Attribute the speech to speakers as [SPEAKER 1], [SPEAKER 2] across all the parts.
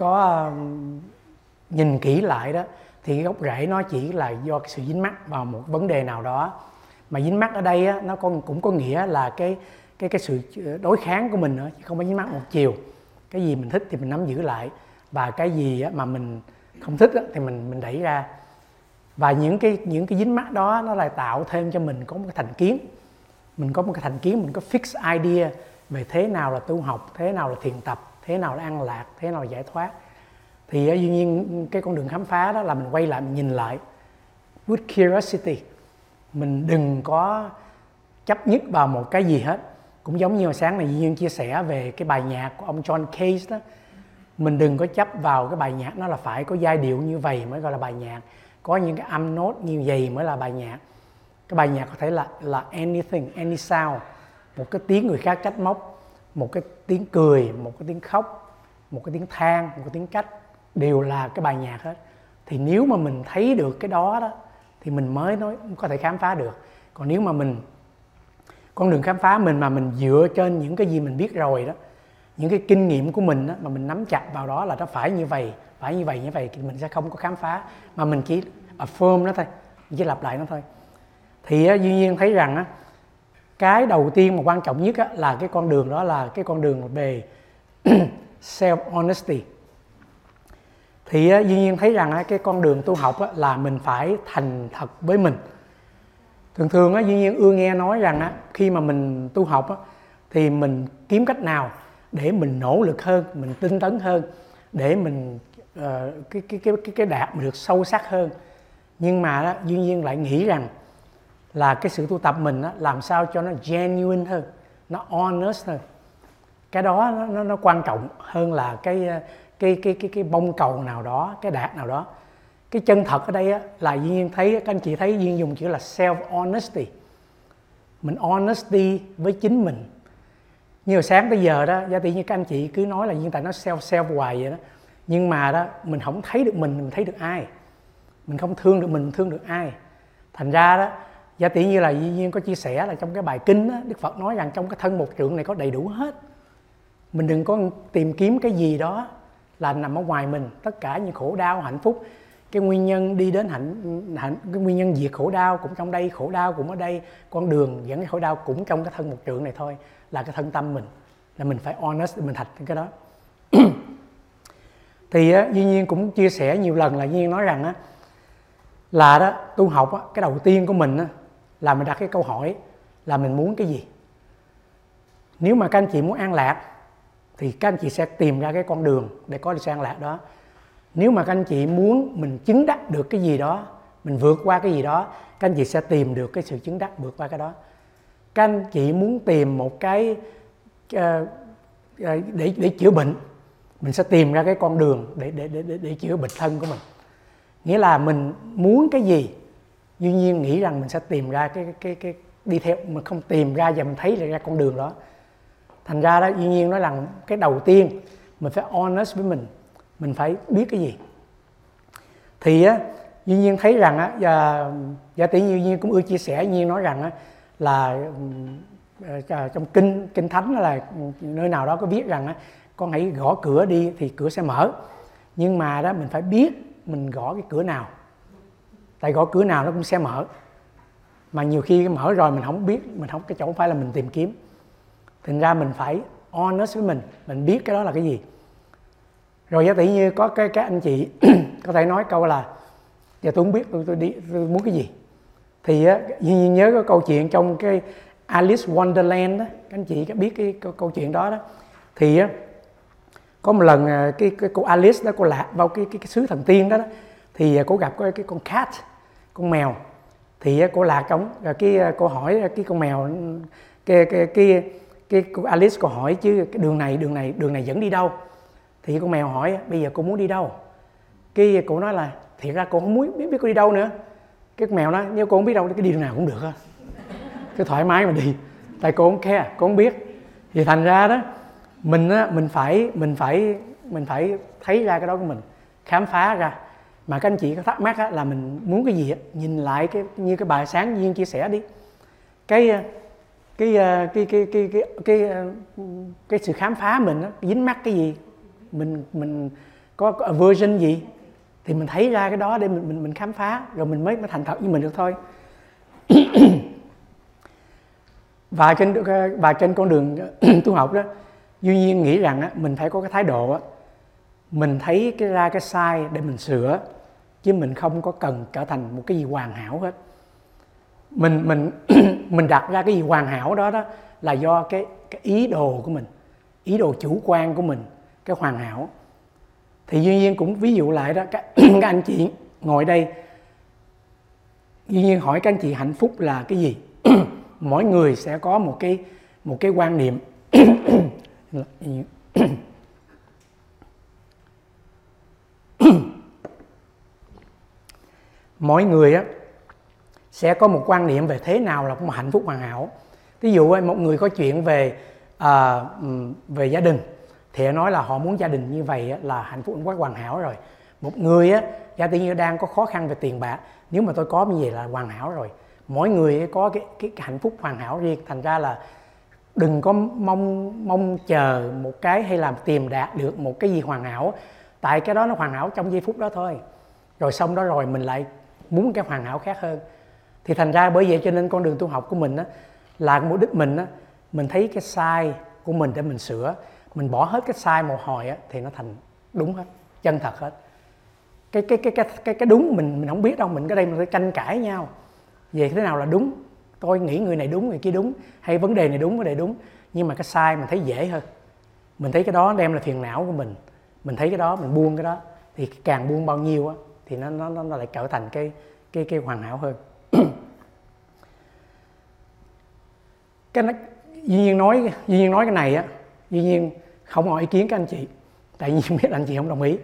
[SPEAKER 1] có ờ, nhìn kỹ lại đó thì gốc rễ nó chỉ là do cái sự dính mắc vào một vấn đề nào đó. Mà dính mắc ở đây á, nó còn cũng có nghĩa là cái cái cái sự ờ, đối kháng của mình nữa chứ không phải dính mắc một chiều. Cái gì mình thích thì mình nắm giữ lại và cái gì á, mà mình không thích á, thì mình mình đẩy ra. Và những cái những cái dính mắc đó nó lại tạo thêm cho mình có một cái thành kiến. Mình có một cái thành kiến mình có fix idea về thế nào là tu học thế nào là thiền tập thế nào là an lạc, thế nào là giải thoát. Thì ờ, dĩ nhiên cái con đường khám phá đó là mình quay lại, mình nhìn lại with curiosity. Mình đừng có chấp nhất vào một cái gì hết. Cũng giống như hồi sáng này Duy Nhiên chia sẻ về cái bài nhạc của ông John Cage đó. Mình đừng có chấp vào cái bài nhạc nó là phải có giai điệu như vậy mới gọi là bài nhạc. Có những cái âm nốt như vậy mới là bài nhạc. Cái bài nhạc có thể là là anything, any sound. Một cái tiếng người khác trách móc, một cái tiếng cười một cái tiếng khóc một cái tiếng than một cái tiếng trách đều là cái bài nhạc hết. Thì nếu mà mình thấy được cái đó đó thì mình mới nói có thể khám phá được. Còn nếu mà mình con đường khám phá mình mà mình dựa trên những cái gì mình biết rồi đó những cái kinh nghiệm của mình đó, mà mình nắm chặt vào đó là nó phải như vậy phải như vậy như vậy thì mình sẽ không có khám phá. Mà mình chỉ affirm nó thôi mình chỉ lặp lại nó thôi. Thì á, duy nhiên thấy rằng á, cái đầu tiên mà quan trọng nhất á, là cái con đường đó là cái con đường về self honesty thì á, duy nhiên thấy rằng á, cái con đường tu học á, là mình phải thành thật với mình. Thường thường á, duy nhiên ưa nghe nói rằng á, khi mà mình tu học á, thì mình kiếm cách nào để mình nỗ lực hơn mình tinh tấn hơn để mình uh, cái, cái cái cái cái đạt được sâu sắc hơn. Nhưng mà đó, duy nhiên lại nghĩ rằng là cái sự tu tập mình á, làm sao cho nó genuine hơn nó honest hơn. Cái đó nó, nó, nó quan trọng hơn là cái ờ, cái cái cái cái bông cầu nào đó cái đạt nào đó. Cái chân thật ở đây á, là duyên nhiên thấy các anh chị thấy duyên dùng chữ là self honesty mình honesty với chính mình. Như hồi sáng tới giờ đó giá tỷ như các anh chị cứ nói là duyên tại nó self self hoài vậy đó. Nhưng mà đó mình không thấy được mình mình thấy được ai. Mình không thương được mình thương được ai. Thành ra đó giá tỷ như là duyên nhiên có chia sẻ là trong cái bài kinh đó, đức phật nói rằng trong cái thân một trượng này có đầy đủ hết. Mình đừng có tìm kiếm cái gì đó là nằm ở ngoài mình. Tất cả những khổ đau hạnh phúc cái nguyên nhân đi đến hạnh hạnh cái nguyên nhân diệt khổ đau cũng trong đây khổ đau cũng ở đây con đường dẫn cái khổ đau cũng trong cái thân một trượng này thôi là cái thân tâm mình là mình phải honest mình thật cái đó. Thì á, duy nhiên cũng chia sẻ nhiều lần là duy nhiên nói rằng á là đó tu học á, cái đầu tiên của mình á, là mình đặt cái câu hỏi là mình muốn cái gì. Nếu mà các anh chị muốn an lạc thì các anh chị sẽ tìm ra cái con đường để có được sự an lạc đó. Nếu mà các anh chị muốn mình chứng đắc được cái gì đó mình vượt qua cái gì đó các anh chị sẽ tìm được cái sự chứng đắc vượt qua cái đó. Các anh chị muốn tìm một cái uh, để để chữa bệnh mình sẽ tìm ra cái con đường để để để để, để chữa bệnh thân của mình. Nghĩa là mình muốn cái gì duy nhiên nghĩ rằng mình sẽ tìm ra cái cái cái đi theo mình không tìm ra và mình thấy ra con đường đó. Thành ra đó, duy nhiên nói rằng cái đầu tiên mình phải honest với mình mình phải biết cái gì. Thì á, duy nhiên thấy rằng á, và giả tỷ duy nhiên cũng ưa chia sẻ, duy nhiên nói rằng á, là ờ, trong kinh kinh thánh là nơi nào đó có viết rằng á, con hãy gõ cửa đi thì cửa sẽ mở. Nhưng mà đó, mình phải biết mình gõ cái cửa nào tại gõ cửa nào nó cũng sẽ mở. Mà nhiều khi mở rồi mình không biết mình không cái chỗ không phải là mình tìm kiếm. Thành ra mình phải honest với mình mình biết cái đó là cái gì. Rồi giả tỷ như có cái các anh chị có thể nói câu là giờ tôi không biết tôi, tôi đi tôi muốn cái gì? Thì á nhớ cái câu chuyện trong cái Alice Wonderland đó các anh chị có biết cái câu, câu chuyện đó đó. Thì á có một lần à, cái, cái cô Alice đó cô lạc vào cái cái, cái xứ thần tiên đó, đó thì à, cô gặp cái, cái con cat con mèo. Thì cô lạc trong rồi cái ờ, cô hỏi ờ, cái con mèo, cái cái cái cái cô Alice, cô hỏi chứ, cái đường này đường này đường này dẫn đi đâu? Thì con mèo hỏi, bây giờ cô muốn đi đâu? Cái cô nói là, thiệt ra cô không muốn, biết biết cô đi đâu nữa. Cái con mèo nói, nếu cô không biết đâu, cái đi đường nào cũng được á. Cứ thoải mái mà đi. Tại cô không khe cô không biết. Thì thành ra đó, mình á, mình phải mình phải mình phải thấy ra cái đó của mình, khám phá ra mà các anh chị có thắc mắc á, là mình muốn cái gì á, nhìn lại cái như cái bài sáng duyên chia sẻ đi. Cái ờ, ờ, cái cái cái cái cái cái, cái sự khám phá mình á, dính mắc cái gì? Mình mình có, có version gì? Thì mình thấy ra cái đó để mình mình mình khám phá rồi mình mới mới thành thật với mình được thôi. Và trên và trên con đường tu học đó duy nhiên nghĩ rằng á, mình phải có cái thái độ á, mình thấy cái ra cái sai để mình sửa chứ mình không có cần trở thành một cái gì hoàn hảo hết. Mình mình mình đặt ra cái gì hoàn hảo đó đó là do cái cái ý đồ của mình ý đồ chủ quan của mình cái hoàn hảo. Thì duy nhiên cũng ví dụ lại đó các, các anh chị ngồi đây duy nhiên hỏi các anh chị hạnh phúc là cái gì? Mỗi người sẽ có một cái một cái quan niệm. Mỗi người á sẽ có một quan niệm về thế nào là một hạnh phúc hoàn hảo. Ví dụ một người có chuyện về à, về gia đình thì nói là họ muốn gia đình như vậy là hạnh phúc quá hoàn hảo rồi. Một người á gia đình như đang có khó khăn về tiền bạc nếu mà tôi có như vậy là hoàn hảo rồi. Mỗi người có cái, cái, cái hạnh phúc hoàn hảo riêng thành ra là đừng có mong mong chờ một cái hay làm tìm đạt được một cái gì hoàn hảo. Tại cái đó nó hoàn hảo trong giây phút đó thôi. Rồi xong đó rồi mình lại muốn cái hoàn hảo khác hơn. Thì thành ra bởi vậy cho nên con đường tu học của mình á, là mục đích mình á, mình thấy cái sai của mình để mình sửa. Mình bỏ hết cái sai một hồi á, thì nó thành đúng hết chân thật hết. Cái cái cái cái cái cái đúng mình mình không biết đâu mình ở đây mình phải tranh cãi nhau. Về thế nào là đúng? Tôi nghĩ người này đúng người kia đúng hay vấn đề này đúng vấn đề đúng. Nhưng mà cái sai mình thấy dễ hơn. Mình thấy cái đó đem là phiền não của mình. Mình thấy cái đó mình buông cái đó. Thì càng buông bao nhiêu á thì nó nó nó lại trở thành cái cái cái hoàn hảo hơn cái nó, duy nhiên nói duy nhiên nói cái này á duy nhiên không hỏi ý kiến các anh chị tại vì biết anh chị không đồng ý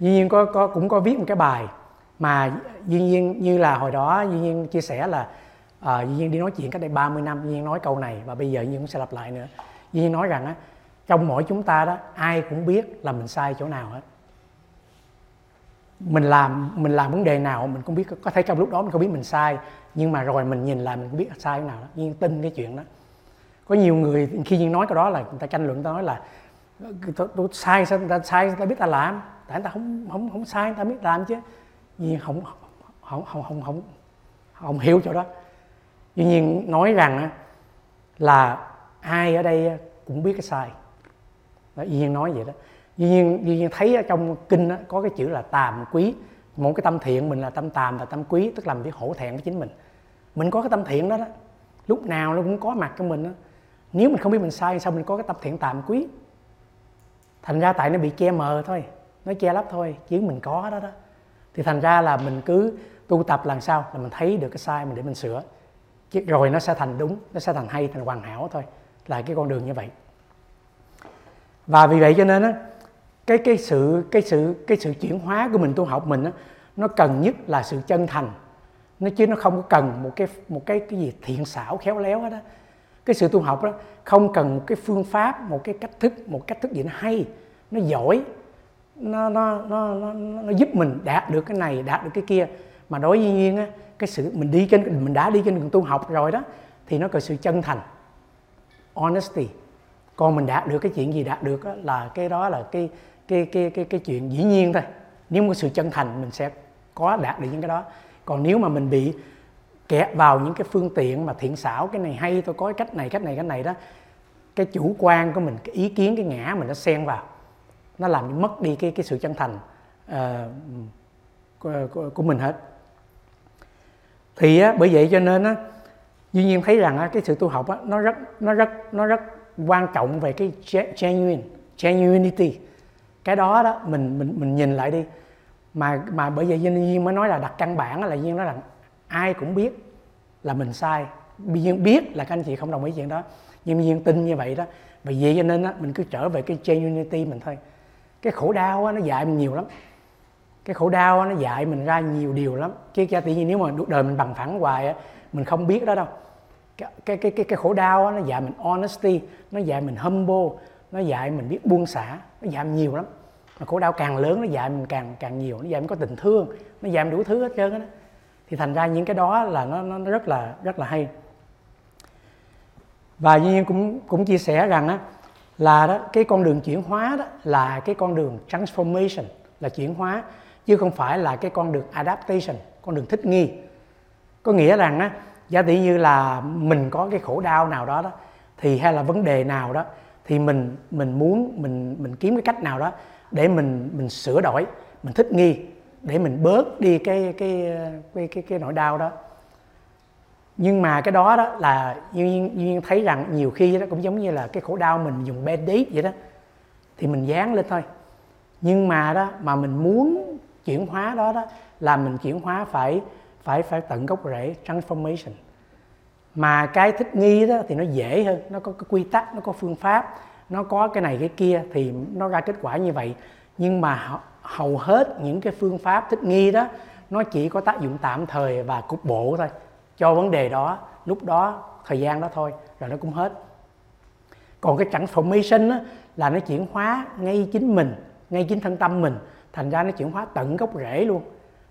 [SPEAKER 1] duy nhiên có có cũng có viết một cái bài mà duy nhiên như là hồi đó duy nhiên chia sẻ là à, duy nhiên đi nói chuyện cách đây 30 năm duy nhiên nói câu này và bây giờ duy nhiên cũng sẽ lặp lại nữa duy nhiên nói rằng á trong mỗi chúng ta đó ai cũng biết là mình sai chỗ nào hết mình làm mình làm vấn đề nào mình cũng biết có thể trong lúc đó mình không biết mình sai nhưng mà rồi mình nhìn lại mình cũng biết sai nào đó nhưng tin cái chuyện đó. Có nhiều người khi nhiên nói cái đó là người ta tranh luận ta nói là tôi, tôi sai sao người ta sai người ta biết ta làm. Tại người ta không không không sai người ta biết làm chứ. Nhưng không không không không không không hiểu chỗ đó. Tuy nhiên nói rằng là ai ở đây cũng biết cái sai. Đó, nhiên nói vậy đó duy nhiên duy nhiên thấy ở trong kinh đó, có cái chữ là tàm quý. Một cái tâm thiện mình là tâm tàm và tâm quý tức là mình phải hổ thẹn với chính mình. Mình có cái tâm thiện đó đó lúc nào nó cũng có mặt cho mình đó. nếu mình không biết mình sai sao mình có cái tâm thiện tàm quý? Thành ra tại nó bị che mờ thôi nó che lấp thôi chứ mình có đó đó. Thì thành ra là mình cứ tu tập làm sao là mình thấy được cái sai mình để mình sửa. Chứ rồi nó sẽ thành đúng nó sẽ thành hay thành hoàn hảo thôi. Là cái con đường như vậy. Và vì vậy cho nên á cái cái sự cái sự cái sự chuyển hóa của mình tu học mình đó, nó cần nhất là sự chân thành. Nó chứ nó không có cần một cái một cái cái gì thiện xảo khéo léo hết đó cái sự tu học đó không cần một cái phương pháp một cái cách thức một cách thức gì nó hay nó giỏi nó nó nó nó, nó giúp mình đạt được cái này đạt được cái kia. Mà đối với nhiên á cái sự mình đi trên mình đã đi trên đường tu học rồi đó thì nó cần sự chân thành honesty. Còn mình đạt được cái chuyện gì đạt được đó, là cái đó là cái cái cái cái cái chuyện dĩ nhiên thôi. Nếu có sự chân thành mình sẽ có đạt được những cái đó. Còn nếu mà mình bị kẹt vào những cái phương tiện mà thiện xảo cái này hay tôi có cái cách này cách này cách này đó cái chủ quan của mình cái ý kiến cái ngã mình nó xen vào. Nó làm mất đi cái cái sự chân thành uh, của, của, của mình hết. Thì á, bởi vậy cho nên á duy nhiên thấy rằng á, cái sự tu học á, nó rất nó rất nó rất quan trọng về cái genuine genuinity cái đó đó mình mình mình nhìn lại đi. Mà mà bởi vậy duyên nhiên mới nói là đặt căn bản là duyên nói là ai cũng biết là mình sai. Duyên nhiên biết là các anh chị không đồng ý chuyện đó. Nhưng duyên nhiên tin như vậy đó. Vì vậy cho nên á, mình cứ trở về cái genuinity mình thôi. Cái khổ đau á, nó dạy mình nhiều lắm. Cái khổ đau á, nó dạy mình ra nhiều điều lắm. Chứ cha tự nhiên nếu mà đời mình bằng phẳng hoài á, mình không biết đó đâu. Cái cái cái cái, cái khổ đau á, nó dạy mình honesty nó dạy mình humble nó dạy mình biết buông xả nó dạy mình nhiều lắm mà khổ đau càng lớn nó dạy mình càng càng nhiều, nó dạy mình có tình thương, nó dạy mình đủ thứ hết trơn á thì thành ra những cái đó là nó nó rất là rất là hay. Và nhiên cũng cũng chia sẻ rằng á, là đó, cái con đường chuyển hóa đó là cái con đường transformation, là chuyển hóa, chứ không phải là cái con đường adaptation, con đường thích nghi. Có nghĩa rằng á, giả tỷ như là mình có cái khổ đau nào đó đó, thì hay là vấn đề nào đó, thì mình mình muốn, mình mình kiếm cái cách nào đó để mình mình sửa đổi mình thích nghi để mình bớt đi cái cái cái cái, cái nỗi đau đó. Nhưng mà cái đó đó là duyên duyên thấy rằng nhiều khi đó cũng giống như là cái khổ đau mình dùng band-aid vậy đó thì mình dán lên thôi. Nhưng mà đó mà mình muốn chuyển hóa đó đó là mình chuyển hóa phải phải phải tận gốc rễ transformation. Mà cái thích nghi đó thì nó dễ hơn nó có cái quy tắc nó có phương pháp nó có cái này cái kia thì nó ra kết quả như vậy. Nhưng mà hầu hết những cái phương pháp thích nghi đó nó chỉ có tác dụng tạm thời và cục bộ thôi. Cho vấn đề đó lúc đó thời gian đó thôi rồi nó cũng hết. Còn cái transformation á, là nó chuyển hóa ngay chính mình ngay chính thân tâm mình. Thành ra nó chuyển hóa tận gốc rễ luôn.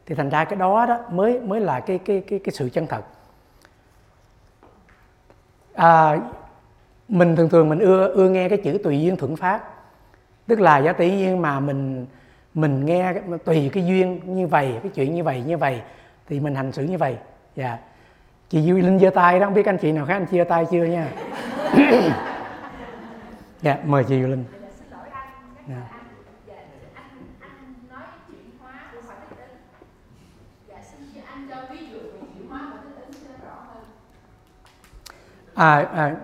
[SPEAKER 1] Thì thành ra cái đó đó mới mới là cái cái cái cái sự chân thật. À, mình thường thường mình ưa ưa nghe cái chữ tùy duyên thuận pháp. Tức là giả tỷ nhiên mà mình mình nghe tùy cái duyên như vậy cái chuyện như vậy như vậy thì mình hành xử như vậy. Dạ. Chị Duy Linh giơ tay đó không biết anh chị nào khác anh chia tay chưa nha? Dạ mời chị Duy Linh. Dạ. à, à,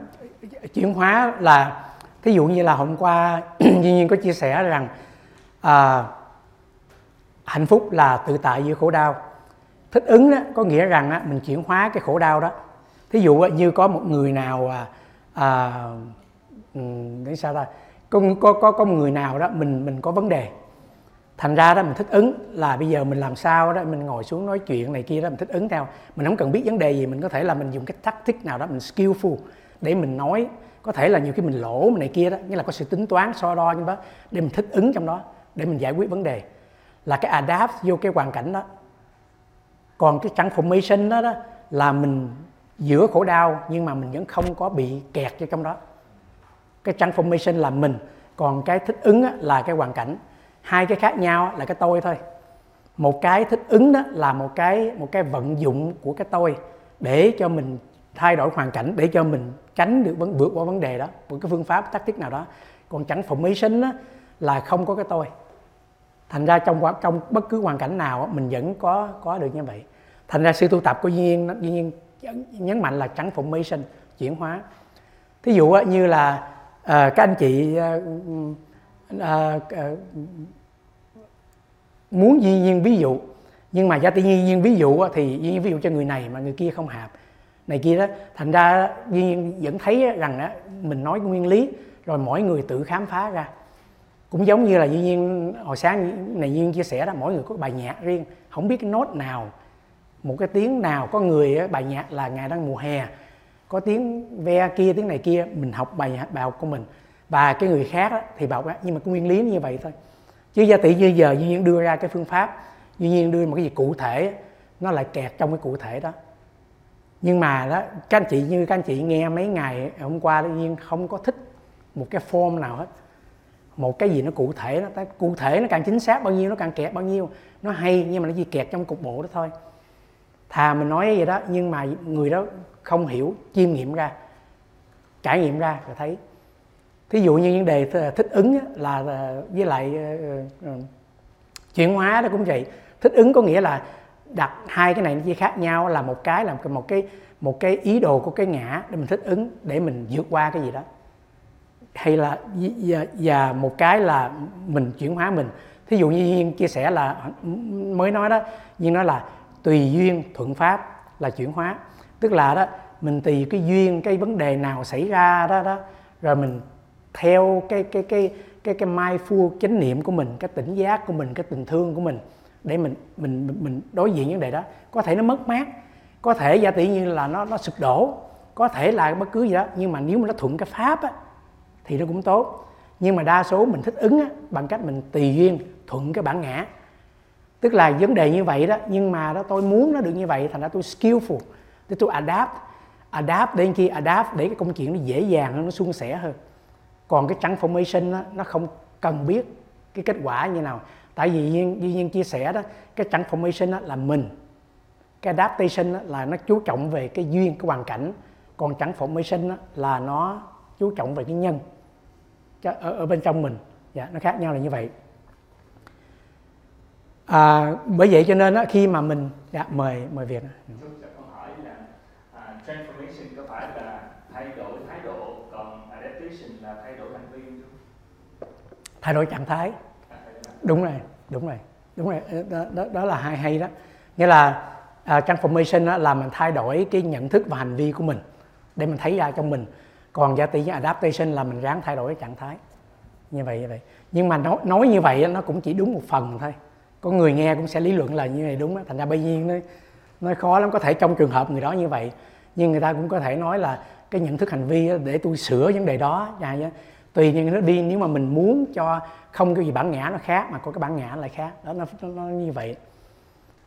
[SPEAKER 1] chuyển hóa là thí dụ như là hôm qua duy nhiên có chia sẻ rằng à, hạnh phúc là tự tại giữa khổ đau. Thích ứng đó có nghĩa rằng á, mình chuyển hóa cái khổ đau đó. Thí dụ á, như có một người nào à, à, để sao ta? Có có có có người nào đó mình mình có vấn đề. Thành ra đó mình thích ứng là bây giờ mình làm sao đó mình ngồi xuống nói chuyện này kia đó mình thích ứng theo. Mình không cần biết vấn đề gì mình có thể là mình dùng cái tactic nào đó mình skillful để mình nói. Có thể là nhiều khi mình lỗ này kia đó nghĩa là có sự tính toán so đo như đó để mình thích ứng trong đó để mình giải quyết vấn đề. Là cái adapt vô cái hoàn cảnh đó. Còn cái transformation đó, đó là mình giữa khổ đau nhưng mà mình vẫn không có bị kẹt cho trong đó. Cái transformation là mình còn cái thích ứng là cái hoàn cảnh. Hai cái khác nhau là cái tôi thôi. Một cái thích ứng đó là một cái một cái vận dụng của cái tôi để cho mình thay đổi hoàn cảnh để cho mình tránh được vấn, vượt qua vấn đề đó. Một cái phương pháp tác tiết nào đó. Còn chẳng mỹ sinh là không có cái tôi. Thành ra trong trong bất cứ hoàn cảnh nào mình vẫn có có được như vậy. Thành ra sự tu tập của duy nhiên duy nhiên nhấn mạnh là trắng sinh chuyển hóa. Thí dụ như là ờ, các anh chị ờ, ờ, muốn duy nhiên ví dụ, nhưng mà gia tự nhiên ví dụ thì duy nhiên ví dụ cho người này mà người kia không hợp này kia đó. Thành ra duyên vẫn thấy rằng đó, mình nói nguyên lý rồi mỗi người tự khám phá ra. Cũng giống như là duy nhiên hồi sáng này duyên chia sẻ đó mỗi người có bài nhạc riêng không biết cái nốt nào một cái tiếng nào có người bài nhạc là ngày đang mùa hè có tiếng ve kia tiếng này kia mình học bài nhạc bài học của mình. Và cái người khác thì bảo nhưng mà cái nguyên lý như vậy thôi. Chứ gia tỷ như giờ duy nhiên đưa ra cái phương pháp duy nhiên đưa một cái gì cụ thể nó lại kẹt trong cái cụ thể đó nhưng mà đó, các anh chị như các anh chị nghe mấy ngày hôm qua, tự nhiên không có thích một cái form nào hết. Một cái gì nó cụ thể nó cụ thể nó càng chính xác bao nhiêu, nó càng kẹt bao nhiêu, nó hay nhưng mà nó chỉ kẹt trong cục bộ đó thôi. Thà mình nói vậy đó, nhưng mà người đó không hiểu, chiêm nghiệm ra, trải nghiệm ra rồi thấy. Thí dụ như vấn đề ờ, thích ứng là ờ, với lại ờ, chuyển hóa đó cũng vậy. Thích ứng có nghĩa là đặt hai cái này nó chỉ khác nhau là một cái là một cái một cái ý đồ của cái ngã để mình thích ứng để mình vượt qua cái gì đó. Hay là và, và một cái là mình chuyển hóa mình. Thí dụ như Duyên chia sẻ là mới nói đó Duyên nói là tùy duyên thuận pháp là chuyển hóa. Tức là đó mình tùy cái duyên cái vấn đề nào xảy ra đó đó rồi mình theo cái cái cái cái cái mindful chánh niệm của mình cái tỉnh giác của mình cái tình thương của mình để mình mình mình đối diện vấn đề đó. Có thể nó mất mát có thể giả tỷ như là nó nó sụp đổ có thể là bất cứ gì đó nhưng mà nếu mà nó thuận cái pháp á, thì nó cũng tốt. Nhưng mà đa số mình thích ứng á, bằng cách mình tùy duyên thuận cái bản ngã. Tức là vấn đề như vậy đó nhưng mà đó tôi muốn nó được như vậy thành ra tôi skillful để tôi adapt adapt đến khi adapt để cái công chuyện nó dễ dàng hơn nó suôn sẻ hơn. Còn cái transformation đó, nó không cần biết cái kết quả như nào tại vì nhiên duy nhiên chia sẻ đó cái transformation đó là mình. Cái adaptation đó là nó chú trọng về cái duyên cái hoàn cảnh. Còn transformation đó là nó chú trọng về cái nhân. Ở, ở bên trong mình. Dạ nó khác nhau là như vậy. À, bởi vậy cho nên đó, khi mà mình dạ mời mời
[SPEAKER 2] là uh, transformation có phải là thay đổi thái độ còn adaptation là thay đổi hành vi không?
[SPEAKER 1] Thay đổi trạng thái. à, đúng rồi đúng rồi đúng rồi. Ờ, đó, đó, đó là hay hay đó. Nghĩa là à, uh, transformation đó là mình thay đổi cái nhận thức và hành vi của mình để mình thấy ra trong mình. Còn giá trị adaptation là mình ráng thay đổi cái trạng thái. Như vậy như vậy. Nhưng mà nói, nói như vậy nó cũng chỉ đúng một phần thôi. Có người nghe cũng sẽ lý luận là như này đúng đó. thành ra bây nhiên nó nó khó lắm. Có thể trong trường hợp người đó như vậy nhưng người ta cũng có thể nói là cái nhận thức hành vi để tôi sửa vấn đề đó tùy những nó đi nếu mà mình muốn cho không cái gì bản ngã nó khác mà có cái bản ngã lại khác. Đó nó, nó, nó như vậy.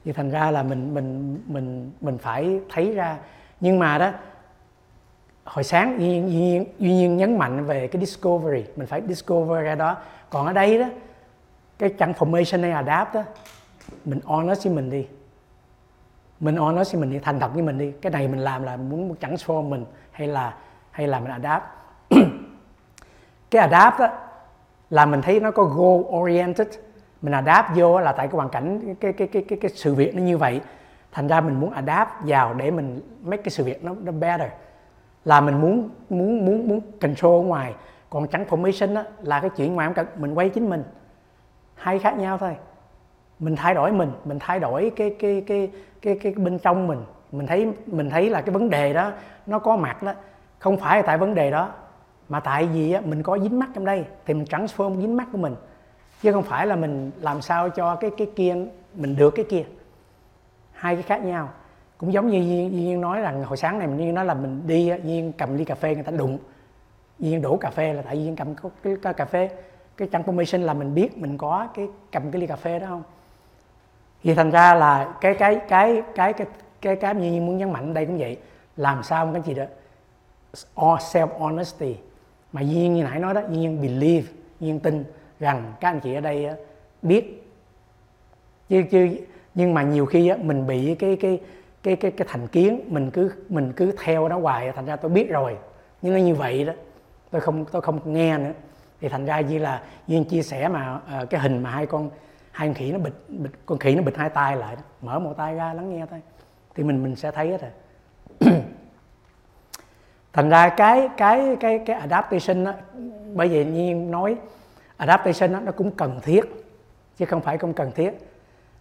[SPEAKER 1] Thì thành ra là mình mình mình mình phải thấy ra. Nhưng mà đó hồi sáng duy nhiên, duy nhiên, duy nhiên nhấn mạnh về cái discovery. Mình phải discover ra đó. Còn ở đây đó cái transformation hay adapt đó mình honest với mình đi. Mình honest với mình đi thành thật với mình đi. Cái này mình làm là muốn transform mình hay là hay là mình adapt. Cái adapt đó là mình thấy nó có goal oriented mình adapt vô là tại cái hoàn cảnh cái cái cái cái cái sự việc nó như vậy. Thành ra mình muốn adapt vào để mình make cái sự việc nó nó better. Là mình muốn muốn muốn muốn control ở ngoài. Còn transformation đó là cái chuyện ngoài mình quay chính mình. Hai khác nhau thôi. Mình thay đổi mình mình thay đổi cái cái cái cái cái, cái bên trong mình. Mình thấy mình thấy là cái vấn đề đó nó có mặt đó. Không phải là tại vấn đề đó mà tại vì á, mình có dính mắt trong đây thì mình transform dính mắt của mình. Chứ không phải là mình làm sao cho cái cái kia mình được cái kia. Hai cái khác nhau. Cũng giống như Duyên, Duyên nói rằng hồi sáng này mình Duyên nói là mình đi Duyên cầm ly cà phê người ta đụng. Duyên đổ cà phê là tại Duyên cầm cái, cái cà phê. Cái transformation là mình biết mình có cái cầm cái ly cà phê đó không? Thì thành ra là cái cái cái cái cái cái cái như muốn nhấn mạnh đây cũng vậy. Làm sao cái gì đó self honesty mà duyên như nãy nói đó duyên believe duyên tin rằng các anh chị ở đây biết. Chứ chứ nhưng mà nhiều khi mình bị cái cái cái cái cái thành kiến mình cứ mình cứ theo nó hoài thành ra tôi biết rồi. Nhưng nó như vậy đó tôi không tôi không nghe nữa. Thì thành ra như là duyên chia sẻ mà ờ, cái hình mà hai con hai con khỉ nó bịt, bịt con khỉ nó bịt hai tay lại mở một tay ra lắng nghe thôi. Thì mình mình sẽ thấy hết rồi. thành ra cái cái cái cái adaptation đó bởi vì nhiên nói adaptation đó, nó cũng cần thiết chứ không phải không cần thiết.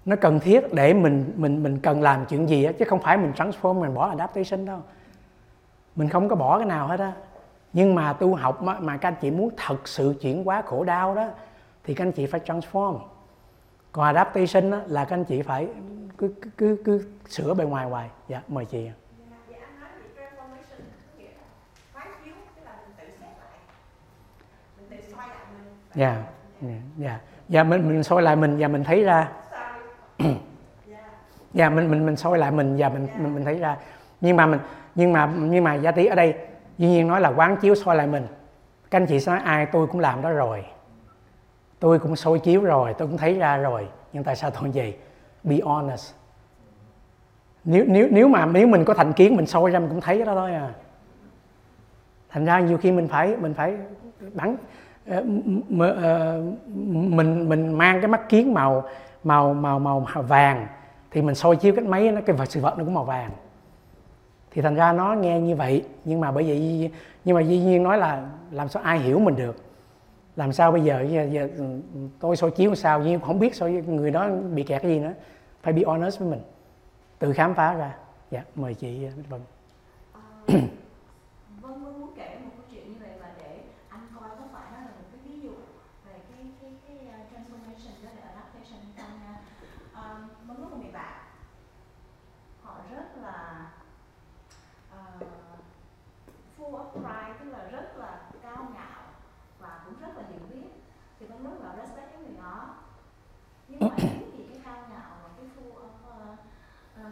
[SPEAKER 1] Nó cần thiết để mình mình mình cần làm chuyện gì đó, chứ không phải mình transform mình bỏ adaptation đâu. Mình không có bỏ cái nào hết á. Nhưng mà tu học mà, mà các anh chị muốn thật sự chuyển hóa khổ đau đó thì các anh chị phải transform. Còn adaptation đó, là các anh chị phải cứ cứ cứ, cứ sửa bề ngoài hoài. Dạ mời chị dạ dạ. Dạ mình mình soi lại mình và mình thấy ra. Dạ mình mình mình soi lại mình và mình mình mình thấy ra. Nhưng mà mình, nhưng mà nhưng mà giá tí ở đây duy nhiên nói là quán chiếu soi lại mình. Các anh chị sẽ nói, ai, tôi cũng làm đó rồi. Tôi cũng soi chiếu rồi, tôi cũng thấy ra rồi. Nhưng tại sao tôi vậy? Be honest. Nếu nếu nếu mà, nếu mình có thành kiến mình soi ra, mình cũng thấy đó thôi à. Thành ra nhiều khi mình phải mình phải bắn Ờ, ờ, mình mình mang cái mắt kiến màu màu màu màu vàng thì mình soi chiếu cái máy nó cái vật sự vật nó cũng màu vàng. Thì thành ra nó nghe như vậy nhưng mà bởi vậy nhưng mà dĩ nhiên nói là làm sao ai hiểu mình được? Làm sao bây giờ, giờ, giờ ừ, ừ, tôi soi chiếu sao? Nhưng không biết soi người đó bị kẹt cái gì nữa phải be honest với mình. Tự khám phá ra. Dạ mời chị vâng
[SPEAKER 3] thì cái cao ngạo và cái phu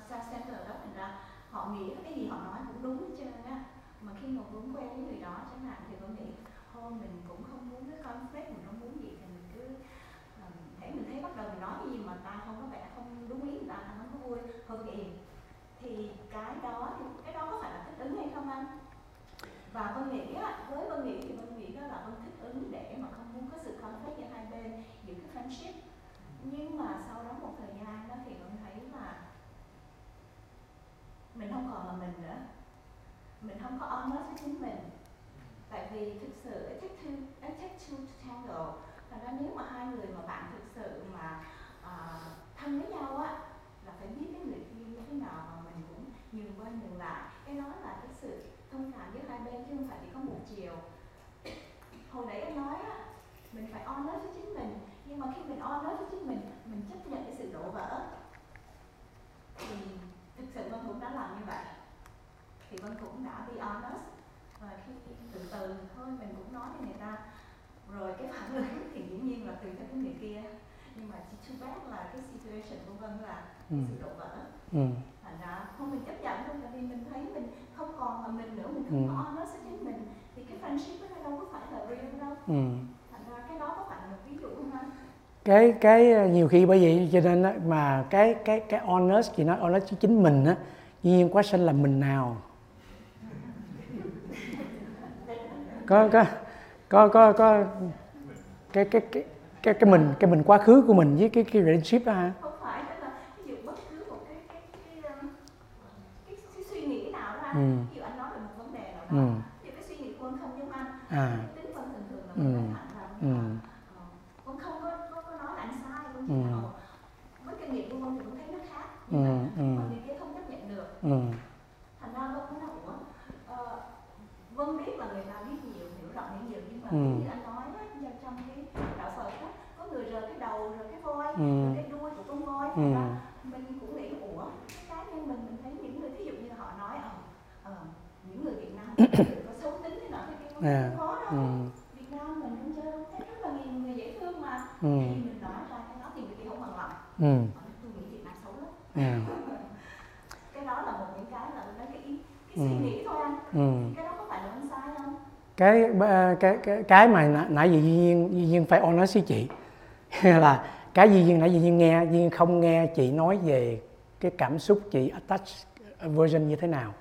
[SPEAKER 3] sa center đó thành ra họ nghĩ cái gì họ nói cũng đúng hết trơn á mà khi mà vướng quen với người đó chẳng hạn thì tôi nghĩ thôi mình cũng không muốn cái conflict mình không muốn gì thì mình cứ um, mình thấy bắt đầu mình nói cái gì mà ta không có vẻ không đúng ý người ta ta không có vui thôi vậy thì cái đó thì cái đó có phải là thích ứng hay không anh? Và vân nghĩ á, với vân nghĩ thì vân nghĩ đó là vân thích ứng để mà không muốn có sự conflict giữa hai bên giữa cái friendship nhưng mà sau đó một thời gian đó thì vân thấy là mình không còn là mình nữa. Mình không có honest với chính mình. Tại vì thực sự it takes two it takes two to tango thành ra nếu mà hai người mà bạn thực sự mà uh, thân với nhau á là phải biết cái người kia như thế nào mà mình cũng nhường qua nhường lại. Cái đó là cái sự thông cảm giữa hai bên chứ không phải chỉ có một chiều. Hồi nãy em nói á mình phải honest với chính mình nhưng mà khi mình honest với chính mình mình chấp nhận cái sự đổ vỡ thì thực sự vân cũng đã làm như vậy thì vân cũng đã be honest và khi từ từ thôi mình cũng nói với người ta rồi cái phản ứng thì dĩ nhiên là tùy theo cái người kia nhưng mà chỉ too bad là cái situation của vân là
[SPEAKER 1] ừ.
[SPEAKER 3] sự đổ vỡ
[SPEAKER 1] ừ.
[SPEAKER 3] thành ra không mình chấp nhận thôi tại vì mình thấy mình không còn là mình nữa mình không
[SPEAKER 1] Ừ.
[SPEAKER 3] có honest với chính mình thì cái friendship đó đâu có phải là real đâu
[SPEAKER 1] Ừ.
[SPEAKER 3] thành ra cái đó có phải là một ví dụ không anh
[SPEAKER 1] cái cái ờ, nhiều khi bởi vậy cho nên á, mà cái cái cái honest chị nói honest với chính mình á dĩ nhiên quá sinh là mình nào. Có có có có có cái cái cái cái cái mình cái mình quá khứ của mình với cái cái relationship đó hả?
[SPEAKER 3] Không phải là ví dụ bất cứ một cái cái cái, um, cái, cái suy nghĩ nào đó
[SPEAKER 1] Ừ.
[SPEAKER 3] ví dụ anh nói về một vấn đề nào đó.
[SPEAKER 1] Ừ.
[SPEAKER 3] Thì cái suy nghĩ của anh không giống anh.
[SPEAKER 1] À.
[SPEAKER 3] Tính vân thường thường là
[SPEAKER 1] Ừ.
[SPEAKER 3] mình ra
[SPEAKER 1] ừ
[SPEAKER 3] Ờ, con không có, có, có nói là anh sai con
[SPEAKER 1] Ừ.
[SPEAKER 3] bảo với kinh nghiệm của con thì con thấy nó khác
[SPEAKER 1] ừ
[SPEAKER 3] nhưng mà
[SPEAKER 1] ừ
[SPEAKER 3] người kia không chấp nhận được
[SPEAKER 1] ừ
[SPEAKER 3] thành ra vân cũng nói ủa ờ, vân biết là người ta biết nhiều hiểu rộng hiểu nhiều nhưng mà
[SPEAKER 1] Ừ.
[SPEAKER 3] như anh nói á, trong cái đạo phật á có người rờ cái đầu rờ cái voi
[SPEAKER 1] Ừ.
[SPEAKER 3] rờ cái đuôi của con voi
[SPEAKER 1] Ừ.
[SPEAKER 3] mình cũng nghĩ ủa cái cá nhân mình mình thấy những người thí dụ như họ nói ờ ờ, những người Việt Nam có xấu tính thế nào thế kia không
[SPEAKER 1] À.
[SPEAKER 3] có đâu
[SPEAKER 1] ừ
[SPEAKER 3] Việt Nam mình cũng chơi không thấy rất là nhiều người dễ thương mà
[SPEAKER 1] ừ
[SPEAKER 3] khi mình nói ra cái đó thì người kia không bằng lòng
[SPEAKER 1] ừ.
[SPEAKER 3] Họ nói, tôi nghĩ Việt Nam xấu lắm.
[SPEAKER 1] À,
[SPEAKER 3] cái đó là một những cái là nói cái ý cái
[SPEAKER 1] Ừ.
[SPEAKER 3] suy nghĩ thôi anh.
[SPEAKER 1] Ừ.
[SPEAKER 3] Cái đó có phải là anh sai không?
[SPEAKER 1] Cái cái cái cái mà nãy- giờ Duy Nhiên Duy Nhiên phải honest với chị. Là cái Duy Nhiên nãy Duy Nhiên nghe Duy Nhiên không nghe chị nói về cái cảm xúc chị attach version như thế nào.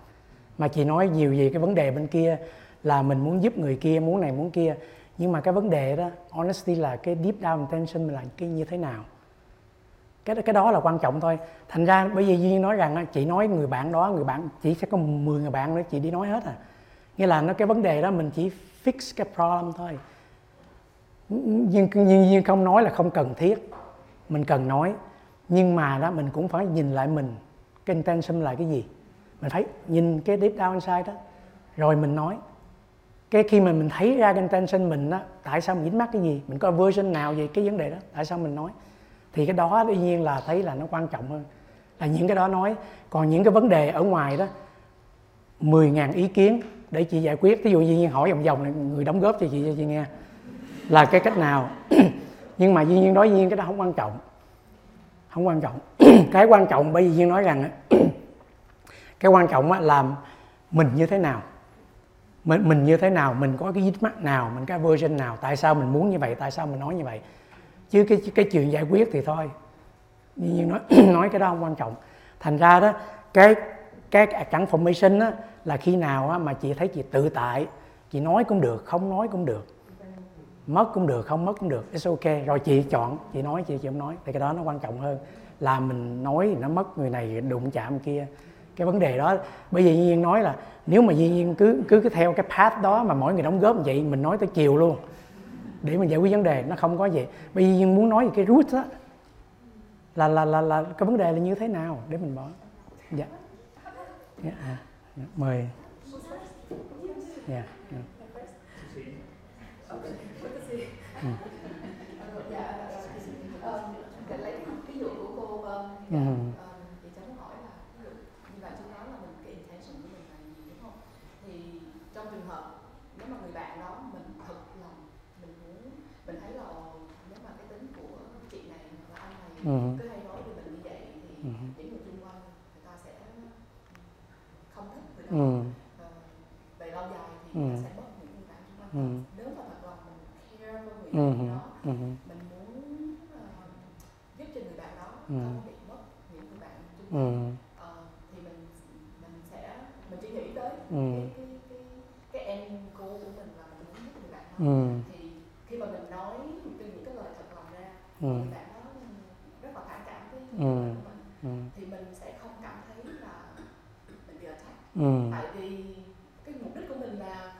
[SPEAKER 1] Mà chị nói nhiều về cái vấn đề bên kia là mình muốn giúp người kia muốn này muốn kia. Nhưng mà cái vấn đề đó honesty là cái deep down intention là cái như thế nào cái cái đó là quan trọng thôi. Thành ra bởi vì Duy nói rằng chị nói người bạn đó, người bạn, chỉ sẽ có 10 người bạn nữa, chị đi nói hết à. Nghĩa là nó, cái vấn đề đó mình chỉ fix cái problem thôi. Nhưng nhưng nhưng không nói là không cần thiết. Mình cần nói. Nhưng mà đó, mình cũng phải nhìn lại mình. Cái intention là cái gì? Mình phải nhìn cái deep down inside đó. Rồi mình nói. Cái khi mà mình thấy ra cái intention mình đó tại sao mình dính mắc cái gì? Mình có version nào về cái vấn đề đó? Tại sao mình nói? Thì cái đó đương nhiên là thấy là nó quan trọng hơn. Là những cái đó nói. Còn những cái vấn đề ở ngoài đó 10.000 ý kiến để chị giải quyết. Ví dụ như hỏi vòng vòng này, người đóng góp cho chị cho chị nghe. Là cái cách nào? Nhưng mà duy nhiên nói duy nhiên cái đó không quan trọng. Không quan trọng. Cái quan trọng bởi vì duyên nói rằng cái quan trọng là mình như thế nào? Mình mình như thế nào? Mình có cái dính mắt nào? Mình có version nào? Tại sao mình muốn như vậy? Tại sao mình nói như vậy? Chứ cái cái chuyện giải quyết thì thôi. Như nhiên nói nói cái đó không quan trọng. Thành ra đó cái cái transformation á, là khi nào á, mà chị thấy chị tự tại chị nói cũng được không nói cũng được. Mất cũng được không mất cũng được it's ok. Rồi chị chọn chị nói chị chị không nói thì cái đó nó quan trọng hơn. Là mình nói thì nó mất người này đụng chạm kia. Cái vấn đề đó bởi vì nhiên nói là nếu mà Duy nhiên cứ cứ cứ theo cái path đó mà mỗi người đóng góp như vậy mình nói tới chiều luôn để mình giải quyết vấn đề nó không có gì bởi vì muốn nói về cái root đó là là là là cái vấn đề là như thế nào để mình bỏ? Dạ. Dạ à, dạ, mời. Dạ dạ.
[SPEAKER 4] ví dụ của cô Vân
[SPEAKER 1] Ừ.
[SPEAKER 4] uh-huh. cứ hay nói với mình như vậy thì ừ. những người xung quanh người ta sẽ ừ, không thích người đó. Về lâu dài thì uh-huh. sẽ mất những người bạn xung quanh nếu mà thật lòng care với người uh-huh. đó mình
[SPEAKER 1] muốn
[SPEAKER 4] ờ, giúp cho người bạn đó không bị
[SPEAKER 1] mất
[SPEAKER 4] những người bạn xung quanh ờ, thì mình mình sẽ mình chỉ
[SPEAKER 1] nghĩ
[SPEAKER 4] tới cái, em cô của
[SPEAKER 1] mình
[SPEAKER 4] là mình muốn giúp người bạn
[SPEAKER 1] đó.
[SPEAKER 4] Thì khi mà mình nói từ những cái lời thật lòng ra
[SPEAKER 1] Ừ.
[SPEAKER 4] mình
[SPEAKER 1] ừ.
[SPEAKER 4] Thì mình sẽ không cảm thấy là mình bị attack.
[SPEAKER 1] Ừ.
[SPEAKER 4] Tại vì cái mục đích của mình là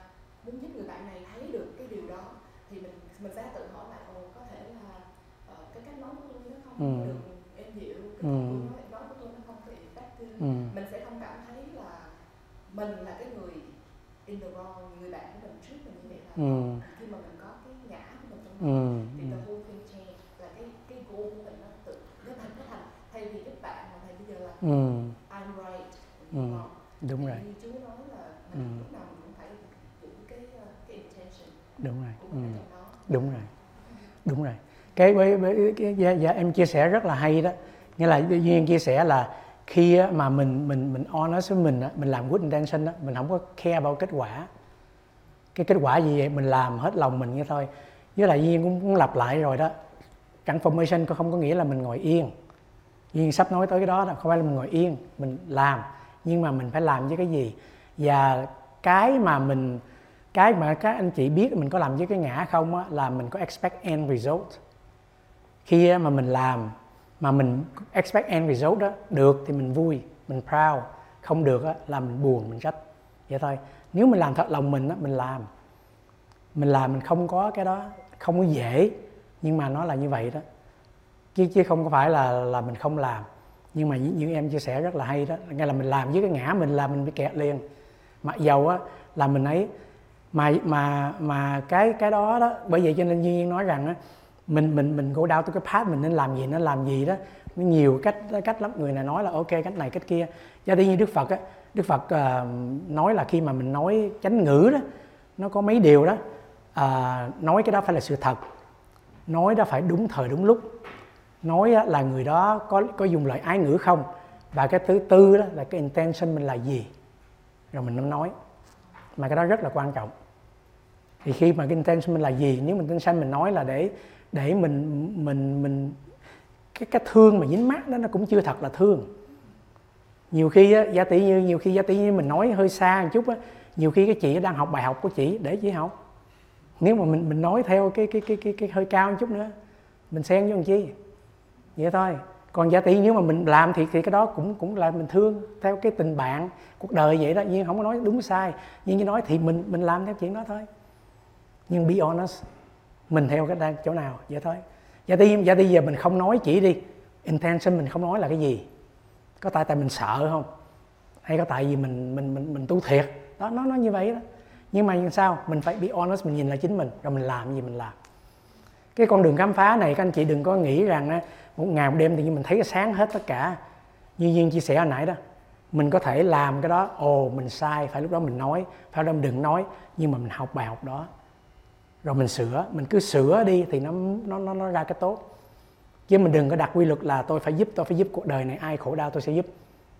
[SPEAKER 4] muốn giúp người bạn này thấy được cái điều đó. Thì mình mình sẽ tự hỏi lại ồ có thể là ờ, cái cách nói của tôi nó không
[SPEAKER 1] Ừ.
[SPEAKER 4] được êm dịu cái
[SPEAKER 1] Ừ.
[SPEAKER 4] nói, nói của tôi nó không có effective
[SPEAKER 1] ừ.
[SPEAKER 4] Mình sẽ không cảm thấy là mình là cái người in the wrong người bạn của mình trước mình như vậy là
[SPEAKER 1] ừ.
[SPEAKER 4] khi mà mình có cái ngã của mình trong
[SPEAKER 1] ừ
[SPEAKER 4] đó thì the whole thing change là cái cái goal của mình nó tự nó thành nó thành thay vì giúp bạn mà thầy bây giờ là
[SPEAKER 1] ừ.
[SPEAKER 4] I'm right.
[SPEAKER 1] Ừ.
[SPEAKER 4] wrong
[SPEAKER 1] đúng rồi.
[SPEAKER 4] như chú nói là
[SPEAKER 1] Ừ.
[SPEAKER 4] lúc nào cũng phải giữ cái ờ, cái intention
[SPEAKER 1] đúng rồi. ừ.
[SPEAKER 4] đó.
[SPEAKER 1] Đúng rồi. Đúng rồi. Cái với, với cái, dạ, dạ, em chia sẻ rất là hay đó. Nghĩa là duyên chia sẻ là khi mà mình mình mình honest với mình mình làm good intention á, mình không có care about kết quả. Cái kết quả gì vậy? Mình làm hết lòng mình như thôi. Với lại duyên cũng, cũng lặp lại rồi đó. Transformation có không có nghĩa là mình ngồi yên duyên sắp nói tới cái đó là không phải là mình ngồi yên mình làm. Nhưng mà mình phải làm với cái gì? Và cái mà mình cái mà các anh chị biết mình có làm với cái ngã không á, là mình có expect end result. Khi mà mình làm mà mình expect end result đó được thì mình vui mình proud. Không được á, là mình buồn mình trách vậy thôi. Nếu mình làm thật lòng mình á, mình làm. Mình làm mình không có cái đó không có dễ. Nhưng mà nó là như vậy đó chứ chứ không có phải là là mình không làm. Nhưng mà như, như em chia sẻ rất là hay đó. Ngay là mình làm với cái ngã mình là mình bị kẹt liền. Mặc dầu á là mình ấy mà mà mà cái cái đó đó bởi vậy cho nên Duy Nhiên nói rằng á mình mình mình go down to cái path mình nên làm gì nên làm gì đó. Nó nhiều cách cách lắm. Người này nói là ok cách này cách kia. Cho đi như Đức Phật á Đức Phật uh, nói là khi mà mình nói chánh ngữ đó nó có mấy điều đó uh, nói cái đó phải là sự thật. Nói đó phải đúng thời đúng lúc nói là người đó có có dùng lời ái ngữ không? Và cái thứ tư đó là cái intention mình là gì? Rồi mình mới nói. Mà cái đó rất là quan trọng. Thì khi mà cái intention mình là gì nếu mình intention mình nói là để để mình mình mình cái cái thương mà dính mắt đó nó cũng chưa thật là thương. Nhiều khi á, giả tỷ như nhiều khi giả tỷ như mình nói hơi xa một chút á nhiều khi cái chị đang học bài học của chị để chị học. Nếu mà mình mình nói theo cái cái cái cái, cái hơi cao một chút nữa mình xen vô làm chi? Vậy thôi. Còn giả tỷ nếu mà mình làm thì thì cái đó cũng cũng là mình thương theo cái tình bạn, cuộc đời vậy đó. Nhưng không có nói đúng sai. Nhưng như nói thì mình mình làm theo chuyện đó thôi. Nhưng be honest, mình theo cái đang chỗ nào, vậy thôi. Giả tỷ giả tỷ giờ mình không nói chỉ đi. Intention mình không nói là cái gì. Có tại tại mình sợ không? Hay có tại vì mình mình mình mình tu thiệt? Đó, nó nó như vậy đó. Nhưng mà như sao? Mình phải be honest, mình nhìn lại chính mình, rồi mình làm gì mình làm cái con đường khám phá này các anh chị đừng có nghĩ rằng một ngày một đêm thì mình thấy cái sáng hết tất cả. Như duyên chia sẻ hồi nãy đó mình có thể làm cái đó ồ mình sai phải lúc đó mình nói phải lúc đó mình đừng nói nhưng mà mình học bài học đó. Rồi mình sửa mình cứ sửa đi thì nó nó nó, nó ra cái tốt. Chứ mình đừng có đặt quy luật là tôi phải giúp tôi phải giúp cuộc đời này ai khổ đau tôi sẽ giúp.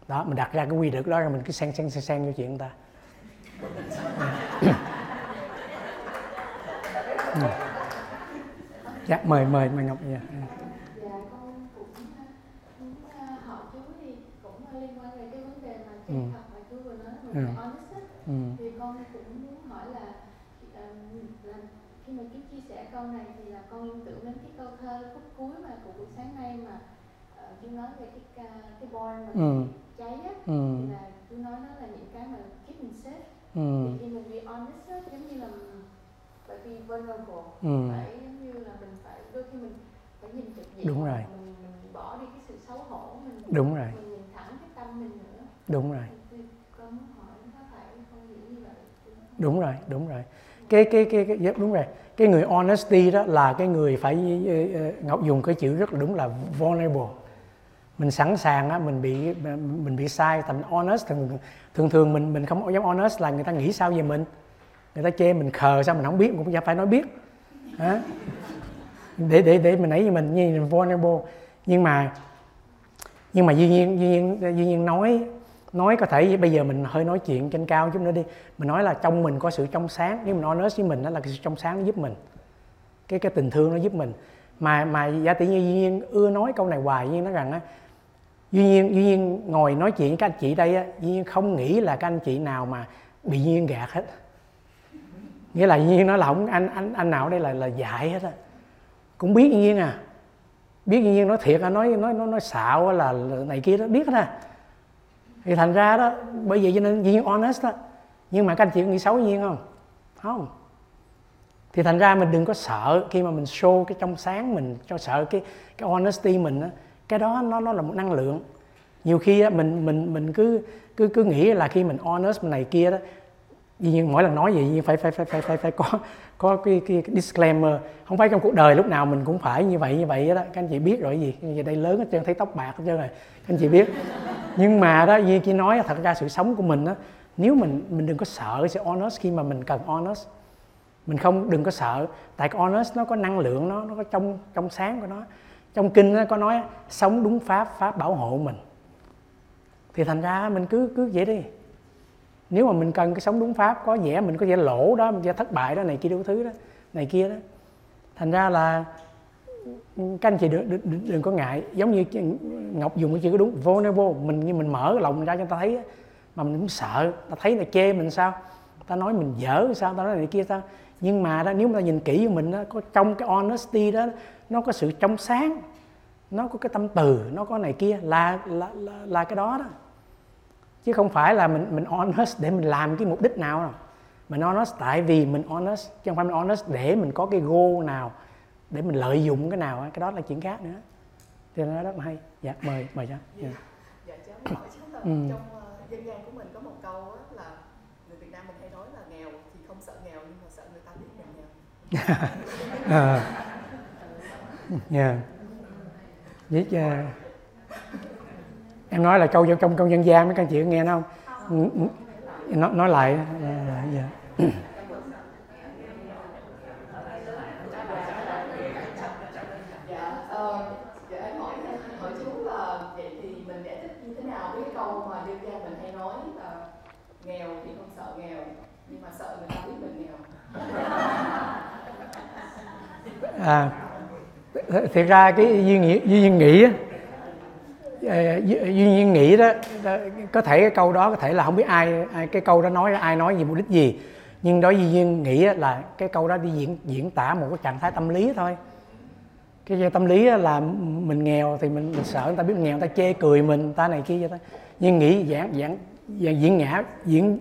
[SPEAKER 1] Đó mình đặt ra cái quy luật đó rồi mình cứ xen xen xen xen vô chuyện người ta. Ừ. dạ mời mời mời ngọc dạ.
[SPEAKER 5] Con cũng muốn hỏi chú thì cũng liên quan về cái vấn đề mà chân
[SPEAKER 1] Ừ.
[SPEAKER 5] thật mà chú vừa nói mình
[SPEAKER 1] Ừ. ừ.
[SPEAKER 5] thì con cũng muốn hỏi là là khi mà chú chia sẻ câu này thì là con liên tưởng đến cái câu thơ khúc cuối mà của buổi sáng nay mà ờ, chú nói về cái cái born mà
[SPEAKER 1] Ừ.
[SPEAKER 5] cháy á
[SPEAKER 1] Ừ.
[SPEAKER 5] thì là chú nói đó là những cái mà keep mình safe
[SPEAKER 1] Ừ.
[SPEAKER 5] thì khi mình be honest á giống như là phải be vulnerable
[SPEAKER 1] Ừ.
[SPEAKER 5] phải như là mình phải đôi khi mình phải nhìn trực diện
[SPEAKER 1] Đúng rồi.
[SPEAKER 5] mình, mình bỏ đi cái sự xấu hổ mình.
[SPEAKER 1] Đúng rồi.
[SPEAKER 5] Mình nhìn thẳng cái tâm mình nữa.
[SPEAKER 1] Đúng rồi.
[SPEAKER 5] Con hỏi có phải con nghĩ như vậy không?
[SPEAKER 1] đúng rồi đúng rồi. Cái cái cái, cái dạ, đúng rồi. Cái người honesty đó là cái người phải ờ, ờ, ngọc dùng cái chữ rất là đúng là vulnerable. Mình sẵn sàng á mình bị mình bị sai thành honest. Thường thường thường mình mình không dám honest là người ta nghĩ sao về mình. Người ta chê mình khờ sao mình không biết cũng phải nói biết Hả? để để để mình nãy như mình như mình vulnerable. Nhưng mà nhưng mà duy nhiên duy nhiên duy nhiên nói nói có thể bây giờ mình hơi nói chuyện trên cao chút nữa đi. Mình nói là trong mình có sự trong sáng. Nếu mình nói với mình đó là cái sự trong sáng nó giúp mình. Cái cái tình thương nó giúp mình. Mà mà giả tỷ như duy nhiên ưa nói câu này hoài, duy nhiên nói rằng á, duy nhiên duy nhiên ngồi nói chuyện với các anh chị đây á, duy nhiên không nghĩ là các anh chị nào mà bị duy nhiên gạt hết nghĩa là nhiên nói là không anh anh anh nào đây là là dạy hết á. Cũng biết nhiên à. Biết nhiên nói thiệt à nói nói nói nói xạo là, là này kia đó biết hết à. Thì thành ra đó bởi vậy cho nên nhiên honest đó. Nhưng mà các anh chị có nghĩ xấu nhiên không? Không. Thì thành ra mình đừng có sợ khi mà mình show cái trong sáng mình cho sợ cái cái honesty mình á. Cái đó nó nó là một năng lượng. Nhiều khi á, mình mình mình cứ cứ cứ nghĩ là khi mình honest này kia đó dĩ nhiên mỗi lần nói gì nhiên phải phải phải phải phải phải có có cái, cái, disclaimer. Không phải trong cuộc đời lúc nào mình cũng phải như vậy như vậy đó các anh chị biết rồi gì? Giờ đây lớn hết trơn thấy tóc bạc hết trơn rồi. Các anh chị biết. Nhưng mà đó Duyên chỉ nói thật ra sự sống của mình đó nếu mình mình đừng có sợ sẽ honest khi mà mình cần honest. Mình không đừng có sợ. Tại cái honest nó có năng lượng nó nó có trong trong sáng của nó. Trong kinh nó có nói sống đúng pháp pháp bảo hộ mình. Thì thành ra mình cứ cứ vậy đi nếu mà mình cần cái sống đúng pháp có vẻ mình có vẻ lỗ đó mình sẽ thất bại đó này kia đủ thứ đó này kia đó. Thành ra là các anh chị đừng, đừng, đừng có ngại. Giống như ngọc dùng cái chữ có đúng vulnerable. Mình như mình mở lòng ra cho người ta thấy mà mình cũng sợ. Ta thấy là chê mình sao? Ta nói mình dở sao? Ta nói này kia sao? Nhưng mà đó nếu mà ta nhìn kỹ vào mình đó có trong cái honesty đó nó có sự trong sáng nó có cái tâm từ nó có này kia là là là, là cái đó đó chứ không phải là mình mình honest để mình làm cái mục đích nào đâu. Mình honest tại vì mình honest chứ không phải mình honest để mình có cái goal nào để mình lợi dụng cái nào cái đó là chuyện khác nữa. Thì nó rất là hay. Dạ mời mời cho.
[SPEAKER 4] Dạ, dạ cháu hỏi cháu là ừ. trong uh, dân gian của mình có một câu á, là người Việt Nam mình hay nói là nghèo thì không sợ nghèo nhưng mà sợ người ta biết mình nghèo.
[SPEAKER 1] Yeah. với uh, em nói là câu trong câu dân gian mấy các anh chị nghe không? Nói, nói lại dạ, dạ. à thiệt ra cái duy nghĩ duy nghĩ Ờ, Ờ, duy nhiên nghĩ đó có thể cái câu đó có thể là không biết ai, ai cái câu đó nói ai nói gì mục đích gì. Nhưng đối duy nhiên nghĩ là cái câu đó đi diễn diễn tả một cái trạng thái tâm lý thôi. Cái tâm lý là mình nghèo thì mình, mình sợ người ta biết mình nghèo người ta chê cười mình người ta này kia vậy đó nhưng nghĩ giảng giảng diễn ngã diễn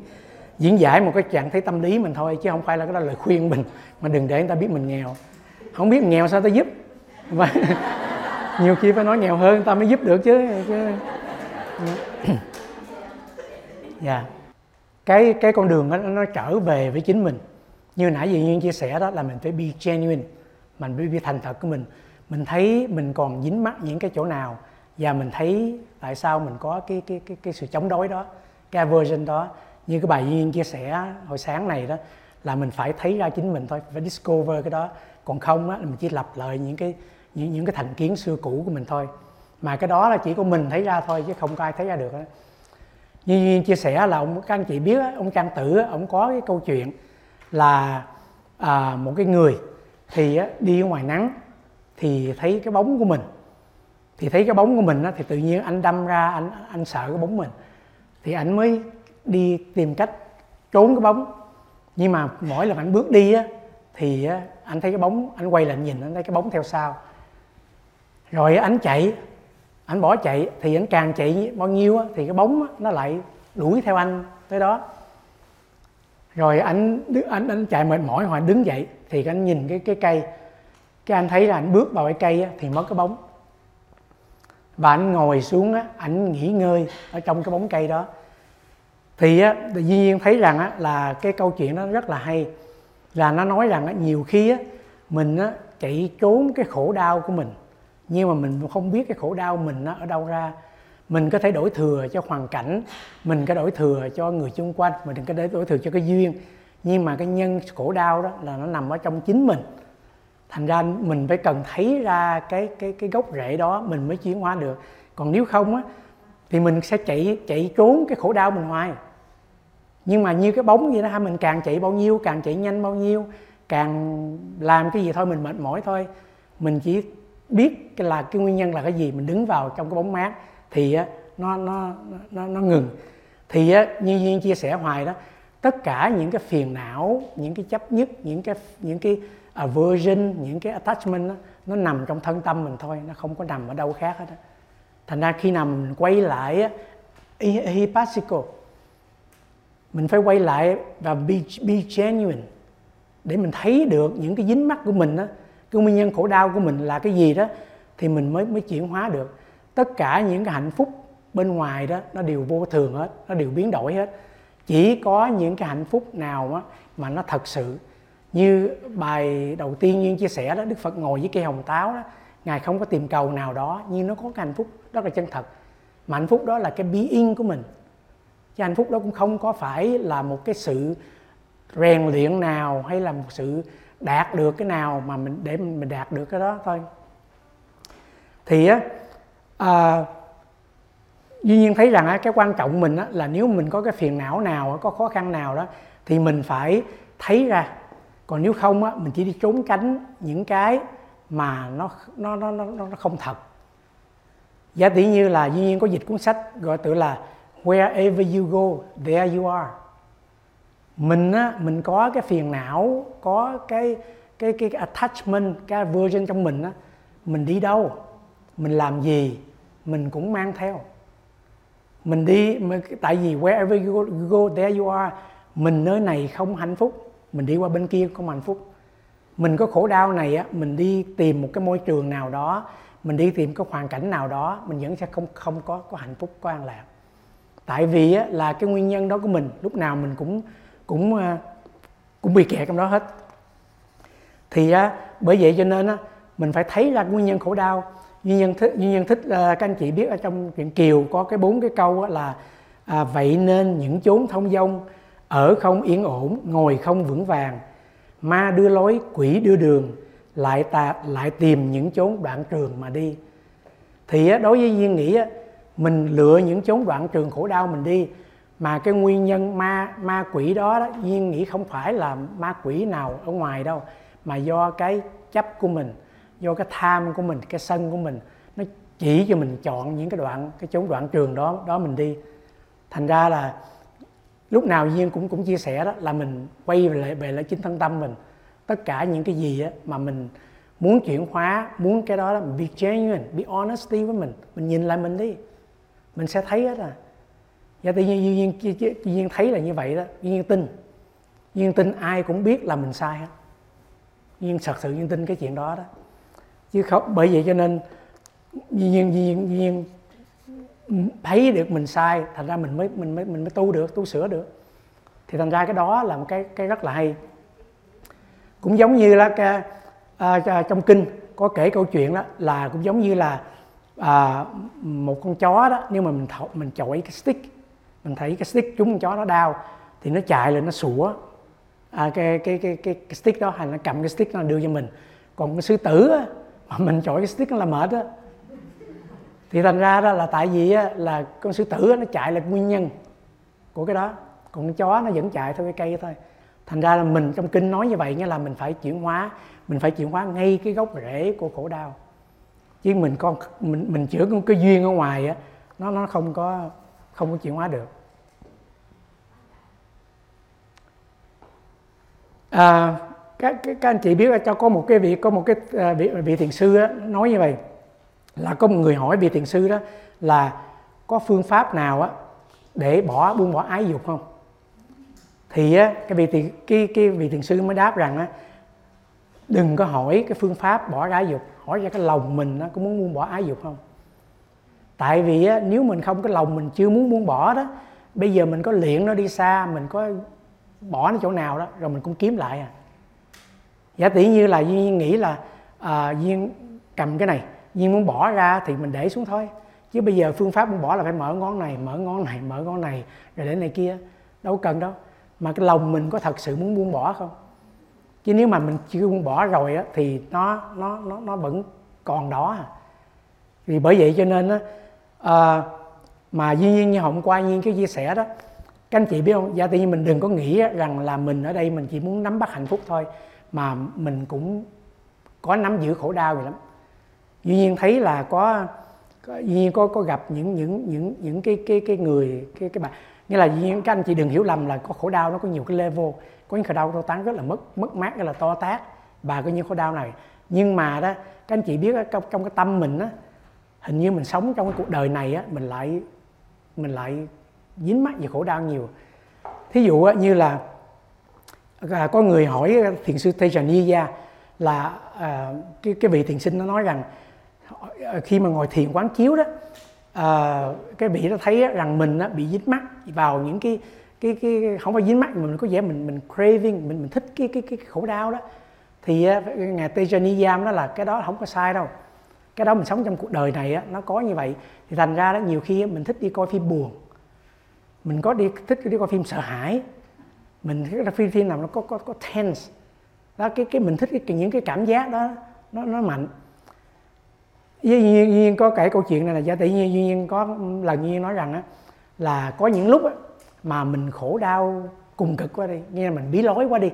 [SPEAKER 1] diễn giải một cái trạng thái tâm lý mình thôi chứ không phải là cái đó lời khuyên mình mà đừng để người ta biết mình nghèo. Không biết nghèo sao ta giúp? Và nhiều khi phải nói nghèo hơn người ta mới giúp được chứ dạ. Yeah. cái cái con đường đó, nó trở về với chính mình. Như nãy giờ nhiên chia sẻ đó là mình phải be genuine mình phải be thành thật của mình. Mình thấy mình còn dính mắc những cái chỗ nào và mình thấy tại sao mình có cái cái cái cái sự chống đối đó cái aversion đó. Như cái bài duyên chia sẻ hồi sáng này đó là mình phải thấy ra chính mình thôi phải discover cái đó. Còn không á mình chỉ lặp lại những cái những, những cái thành kiến xưa cũ của mình thôi. Mà cái đó là chỉ có mình thấy ra thôi chứ không có ai thấy ra được đó. như duyên chia sẻ là ông các anh chị biết ông trang tử ông có cái câu chuyện là à, một cái người thì đi ở ngoài nắng thì thấy cái bóng của mình. Thì thấy cái bóng của mình thì tự nhiên anh đâm ra anh anh sợ cái bóng mình. Thì anh mới đi tìm cách trốn cái bóng. Nhưng mà mỗi lần anh bước đi á thì anh thấy cái bóng anh quay lại nhìn anh thấy cái bóng theo sau rồi anh chạy anh bỏ chạy thì anh càng chạy bao nhiêu thì cái bóng nó lại đuổi theo anh tới đó. Rồi anh anh anh chạy mệt mỏi hoặc đứng dậy thì anh nhìn cái cái cây. Cái anh thấy là anh bước vào cái cây thì mất cái bóng. Và anh ngồi xuống anh nghỉ ngơi ở trong cái bóng cây đó. Thì á, tự nhiên thấy rằng á, là cái câu chuyện đó rất là hay. Là nó nói rằng á, nhiều khi á, mình á, chạy trốn cái khổ đau của mình nhưng mà mình không biết cái khổ đau mình nó ở đâu ra. Mình có thể đổi thừa cho hoàn cảnh, mình có đổi thừa cho người xung quanh, mình đừng có để đổi thừa cho cái duyên. Nhưng mà cái nhân khổ đau đó là nó nằm ở trong chính mình. Thành ra mình phải cần thấy ra cái cái cái gốc rễ đó, mình mới chuyển hóa được. Còn nếu không á, thì mình sẽ chạy chạy trốn cái khổ đau mình hoài nhưng mà như cái bóng vậy đó ha mình càng chạy bao nhiêu, càng chạy nhanh bao nhiêu, càng làm cái gì thôi, mình mệt mỏi thôi. Mình chỉ biết cái là cái nguyên nhân là cái gì mình đứng vào trong cái bóng mát thì nó nó nó nó ngừng thì như duyên chia sẻ hoài đó tất cả những cái phiền não những cái chấp nhất những cái những cái à, aversion những cái attachment đó, nó nằm trong thân tâm mình thôi nó không có nằm ở đâu khác hết đó. thành ra khi nào mình quay lại hypasico mình phải quay lại và be, be genuine để mình thấy được những cái dính mắt của mình đó cái nguyên nhân khổ đau của mình là cái gì đó thì mình mới mới chuyển hóa được. Tất cả những cái hạnh phúc bên ngoài đó, nó đều vô thường hết, nó đều biến đổi hết. Chỉ có những cái hạnh phúc nào đó mà nó thật sự. Như bài đầu tiên như chia sẻ đó, đức phật ngồi với cây hồng táo đó, ngài không có tìm cầu nào đó, nhưng nó có cái hạnh phúc rất là chân thật. Mà hạnh phúc đó là cái being của mình. Cái hạnh phúc đó cũng không có phải là một cái sự rèn luyện nào hay là một sự đạt được cái nào mà mình để mình đạt được cái đó thôi. Thì á à, duy nhiên thấy rằng á, cái quan trọng mình á, là nếu mình có cái phiền não nào có khó khăn nào đó thì mình phải thấy ra. Còn nếu không á, mình chỉ đi trốn tránh những cái mà nó nó nó nó, nó không thật. Giả tỷ như là duy nhiên có dịch cuốn sách gọi tự là wherever you go there you are mình á mình có cái phiền não có cái cái cái, cái attachment cái version trong mình á mình đi đâu? Mình làm gì? Mình cũng mang theo. Mình đi tại vì wherever you go, you go there you are. Mình nơi này không hạnh phúc mình đi qua bên kia không hạnh phúc. Mình có khổ đau này á mình đi tìm một cái môi trường nào đó mình đi tìm cái hoàn cảnh nào đó mình vẫn sẽ không không có có hạnh phúc có an lạc. Tại vì á, là cái nguyên nhân đó của mình lúc nào mình cũng cũng ờ, cũng bị kẹt trong đó hết. Thì á, bởi vậy cho nên á, mình phải thấy ra nguyên nhân khổ đau. Nguyên nhân thích nguyên nhân thích uh, các anh chị biết ở trong truyện kiều có cái bốn cái câu là à, vậy nên những chốn thông dong ở không yên ổn ngồi không vững vàng. Ma đưa lối quỷ đưa đường lại tà lại tìm những chốn đoạn trường mà đi. Thì á, đối với duyên nghĩ á, mình lựa những chốn đoạn trường khổ đau mình đi mà cái nguyên nhân ma ma quỷ đó, đó duyên nghĩ không phải là ma quỷ nào ở ngoài đâu mà do cái chấp của mình do cái tham của mình cái sân của mình nó chỉ cho mình chọn những cái đoạn cái chốn đoạn trường đó đó mình đi. Thành ra là lúc nào duyên cũng cũng chia sẻ đó là mình quay về lại về lại chính thân tâm mình. Tất cả những cái gì á, mà mình muốn chuyển hóa muốn cái đó là be genuine be honesty với mình mình nhìn lại mình đi. Mình sẽ thấy hết à và tự nhiên duyên, duyên, thấy là như vậy đó. Duyên tin. Duyên tin ai cũng biết là mình sai hết. Duyên thật sự duyên tin cái chuyện đó đó. Chứ không bởi vậy cho nên duyên duyên duyên thấy được mình sai thành ra mình mới mình mới mình mới tu được tu sửa được. Thì thành ra cái đó là một cái cái rất là hay. Cũng giống như là cái, à, à trong kinh có kể câu chuyện đó là cũng giống như là à, một con chó đó nhưng mà mình thọ, mình chọi cái stick mình thấy cái stick trúng con chó nó đau thì nó chạy lên nó sủa. À, cái, cái, cái, cái, cái stick đó hay nó cầm cái stick nó đưa cho mình. Còn cái sư tử á, mà mình chọi cái stick nó là mệt á. Thì thành ra đó là tại vì á, là con sư tử á, nó chạy là nguyên nhân của cái đó. Còn con chó nó vẫn chạy theo cái cây thôi. Thành ra là mình trong kinh nói như vậy nghĩa là mình phải chuyển hóa mình phải chuyển hóa ngay cái gốc rễ của khổ đau. Chứ mình con mình mình chữa cái, cái duyên ở ngoài á nó nó không có không có chuyển hóa được. À, các, các, các anh chị biết là cho có một cái vị có một cái à, vị, vị thiền sư đó, nói như vậy là có một người hỏi vị thiền sư đó là có phương pháp nào á để bỏ buông bỏ ái dục không? Thì á, cái vị thiền cái cái vị thiền sư mới đáp rằng á đừng có hỏi cái phương pháp bỏ ái dục hỏi ra cái lòng mình nó có muốn buông bỏ ái dục không? Tại vì á, nếu mình không cái lòng mình chưa muốn buông bỏ đó bây giờ mình có luyện nó đi xa mình có bỏ nó chỗ nào đó rồi mình cũng kiếm lại à. Giả tỷ như là duyên nghĩ là à, duyên cầm cái này duyên muốn bỏ ra thì mình để xuống thôi. Chứ bây giờ phương pháp muốn bỏ là phải mở ngón này mở ngón này mở ngón này rồi để này kia đâu cần đâu. Mà cái lòng mình có thật sự muốn buông bỏ không? Chứ nếu mà mình chưa buông bỏ rồi á thì nó nó nó nó vẫn còn đó à. vì bởi vậy cho nên á à, mà duy nhiên như hôm qua nhiên cái chia sẻ đó các anh chị biết không? Dạ tự nhiên mình đừng có nghĩ rằng là mình ở đây mình chỉ muốn nắm bắt hạnh phúc thôi mà mình cũng có nắm giữ khổ đau vậy lắm. Duy nhiên thấy là có, có duy nhiên có có gặp những những những những cái cái cái người cái cái bà. Nghĩa là những các anh chị đừng hiểu lầm là có khổ đau nó có nhiều cái level có những khổ đau to tán rất là mất mất mát rất là to tát và có những khổ đau này. Nhưng mà đó các anh chị biết đó, trong, trong cái tâm mình á hình như mình sống trong cái cuộc đời này á mình lại mình lại dính mắc về khổ đau nhiều. Thí dụ á, như là à, có người hỏi thiền sư Tejaniya là à, cái cái vị thiền sinh nó nói rằng ờ, khi mà ngồi thiền quán chiếu đó à, cái vị nó thấy rằng mình á, bị dính mắc vào những cái cái cái không phải dính mắc mà mình có vẻ mình mình craving mình mình thích cái cái cái khổ đau đó. Thì ngài Tejaniya đó là cái đó không có sai đâu cái đó mình sống trong cuộc đời này á, nó có như vậy. Thì thành ra đó nhiều khi mình thích đi coi phim buồn. Mình có đi thích đi coi phim sợ hãi. Mình thích phim phim nào nó có có có tense. Đó cái cái mình thích cái, những cái cảm giác đó nó nó mạnh. Duy nhiên, nhiên có kể câu chuyện này là do tự nhiên duy nhiên có lần nhiên nói rằng á là có những lúc á, mà mình khổ đau cùng cực quá đi nghe là mình bí lối quá đi.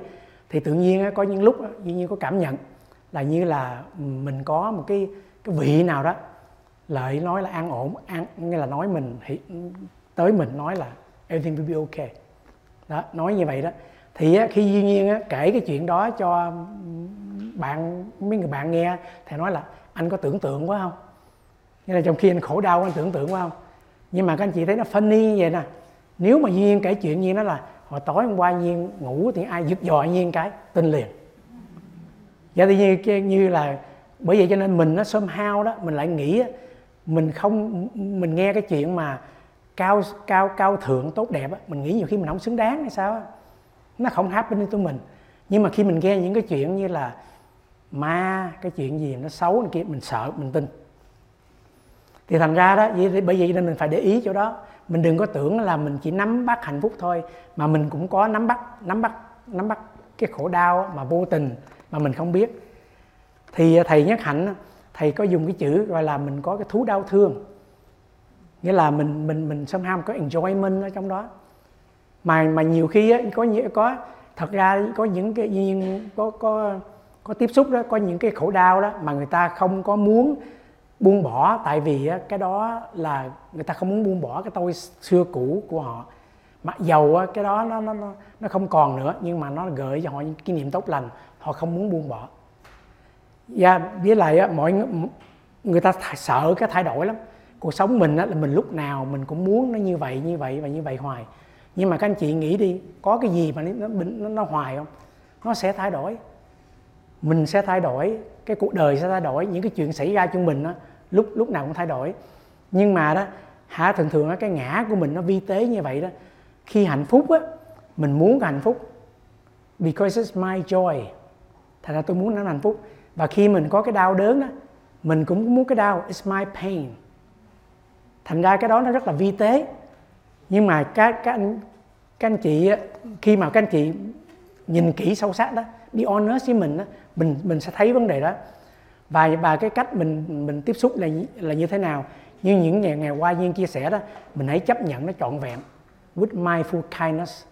[SPEAKER 1] Thì tự nhiên á, có những lúc á, duy nhiên có cảm nhận là như là mình có một cái cái vị nào đó lợi nói là an ổn, an, nghĩa là nói mình tới mình nói là everything will be okay. Đó, nói như vậy đó. Thì khi duy nhiên kể cái chuyện đó cho bạn, mấy người bạn nghe thì nói là anh có tưởng tượng quá không? Nghĩa là trong khi anh khổ đau anh tưởng tượng quá không? Nhưng mà các anh chị thấy nó funny như vậy nè. Nếu mà duy nhiên kể chuyện như nó là hồi tối hôm qua nhiên ngủ thì ai giật dò nhiên cái, tin liền. Vậy thì như như là bởi vậy cho nên mình nó somehow đó mình lại nghĩ mình không mình nghe cái chuyện mà cao cao cao thượng tốt đẹp mình nghĩ nhiều khi mình không xứng đáng hay sao nó không happen với tụi mình. Nhưng mà khi mình nghe những cái chuyện như là ma cái chuyện gì nó xấu này kia mình sợ mình tin. Thì thành ra đó vậy, bởi vậy nên mình phải để ý chỗ đó. Mình đừng có tưởng là mình chỉ nắm bắt hạnh phúc thôi mà mình cũng có nắm bắt nắm bắt nắm bắt cái khổ đau mà vô tình mà mình không biết thì à, thầy nhất hạnh thầy có dùng cái chữ gọi là mình có cái thú đau thương. Nghĩa là mình mình mình somehow có enjoyment ở trong đó. Mà mà nhiều khi á, có có thật ra có những cái nhiên có có có tiếp xúc đó có những cái khổ đau đó mà người ta không có muốn buông bỏ. Tại vì á, cái đó là người ta không muốn buông bỏ cái tôi xưa cũ của họ. Mặc dầu á, cái đó nó nó nó không còn nữa nhưng mà nó gợi cho họ những kỷ niệm tốt lành họ không muốn buông bỏ và với lại á, mọi người ta sợ cái thay đổi lắm. Cuộc sống mình á, là mình lúc nào mình cũng muốn nó như vậy như vậy và như vậy hoài. Nhưng mà các anh chị nghĩ đi có cái gì mà nó nó, nó hoài không? Nó sẽ thay đổi. Mình sẽ thay đổi cái cuộc đời sẽ thay đổi những cái chuyện xảy ra trong mình á, lúc lúc nào cũng thay đổi. Nhưng mà đó hả thường thường á, cái ngã của mình nó vi tế như vậy đó. Khi hạnh phúc á mình muốn hạnh phúc. Because it's my joy. Thành ra tôi muốn nó hạnh phúc và khi mình có cái đau đớn đó mình cũng muốn cái đau it's my pain. Thành ra cái đó nó rất là vi tế. Nhưng mà các các anh các anh chị khi mà các anh chị nhìn kỹ sâu sắc đó đi honest với mình đó mình mình sẽ thấy vấn đề đó. Và và cái cách mình mình tiếp xúc là là như thế nào? Như những ngày ngày qua nhiên chia sẻ đó mình hãy chấp nhận nó trọn vẹn. With mindful kindness.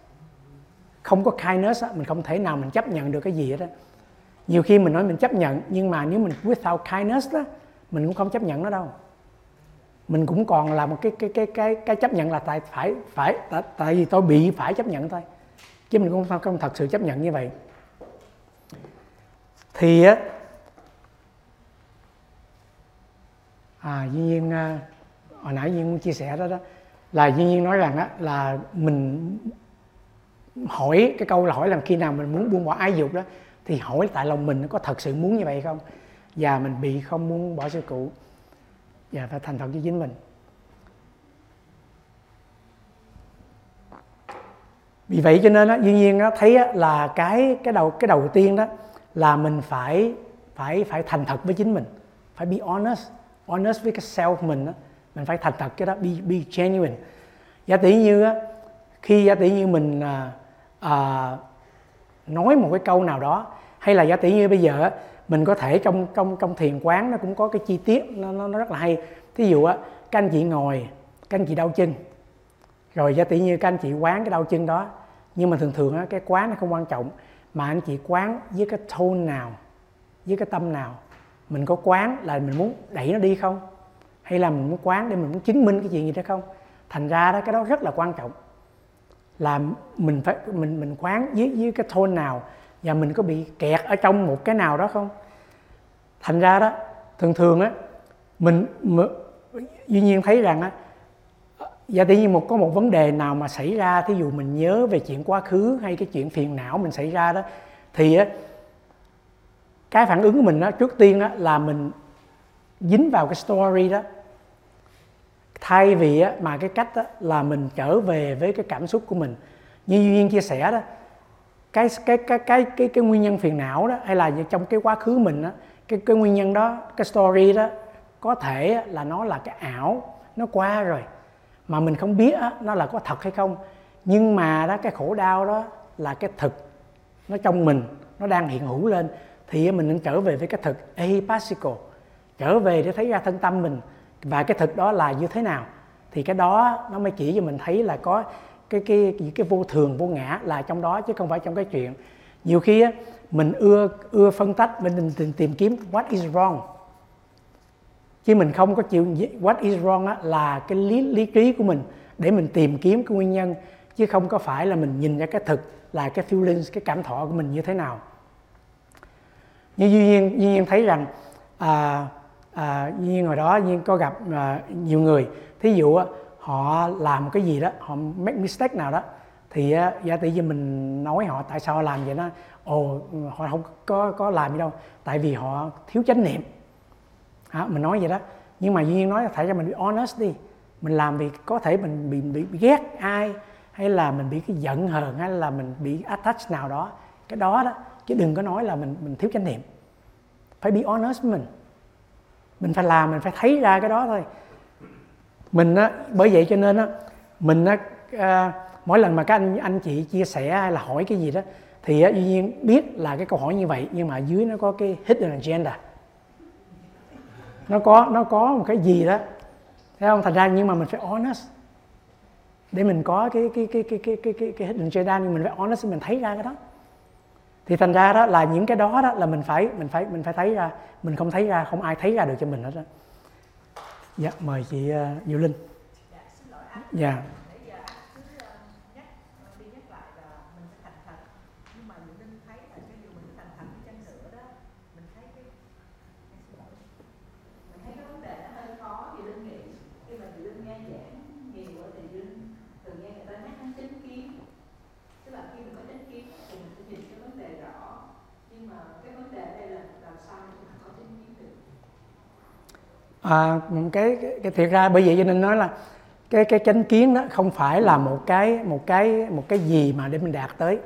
[SPEAKER 1] Không có kindness đó, mình không thể nào mình chấp nhận được cái gì hết đó nhiều khi mình nói mình chấp nhận nhưng mà nếu mình without kindness đó mình cũng không chấp nhận nó đâu. Mình cũng còn là một cái cái cái cái cái chấp nhận là tại phải phải tại, tại vì tôi bị phải chấp nhận thôi. Chứ mình cũng không, không thật sự chấp nhận như vậy. Thì á à duy nhiên à, hồi nãy nhiên chia sẻ đó đó là duy nhiên nói rằng á là mình hỏi cái câu là hỏi là khi nào mình muốn buông bỏ ái dục đó thì hỏi tại lòng mình có thật sự muốn như vậy không? Và mình bị không muốn bỏ sư cụ và phải thành thật với chính mình. Vì vậy cho nên á duy nhiên á thấy á, là cái cái đầu cái đầu tiên đó là mình phải phải phải thành thật với chính mình. Phải be honest honest với cái self mình đó. mình phải thành thật cái đó be be genuine. Giả tỷ như á khi giả tỷ như mình à, à, nói một cái câu nào đó hay là giả tỷ như bây giờ mình có thể trong trong trong thiền quán nó cũng có cái chi tiết nó nó, nó rất là hay. Thí dụ á các anh chị ngồi các anh chị đau chân. Rồi giả tỷ như các anh chị quán cái đau chân đó nhưng mà thường thường á cái quán nó không quan trọng mà anh chị quán với cái tone nào với cái tâm nào. Mình có quán là mình muốn đẩy nó đi không? Hay là mình muốn quán để mình muốn chứng minh cái chuyện gì đó không? Thành ra đó cái đó rất là quan trọng. Là mình phải mình mình quán với với cái tone nào và mình có bị kẹt ở trong một cái nào đó không? Thành ra đó thường thường á mình, duy nhiên thấy rằng á và tự nhiên một có một vấn đề nào mà xảy ra thí dụ mình nhớ về chuyện quá khứ hay cái chuyện phiền não mình xảy ra đó thì á cái phản ứng của mình đó trước tiên đó là mình dính vào cái story đó. Thay vì á, mà cái cách đó là mình trở về với cái cảm xúc của mình. Như duy nhiên chia sẻ đó cái cái cái cái cái cái nguyên nhân phiền não đó hay là trong cái quá khứ mình đó cái cái nguyên nhân đó cái story đó có thể là nó là cái ảo nó qua rồi mà mình không biết đó, nó là có thật hay không. Nhưng mà đó cái khổ đau đó là cái thực nó trong mình nó đang hiện hữu lên thì mình nên trở về với cái thực ahipasico trở về để thấy ra thân tâm mình. Và cái thực đó là như thế nào thì cái đó nó mới chỉ cho mình thấy là có cái cái cái, cái vô thường vô ngã là trong đó chứ không phải trong cái chuyện. Nhiều khi á, mình ưa ưa phân tách mình tìm, tìm kiếm what is wrong. Chứ mình không có chịu what is wrong á, là cái lý lý trí của mình để mình tìm kiếm cái nguyên nhân chứ không có phải là mình nhìn ra cái thực là cái feelings cái cảm thọ của mình như thế nào. Như duy nhiên duy nhiên thấy rằng à, à, duy nhiên hồi đó duy nhiên có gặp à, nhiều người. Thí dụ á, họ làm cái gì đó họ make mistake nào đó thì giả tỷ như mình nói họ tại sao họ làm vậy đó ồ họ không có có làm gì đâu tại vì họ thiếu chánh niệm. À, mình nói vậy đó. Nhưng mà duy nhiên nói là phải cho mình bị honest đi mình làm việc có thể mình bị, bị, bị ghét ai hay là mình bị cái giận hờn hay là mình bị attach nào đó cái đó đó chứ đừng có nói là mình mình thiếu chánh niệm. Phải bị honest với mình. Mình phải làm mình phải thấy ra cái đó thôi mình á bởi vậy cho nên á mình á à, mỗi lần mà các anh anh chị chia sẻ hay là hỏi cái gì đó thì á, duy nhiên biết là cái câu hỏi như vậy nhưng mà dưới nó có cái hidden agenda. Nó có nó có một cái gì đó thấy không? Thành ra nhưng mà mình phải honest. Để mình có cái cái cái cái cái cái cái, cái hidden agenda nhưng mình phải honest mình thấy ra cái đó. Thì thành ra đó là những cái đó đó là mình phải mình phải mình phải thấy ra. Mình không thấy ra không ai thấy ra được cho mình hết đó dạ mời chị uh, Diệu Linh. Dạ yeah à, cái, cái cái thiệt ra bởi vậy cho nên nói là cái cái chánh kiến đó không phải là một cái một cái một cái gì mà để mình đạt tới.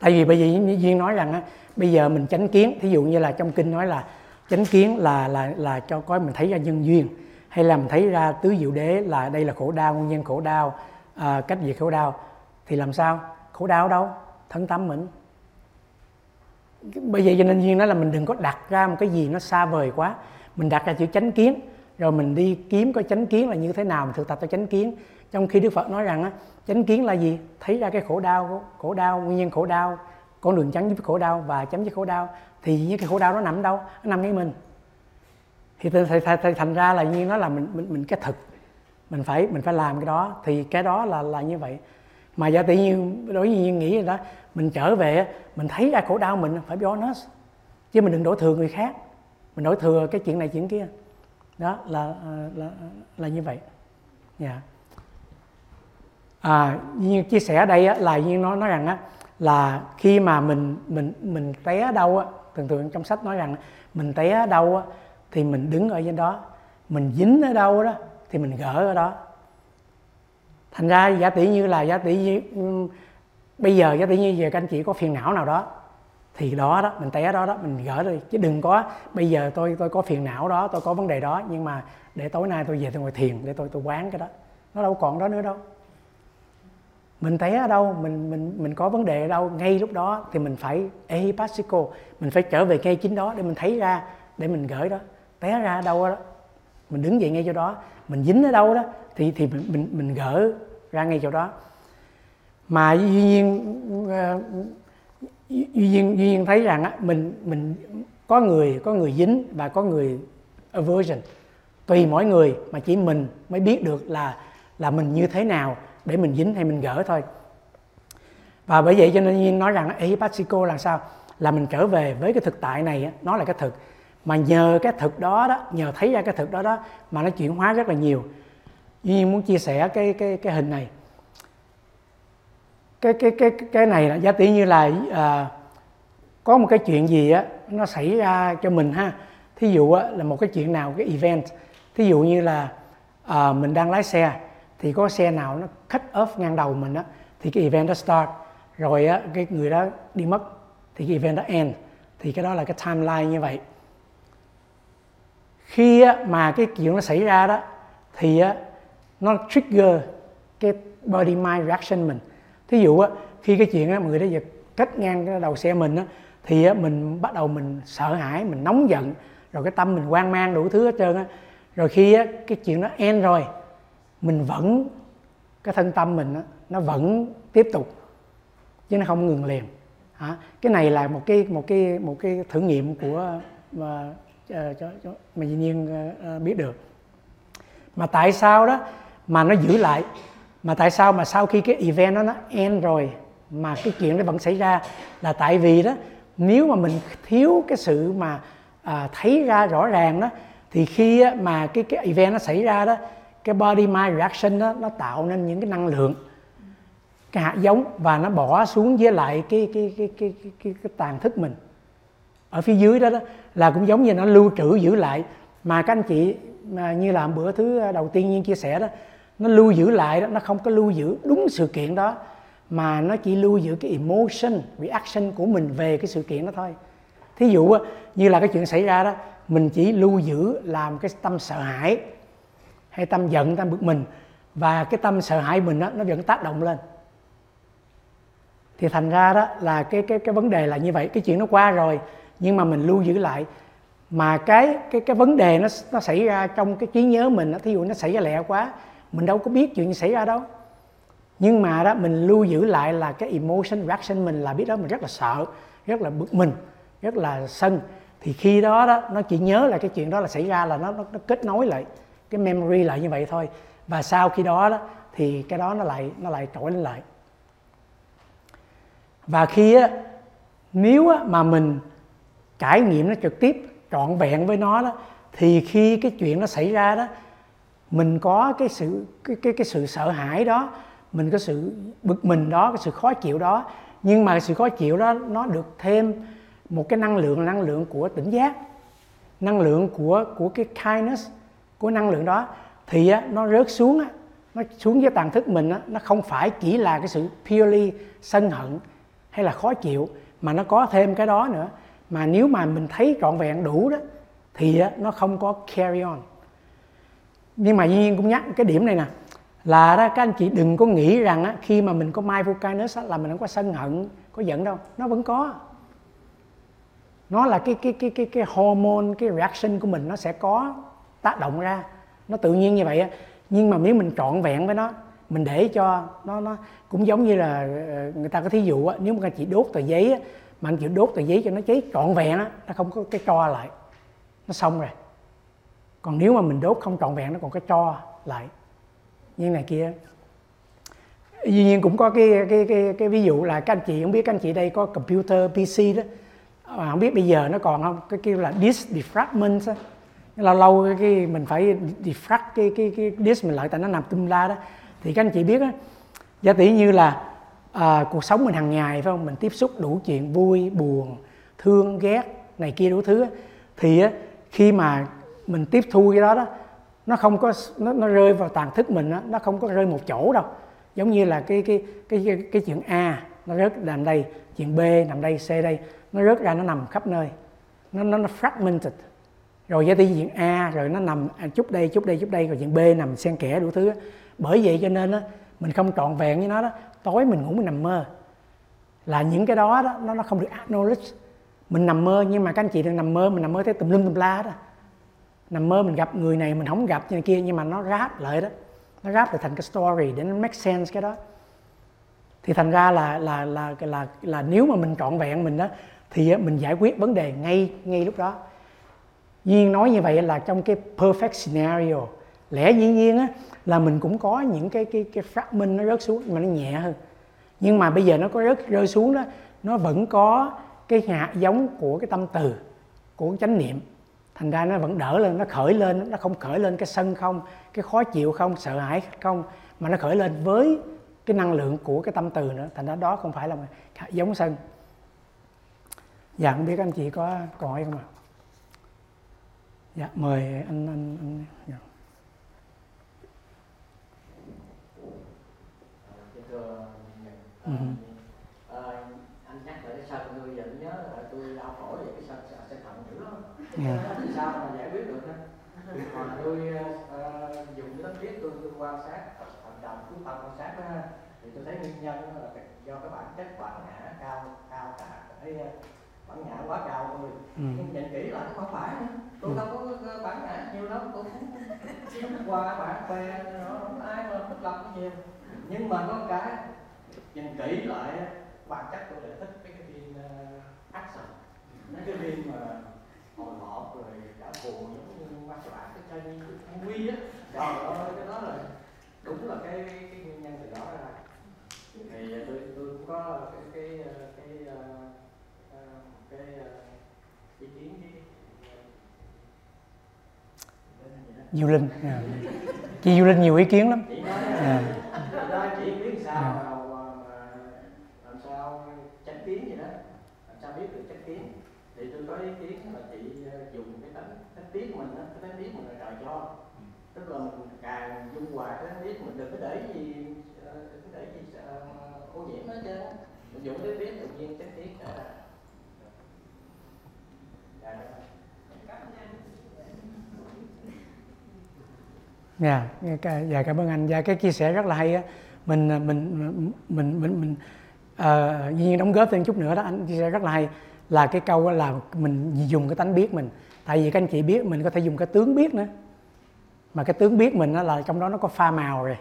[SPEAKER 1] Tại vì bây như duyên nói rằng á, bây giờ mình chánh kiến thí dụ như là trong kinh nói là chánh kiến là là là cho có mình thấy ra nhân duyên hay là mình thấy ra tứ diệu đế là đây là khổ đau nguyên nhân khổ đau à, cách diệt khổ đau thì làm sao? Khổ đau đâu? Thân tâm mình. Bây giờ cho nên duyên nói là mình đừng có đặt ra một cái gì nó xa vời quá mình đặt ra chữ chánh kiến rồi mình đi kiếm coi chánh kiến là như thế nào mình thực tập cho chánh kiến. Trong khi đức phật nói rằng á chánh kiến là gì? Thấy ra cái khổ đau khổ đau nguyên nhân khổ đau con đường chấm với khổ đau và chấm dứt khổ đau thì những cái khổ đau nó nằm đâu? Nó nằm ngay mình. Thì thầy, thành ra là như nó là mình mình mình cái thực. Mình phải mình phải làm cái đó. Thì cái đó là là như vậy. Mà giả tự nhiên đối với nhiên nghĩ rồi đó mình trở về mình thấy ra khổ đau mình phải be honest. Chứ mình đừng đổ thừa người khác mình nói thừa cái chuyện này chuyện kia. Đó là à, là là, như vậy. Nha yeah. à như chia sẻ ở đây á, là như nó nói rằng á là khi mà mình mình mình té đâu á thường thường trong sách nói rằng mình té đâu á thì mình đứng ở trên đó. Mình dính ở đâu đó thì mình gỡ ở đó. Thành ra giả tỷ như là giả tỷ như bây giờ giả tỷ như giờ các anh chị có phiền não nào đó thì đó đó mình té đó đó mình gỡ đi. Chứ đừng có bây giờ tôi tôi có phiền não đó tôi có vấn đề đó nhưng mà để tối nay tôi về tôi ngồi thiền để tôi tôi quán cái đó. Nó đâu còn đó nữa đâu. Mình té ở đâu mình mình mình có vấn đề ở đâu ngay lúc đó thì mình phải ehipasiko mình phải trở về ngay chính đó để mình thấy ra để mình gửi đó. Té ra ở đâu đó mình đứng dậy ngay chỗ đó. Mình dính ở đâu đó thì thì mình mình, mình gỡ ra ngay chỗ đó. Mà duy nhiên ờ, duy nhiên duy nhiên thấy rằng á, mình mình có người có người dính và có người aversion. Tùy mỗi người mà chỉ mình mới biết được là là mình như thế nào để mình dính hay mình gỡ thôi. Và bởi vậy cho nên nhiên nói rằng ehipatiko là sao? Là mình trở về với cái thực tại này nó là cái thực. Mà nhờ cái thực đó đó, nhờ thấy ra cái thực đó đó mà nó chuyển hóa rất là nhiều. Nhiên muốn chia sẻ cái cái cái hình này cái cái cái cái này là giá tỷ như là à, có một cái chuyện gì á nó xảy ra cho mình ha. Thí dụ á, là một cái chuyện nào cái event thí dụ như là à, mình đang lái xe thì có xe nào nó cut off ngang đầu mình á thì cái event đó start. Rồi á cái người đó đi mất thì cái event đó end. Thì cái đó là cái timeline như vậy. Khi á, mà cái chuyện nó xảy ra đó thì á, nó trigger cái body mind reaction mình thí dụ á, khi cái chuyện á, người đó giật cách ngang cái đầu xe mình á, thì á, mình bắt đầu mình sợ hãi mình nóng giận rồi cái tâm mình hoang mang đủ thứ hết trơn á. Rồi khi á, cái chuyện đó end rồi mình vẫn cái thân tâm mình á, nó vẫn tiếp tục chứ nó không ngừng liền. À, cái này là một cái một cái một cái thử nghiệm của mà uh, cho, cho mà dĩ nhiên uh, biết được. Mà tại sao đó mà nó giữ lại? Mà tại sao mà sau khi cái event đó nó end rồi mà cái chuyện nó vẫn xảy ra? Là tại vì đó nếu mà mình thiếu cái sự mà à, thấy ra rõ ràng đó thì khi mà cái cái event nó xảy ra đó cái body mind reaction đó nó tạo nên những cái năng lượng cái hạt giống và nó bỏ xuống với lại cái cái cái cái cái, cái, cái tàn thức mình. Ở phía dưới đó, đó là cũng giống như nó lưu trữ giữ lại. Mà các anh chị mà như là bữa thứ à, đầu tiên nhiên chia sẻ đó nó lưu giữ lại đó nó không có lưu giữ đúng sự kiện đó mà nó chỉ lưu giữ cái emotion reaction của mình về cái sự kiện đó thôi. Thí dụ như là cái chuyện xảy ra đó mình chỉ lưu giữ làm cái tâm sợ hãi hay tâm giận tâm bực mình và cái tâm sợ hãi mình đó, nó vẫn tác động lên. Thì thành ra đó là cái cái cái vấn đề là như vậy. Cái chuyện nó qua rồi nhưng mà mình lưu giữ lại. Mà cái cái cái vấn đề nó nó xảy ra trong cái trí nhớ mình đó, thí dụ nó xảy ra lẹ quá mình đâu có biết chuyện gì xảy ra đâu. Nhưng mà đó mình lưu giữ lại là cái emotion reaction mình là biết đó mình rất là sợ rất là bực mình rất là sân. Thì khi đó đó nó chỉ nhớ là cái chuyện đó là xảy ra là nó nó, nó kết nối lại cái memory lại như vậy thôi. Và sau khi đó đó thì cái đó nó lại nó lại trỗi lên lại. Và khi á, nếu á, mà mình trải nghiệm nó trực tiếp trọn vẹn với nó đó thì khi cái chuyện nó xảy ra đó mình có cái sự cái cái cái sự sợ hãi đó mình có sự bực mình đó cái sự khó chịu đó. Nhưng mà cái sự khó chịu đó nó được thêm một cái năng lượng năng lượng của tỉnh giác năng lượng của của cái kindness của năng lượng đó. Thì á, nó rớt xuống á, nó xuống với tàn thức mình á, nó không phải chỉ là cái sự purely sân hận hay là khó chịu mà nó có thêm cái đó nữa. Mà nếu mà mình thấy trọn vẹn đủ đó thì á, nó không có carry on nhưng mà duy nhiên cũng nhắc cái điểm này nè. Là đó các anh chị đừng có nghĩ rằng á, khi mà mình có mindful kindness á, là mình không có sân hận có giận đâu. Nó vẫn có. Nó là cái cái cái cái cái hormone cái reaction của mình nó sẽ có tác động ra. Nó tự nhiên như vậy á. Nhưng mà nếu mình trọn vẹn với nó mình để cho nó nó cũng giống như là ờ, người ta có thí dụ á nếu mà anh chị đốt tờ giấy á, mà anh chị đốt tờ giấy cho nó cháy trọn vẹn á nó không có cái tro lại. Nó xong rồi còn nếu mà mình đốt không trọn vẹn nó còn cái cho lại. Như này kia. Dĩ nhiên cũng có cái cái cái cái ví dụ là các anh chị không biết các anh chị đây có computer PC đó. Mà không biết bây giờ nó còn không? Cái kêu là disk defragment đó. lâu lâu cái, cái mình phải defrag cái cái cái disk mình lại tại nó nằm tum la đó. Thì các anh chị biết á giả tỷ như là à, cuộc sống mình hàng ngày phải không? Mình tiếp xúc đủ chuyện vui buồn thương ghét này kia đủ thứ thì á, khi mà mình tiếp thu cái đó đó nó không có nó, nó rơi vào tàn thức mình đó, nó không có rơi một chỗ đâu. Giống như là cái cái cái cái, cái chuyện A nó rớt nằm đây chuyện B nằm đây C đây nó rớt ra nó nằm khắp nơi. Nó nó, nó fragmented. Rồi với chuyện A rồi nó nằm à, chút đây chút đây chút đây rồi chuyện B nằm xen kẽ đủ thứ bởi vậy cho nên đó, mình không trọn vẹn với nó đó tối mình ngủ mình nằm mơ. Là những cái đó đó nó nó không được acknowledge. Mình nằm mơ nhưng mà các anh chị đang nằm mơ mình nằm mơ thấy tùm lum tùm la đó nằm mơ mình gặp người này mình không gặp như này kia nhưng mà nó ráp lại đó. Nó ráp lại thành cái story để nó make sense cái đó. Thì thành ra là là là là là, là nếu mà mình trọn vẹn mình đó thì mình giải quyết vấn đề ngay ngay lúc đó. Duyên nói như vậy là trong cái perfect scenario lẽ dĩ nhiên á là mình cũng có những cái cái cái fragment nó rớt xuống mà nó nhẹ hơn. Nhưng mà bây giờ nó có rớt rơi xuống đó nó vẫn có cái hạt giống của cái tâm từ của chánh niệm thành ra nó vẫn đỡ lên nó khởi lên nó không khởi lên cái sân không cái khó chịu không sợ hãi không mà nó khởi lên với cái năng lượng của cái tâm từ nữa. Thành ra đó không phải là giống sân. Dạ không biết anh chị có câu hỏi không ạ? Dạ mời anh anh, anh dạ.
[SPEAKER 6] thưa
[SPEAKER 1] Ừ.
[SPEAKER 6] ờ, anh nhắc lại cái sân tôi giờ tôi nhớ là tôi đau phổi về cái sân sợ sẽ thận lắm
[SPEAKER 1] Dạ.
[SPEAKER 6] Sao mà giải quyết được ha? Còn tôi ờ, dùng cái tấm thiết tôi, tôi quan sát thận trọng chú tâm quan sát đó thì tôi thấy nguyên nhân là do cái bản chất bản ngã cao cao cả cái ờ, bản ngã quá cao thôi.
[SPEAKER 1] Ừ.
[SPEAKER 6] nhưng nhìn kỹ lại không phải tôi đâu có bản ngã nhiều lắm tôi cũng qua bản bè nó không ai mà thích cái nhiều nhưng mà có cái nhìn kỹ lại bản chất tôi lại thích cái cái phim uh, action cái phim mà hồi hộp rồi cả buồn giống như mắt bạn cái chân quy á ơi cái đó là đúng là cái cái nguyên nhân từ đó ra thì tôi tôi cũng có cái cái ờ, cái ờ, ờ, cái ờ, ý kiến với đó.
[SPEAKER 1] Diệu Linh dạ. chị Diệu Linh nhiều ý kiến lắm
[SPEAKER 6] chị nói. Thật ra chị biết sao
[SPEAKER 1] Dạ.
[SPEAKER 6] mà, mà, mà làm sao tránh kiến gì đó làm sao biết được tránh kiến thì tôi có ý kiến là chị ờ, dùng cái tánh tánh biết của mình á cái biết mình là trời cho tức là mình càng dung hòa cái biết mình đừng có để gì ờ, đừng có để gì ờ, ô nhiễm hết trơn mình dùng cái biết tự nhiên tránh kiến sẽ ra Dạ, dạ.
[SPEAKER 1] Dạ, yeah, dạ cảm ơn anh. Dạ cái chia sẻ rất là hay á. Mình mình mình mình mình, mình ờ, dĩ nhiên đóng góp thêm chút nữa đó anh chia sẻ rất là hay là cái câu là mình dùng cái tánh biết mình. Tại vì các anh chị biết mình có thể dùng cái tướng biết nữa. Mà cái tướng biết mình đó là trong đó nó có pha màu rồi.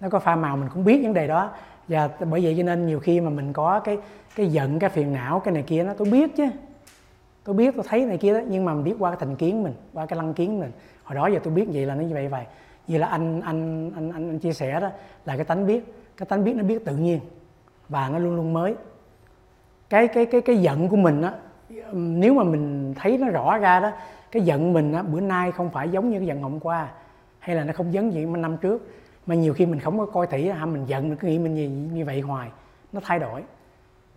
[SPEAKER 1] Nó có pha màu mình cũng biết vấn đề đó. Và bởi vậy cho nên nhiều khi mà mình có cái cái giận, cái phiền não, cái này kia nó tôi biết chứ tôi biết tôi thấy này kia đó nhưng mà mình biết qua cái thành kiến mình qua cái lăng kiến mình hồi đó giờ tôi biết vậy là nó như vậy vậy như là anh anh anh anh, anh chia sẻ đó là cái tánh biết cái tánh biết nó biết tự nhiên và nó luôn luôn mới cái cái cái cái giận của mình á nếu mà mình thấy nó rõ ra đó cái giận mình á bữa nay không phải giống như cái giận hôm qua hay là nó không giống như năm trước mà nhiều khi mình không có coi thị ha mình giận mình cứ nghĩ mình như, như vậy hoài nó thay đổi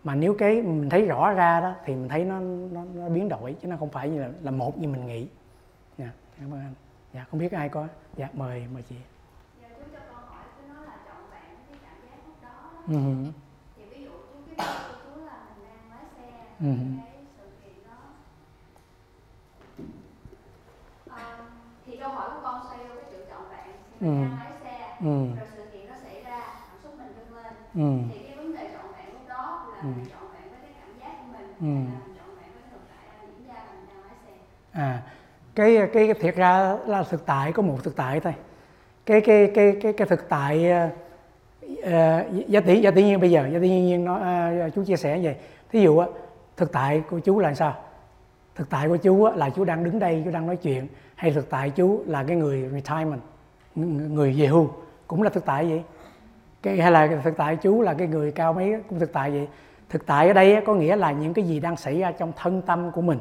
[SPEAKER 1] mà nếu cái mình thấy rõ ra đó thì mình thấy nó nó, nó biến đổi chứ nó không phải như là, là một như mình nghĩ dạ cảm ơn anh dạ không biết ai có dạ mời mời chị
[SPEAKER 5] Dạ, cho con hỏi chú nói là trọn vẹn cái cảm giác lúc đó đó.
[SPEAKER 1] ừ.
[SPEAKER 5] Thì ví dụ chú biết của chú là mình đang lái xe
[SPEAKER 1] Ừ.
[SPEAKER 5] cái sự kiện đó. Ờ, thì câu hỏi của con xoay vô cái vẹn thì mình
[SPEAKER 1] Ừ.
[SPEAKER 5] đang lái xe
[SPEAKER 1] Ừ.
[SPEAKER 5] rồi sự kiện nó xảy ra cảm xúc mình dâng lên
[SPEAKER 1] Ừ.
[SPEAKER 5] thì cái vấn đề trọn vẹn lúc đó là
[SPEAKER 1] Ừ.
[SPEAKER 5] mình trọn vẹn với cái cảm giác của mình
[SPEAKER 1] Ừ.
[SPEAKER 5] hay là mình trọn vẹn với thực tại đang diễn ra là mình đang lái xe
[SPEAKER 1] à cái cái, thiệt ra là thực tại có một thực tại thôi cái cái cái cái cái thực tại ờ, ờ, giá tỷ giá tỷ nhiên bây giờ giá tỷ nhiên nói ờ, chú chia sẻ vậy thí dụ á thực tại của chú là sao thực tại của chú á, là chú đang đứng đây chú đang nói chuyện hay thực tại chú là cái người retirement người về hưu cũng là thực tại vậy? Cái hay là thực tại chú là cái người cao mấy cũng thực tại vậy? Thực tại ở đây có nghĩa là những cái gì đang xảy ra trong thân tâm của mình.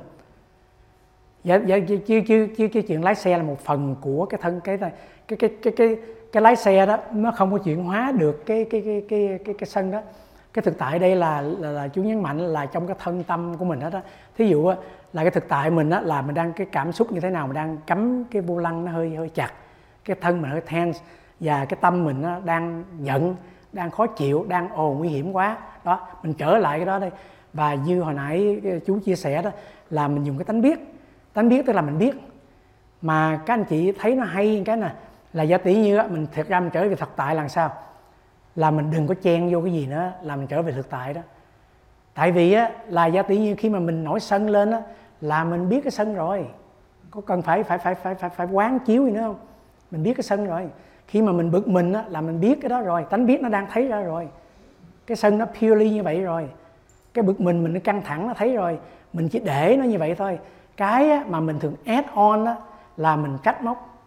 [SPEAKER 1] Dạ, dạ, chứ, chứ, chứ, chứ cái chuyện lái xe là một phần của cái thân cái cái cái cái cái cái, cái lái xe đó nó không có chuyển hóa được cái cái cái cái cái, cái sân đó cái thực tại đây là, là là chú nhấn mạnh là trong cái thân tâm của mình hết á. Thí dụ á, là cái thực tại mình á là mình đang cái cảm xúc như thế nào mình đang cắm cái vô lăng nó hơi hơi chặt cái thân mình hơi tense và cái tâm mình nó đang giận đang khó chịu đang ồ nguy hiểm quá. Đó mình trở lại cái đó đây. Và như hồi nãy ờ, chú chia sẻ đó là mình dùng cái tánh biết. Tánh biết tức là mình biết. Mà các anh chị thấy nó hay cái nè là giả tỷ như á, mình thật ra mình trở về thực tại là sao? Là mình đừng có chen vô cái gì nữa là mình trở về thực tại đó. Tại vì á là giả tự như khi mà mình nổi sân lên á là mình biết cái sân rồi. Có cần phải phải phải phải phải phải quán chiếu gì nữa không? Mình biết cái sân rồi. Khi mà mình bực mình á là mình biết cái đó rồi. Tánh biết nó đang thấy ra rồi. Cái sân nó purely như vậy rồi. Cái bực mình mình nó căng thẳng nó thấy rồi. Mình chỉ để nó như vậy thôi. Cái á, mà mình thường add on á, là mình trách móc.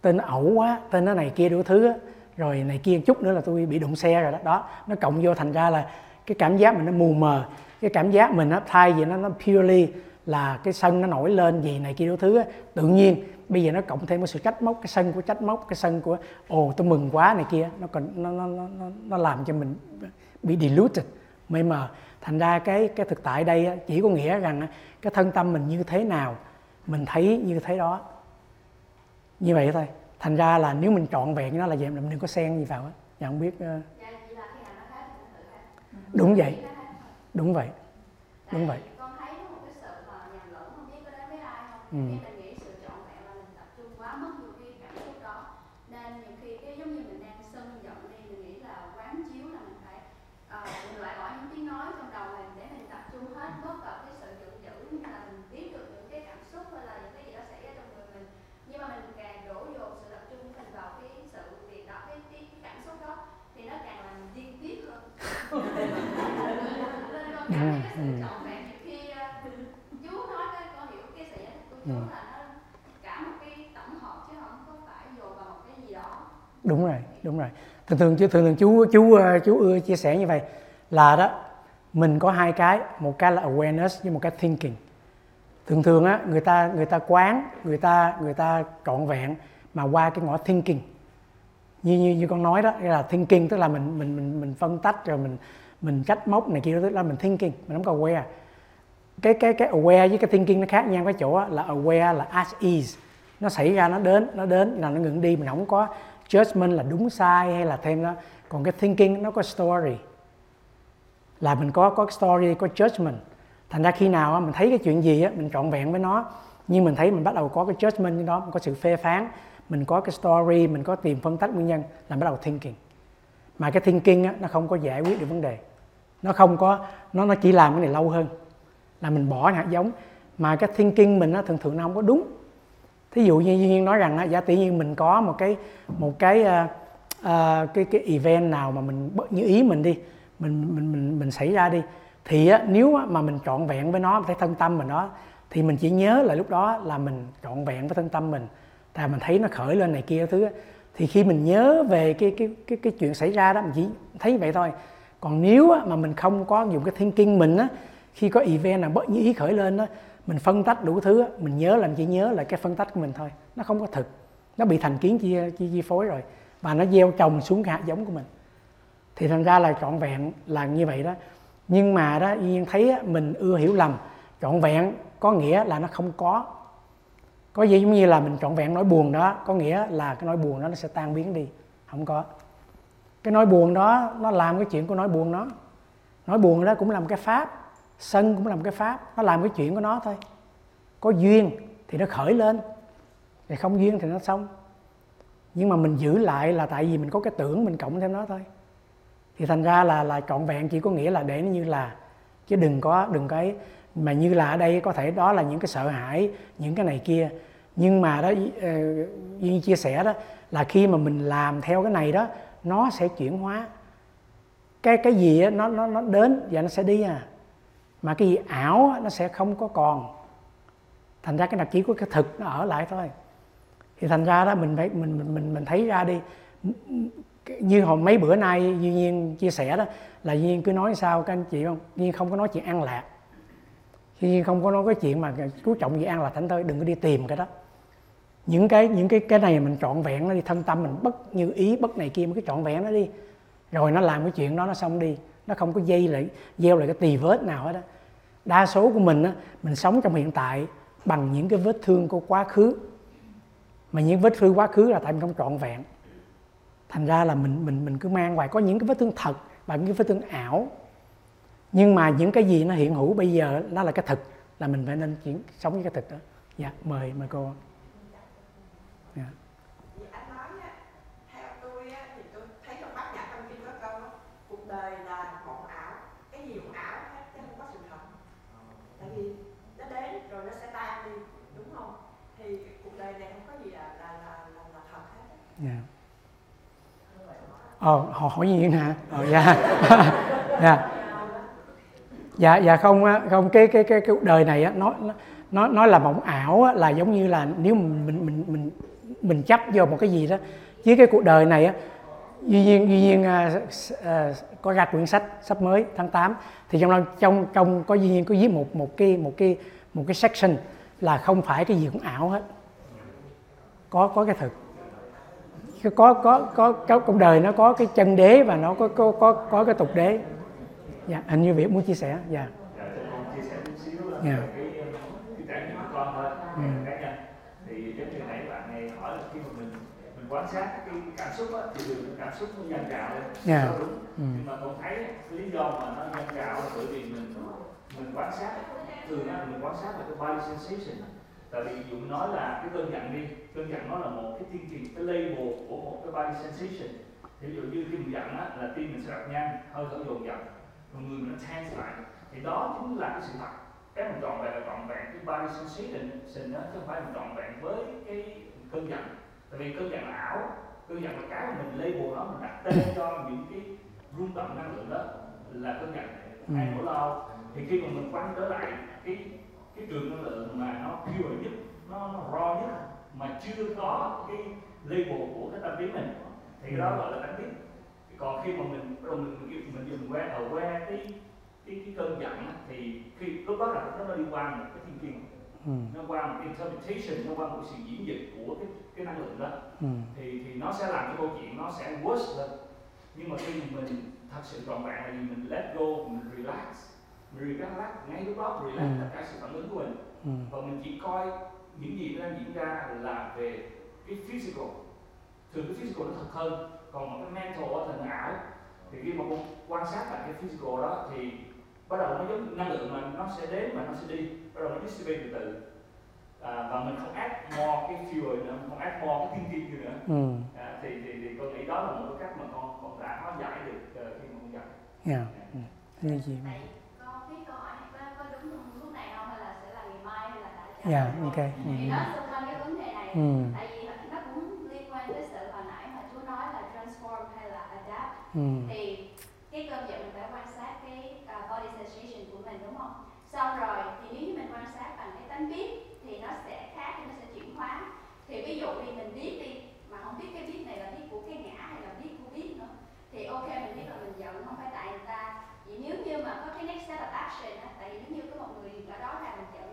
[SPEAKER 1] Tên ẩu quá tên nó này kia đủ thứ á, rồi này kia chút nữa là tôi bị đụng xe rồi đó. Đó nó cộng vô thành ra là cái cảm giác mình nó mù mờ. Cái cảm giác mình nó thay vì nó nó purely là cái sân nó nổi lên gì này kia đủ thứ á, tự nhiên bây giờ nó cộng thêm cái sự trách móc cái sân của trách móc cái sân của ồ tôi mừng quá này kia nó còn nó nó nó nó, làm cho mình bị diluted mê mờ. Thành ra cái cái thực tại đây á, chỉ có nghĩa rằng cái thân tâm mình như thế nào mình thấy như thế đó. Như vậy thôi thành ra là nếu mình trọn vẹn nó là vậy mình đừng có xen gì vào á. Dạ không biết ờ,
[SPEAKER 7] dạ chỉ là khi nào nó khác thì nó tự khác
[SPEAKER 1] đúng vậy
[SPEAKER 7] Nó khác thôi.
[SPEAKER 1] đúng vậy đúng vậy
[SPEAKER 7] Tại vì con thấy có một cái sự mà nhầm lẫn không biết có đến với ai không
[SPEAKER 1] Ừ.
[SPEAKER 7] khi mình nghĩ sự trọn vẹn là mình tập trung quá mất nhiều cái cảm xúc đó nên nhiều khi cái giống như mình đang sân giận đi mình nghĩ là quán chiếu là mình phải ờ, mình loại bỏ những tiếng nói trong đầu mình để mình tập trung hết bớt vào cái sự giận dữ như là mình biết được những cái cảm xúc hay là những cái gì đó xảy ra trong người mình nhưng mà mình càng đổ dồn sự tập trung của mình vào cái sự việc đó cái, cái, cái cảm xúc đó thì nó càng làm mình điên tiết hơn nên con cảm thấy cái sự
[SPEAKER 1] Ừ, ừ.
[SPEAKER 7] trọn vẹn nhiều khi ờ, chú nói cái con hiểu cái sự giải thích của chú
[SPEAKER 1] Ừ.
[SPEAKER 7] là nó cả một cái tổng hợp chứ không có phải dồn vào một cái gì đó
[SPEAKER 1] đúng rồi đúng rồi. Thường thường chứ, thường thường chú chú ờ, chú ưa chia sẻ như vậy là đó, mình có hai cái, một cái là awareness với một cái thinking. Thường thường á, người ta người ta quán, người ta người ta trọn vẹn mà qua cái ngõ thinking. Như như như con nói đó là thinking tức là mình mình mình mình phân tách rồi mình mình trách móc này kia tức là mình thinking, mình không có aware. Cái cái cái aware với cái thinking nó khác nhau cái chỗ là aware là as is nó xảy ra, nó đến nó đến, là nó ngừng đi, mình không có judgment là đúng sai hay là thêm đó còn cái thinking nó có story. Là mình có có story có judgment. Thành ra khi nào mình thấy cái chuyện gì á, mình trọn vẹn với nó nhưng mình thấy mình bắt đầu có cái judgment như đó mình có sự phê phán mình có cái story mình có tìm phân tách nguyên nhân là bắt đầu thinking. Mà cái thinking á, nó không có giải quyết được vấn đề. Nó không có nó nó chỉ làm cái này lâu hơn. Là mình bỏ hạt giống. Mà cái thinking mình nó thường thường nó không có đúng thí dụ như duyên nói rằng á, giả tỷ như mình có một cái một cái uh, uh, cái cái event nào mà mình bất như ý mình đi mình mình mình mình xảy ra đi thì á, nếu á, mà mình trọn vẹn với nó thấy thân tâm mình đó thì mình chỉ nhớ là lúc đó là mình trọn vẹn với thân tâm mình. Là mình thấy nó khởi lên này kia thứ thì khi mình nhớ về cái cái cái cái chuyện xảy ra đó mình chỉ thấy vậy thôi. Còn nếu á, mà mình không có dùng cái thinking mình á khi có event nào bất như ý khởi lên đó mình phân tách đủ thứ mình nhớ là mình chỉ nhớ là cái phân tách của mình thôi. Nó không có thực. Nó bị thành kiến chi, chi, chi phối rồi. Và nó gieo trồng xuống cái hạt giống của mình. Thì thành ra là trọn vẹn là như vậy đó. Nhưng mà đó yên thấy mình ưa hiểu lầm. Trọn vẹn có nghĩa là nó không có. Có gì giống như là mình trọn vẹn nỗi buồn đó có nghĩa là cái nỗi buồn đó nó sẽ tan biến đi. Không có. Cái nỗi buồn đó nó làm cái chuyện của nỗi buồn nó nỗi buồn đó cũng làm cái pháp sân cũng làm cái pháp nó làm cái chuyện của nó thôi. Có duyên thì nó khởi lên thì không duyên thì nó xong. Nhưng mà mình giữ lại là tại vì mình có cái tưởng mình cộng thêm nó thôi. Thì thành ra là là trọn vẹn chỉ có nghĩa là để nó như là chứ đừng có đừng cái mà như là ở đây có thể đó là những cái sợ hãi những cái này kia. Nhưng mà đó ờ, Duyên chia sẻ đó là khi mà mình làm theo cái này đó nó sẽ chuyển hóa. Cái cái gì đó, nó nó nó đến và nó sẽ đi à mà cái gì ảo nó sẽ không có còn. Thành ra cái đặc chỉ của cái thực nó ở lại thôi. Thì thành ra đó mình phải mình mình mình, mình thấy ra đi. Như hồi mấy bữa nay duy nhiên chia sẻ đó là duy nhiên cứ nói sao các anh chị không? Duy nhiên không có nói chuyện an lạc. Duy nhiên không có nói cái chuyện mà chú trọng gì an lạc thánh thôi đừng có đi tìm cái đó. Những cái những cái cái này mình trọn vẹn nó đi thân tâm mình bất như ý bất này kia mới cái trọn vẹn nó đi. Rồi nó làm cái chuyện đó nó xong đi. Nó không có dây lại gieo lại cái tì vết nào hết đó đa số của mình á, mình sống trong hiện tại bằng những cái vết thương của quá khứ. Mà những vết thương quá khứ là tại mình không trọn vẹn. Thành ra là mình mình mình cứ mang hoài. Có những cái vết thương thật và những cái vết thương ảo. Nhưng mà những cái gì nó hiện hữu bây giờ nó là cái thực là mình phải nên chuyển sống với cái thực đó. Dạ mời mời cô dạ.
[SPEAKER 4] Vì anh nói á, theo tôi á, thì tôi thấy trong bát nhã tâm kinh có câu á, cuộc đời là mộng ảo cái gì cũng ảo hết chứ không có sự thật tại vì nó đến rồi nó sẽ tan đi đúng không thì cuộc đời này không có gì là là là là, là thật
[SPEAKER 1] yeah. ờ họ hỏi gì hả ờ dạ. Dạ. Dạ dạ không không cái cái cái cuộc đời này á nó nó nó là mộng ảo á, là giống như là nếu mình mình mình mình mình chấp vô một cái gì đó. Với cái cuộc đời này á duy nhiên duy nhiên à, à, có ra quyển sách sắp mới tháng 8 thì trong đó trong trong có duy nhiên có viết một một cái một cái một cái section là không phải cái gì cũng ảo hết. Có có cái thực có có có có cuộc đời nó có cái chân đế và nó có có có có cái tục đế dạ anh như việt muốn chia sẻ dạ
[SPEAKER 2] Dạ, là
[SPEAKER 1] Dạ.
[SPEAKER 2] nhân. Là quan sát cái cảm xúc á, thì thường cảm xúc nó dâng trào lên.
[SPEAKER 1] Dạ.
[SPEAKER 2] Đó đúng.
[SPEAKER 1] Ừ.
[SPEAKER 2] Nhưng mà con thấy lý do mà nó dâng trào là bởi vì mình mình quan sát thường á, mình quan sát là cái body sensation. Tại vì dụ nói là cái cơn giận đi, cơn giận nó là một cái thiên trình, cái label của một cái body sensation. Thì ví dụ như khi mình giận á, là tim mình sẽ đập nhanh, hơi thở dồn dập, và người mình nó tense lại. Thì đó chính là cái sự thật. Cái mình trọn vẹn là trọn vẹn cái body sensation đó chứ không phải mình trọn vẹn với cái cơn giận. Tại vì cơn giận là ảo cơn giận là cái mà mình label nó mình đặt tên cho những cái rung động năng lượng đó là cơn giận. Hay nỗi lo. Thì khi mà mình quay trở lại cái cái trường năng lượng mà nó pure nhất nó, nó raw nhất mà chưa có cái label của cái tâm trí mình. Thì đó gọi là tánh biết còn khi mà mình mình mình, mình dùng que ở que cái cái cái cơn giận thì khi lúc đó là nó nó đi qua một cái thiên kiên.
[SPEAKER 1] Ừ.
[SPEAKER 2] nó qua một interpretation nó qua một sự diễn dịch của cái cái năng lượng đó.
[SPEAKER 1] Ừ.
[SPEAKER 2] thì thì nó sẽ làm cái câu chuyện nó sẽ worse lên. Nhưng mà khi mình thật sự trọn vẹn là gì mình let go mình relax relax ngay lúc đó relax
[SPEAKER 1] Ừ.
[SPEAKER 2] tất cả sự phản ứng của mình
[SPEAKER 1] Ừ.
[SPEAKER 2] và mình chỉ coi những gì nó đang diễn ra là về cái physical thường cái physical nó thật hơn còn một cái mental nó ảo thì khi mà con quan sát lại cái physical đó thì bắt đầu nó giống năng lượng mà nó sẽ đến và nó sẽ đi bắt đầu nó dissipate từ từ à, và mình không add more cái fuel nữa không add more cái thiên kim gì nữa
[SPEAKER 1] Ừ.
[SPEAKER 2] à, thì thì thì con nghĩ đó là một cái cách mà con con đã hóa giải được ờ, khi mà con giận
[SPEAKER 1] Dạ. Ừ. Như gì?
[SPEAKER 7] Tại con biết câu hỏi này có, có đúng lúc này không hay là sẽ là ngày mai hay là đã trả
[SPEAKER 1] Dạ,
[SPEAKER 7] rồi?
[SPEAKER 1] ok. Ừ.
[SPEAKER 7] Thì nó xung quanh cái vấn đề này
[SPEAKER 1] Ừ.
[SPEAKER 7] tại vì nó cũng liên quan tới sự hồi nãy mà chú nói là transform hay là adapt
[SPEAKER 1] Ừ.
[SPEAKER 7] thì cái cơn giận mình phải quan sát cái uh, body sensation của mình đúng không xong rồi thì nếu như mình quan sát bằng cái tánh biết thì nó sẽ khác nó sẽ chuyển hóa thì ví dụ đi mình biết đi mà không biết cái biết này là biết của cái ngã hay là biết của biết nữa thì ok mình biết là mình giận không phải tại người ta vậy nếu như mà có cái next step of action á tại vì nếu như có một người ở đó làm mình giận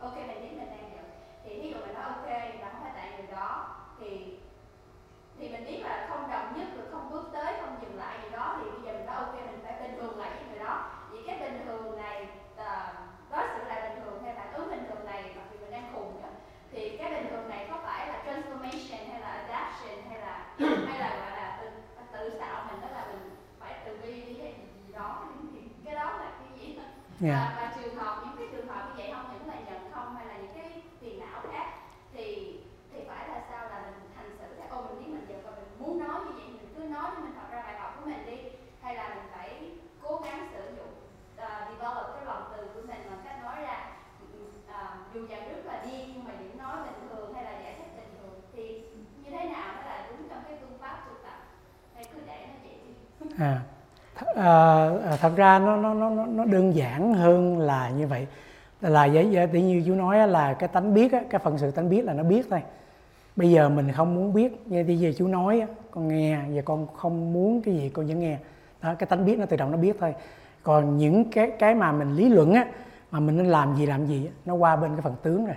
[SPEAKER 7] ok mình biết mình đang giận thì ví dụ mình nói ok là không phải tại người đó. Thì thì mình biết là không đồng nhất rồi không bước tới không dừng lại gì đó thì bây giờ mình nói ok mình phải bình thường lại với người đó. Vậy cái bình thường này đối xử lại bình thường hay phản ứng bình thường này mặc dù mình đang khùng á, thì cái bình thường này có phải là transformation hay là adaptation hay là hay là gọi là tự tự tạo mình đó là mình phải tự bi hay gì đó. Thì cái đó là cái gì? đó
[SPEAKER 1] Dạ.
[SPEAKER 7] và, và trường hợp những cái trường hợp như vậy không? Những là giận không hay là những cái phiền não khác? Thì thì phải là sao? Là mình thành sự là ô mình biết mình giận và mình muốn nói như vậy mình cứ nói cho mình thật ra bài học của mình đi. Hay là mình phải cố gắng sử dụng uh, develop cái lòng từ của mình bằng cách nói ra uh, dù giận rất là điên nhưng mà vẫn nói bình thường hay là giải thích bình thường thì như thế nào nó là đúng trong cái phương pháp tu tập? Hay cứ để nó vậy đi.
[SPEAKER 1] À, à, thật ra nó nó nó nó- đơn giản hơn là như vậy. Là vậy tự như chú nói là cái tánh biết á, cái phần sự tánh biết là nó biết thôi. Bây giờ mình không muốn biết như bây giờ chú nói á, con nghe giờ con không muốn cái gì con vẫn nghe. Đó cái tánh biết nó tự động nó biết thôi. Còn những cái cái mà mình lý luận á mà mình nên làm gì làm gì nó qua bên cái phần tướng rồi.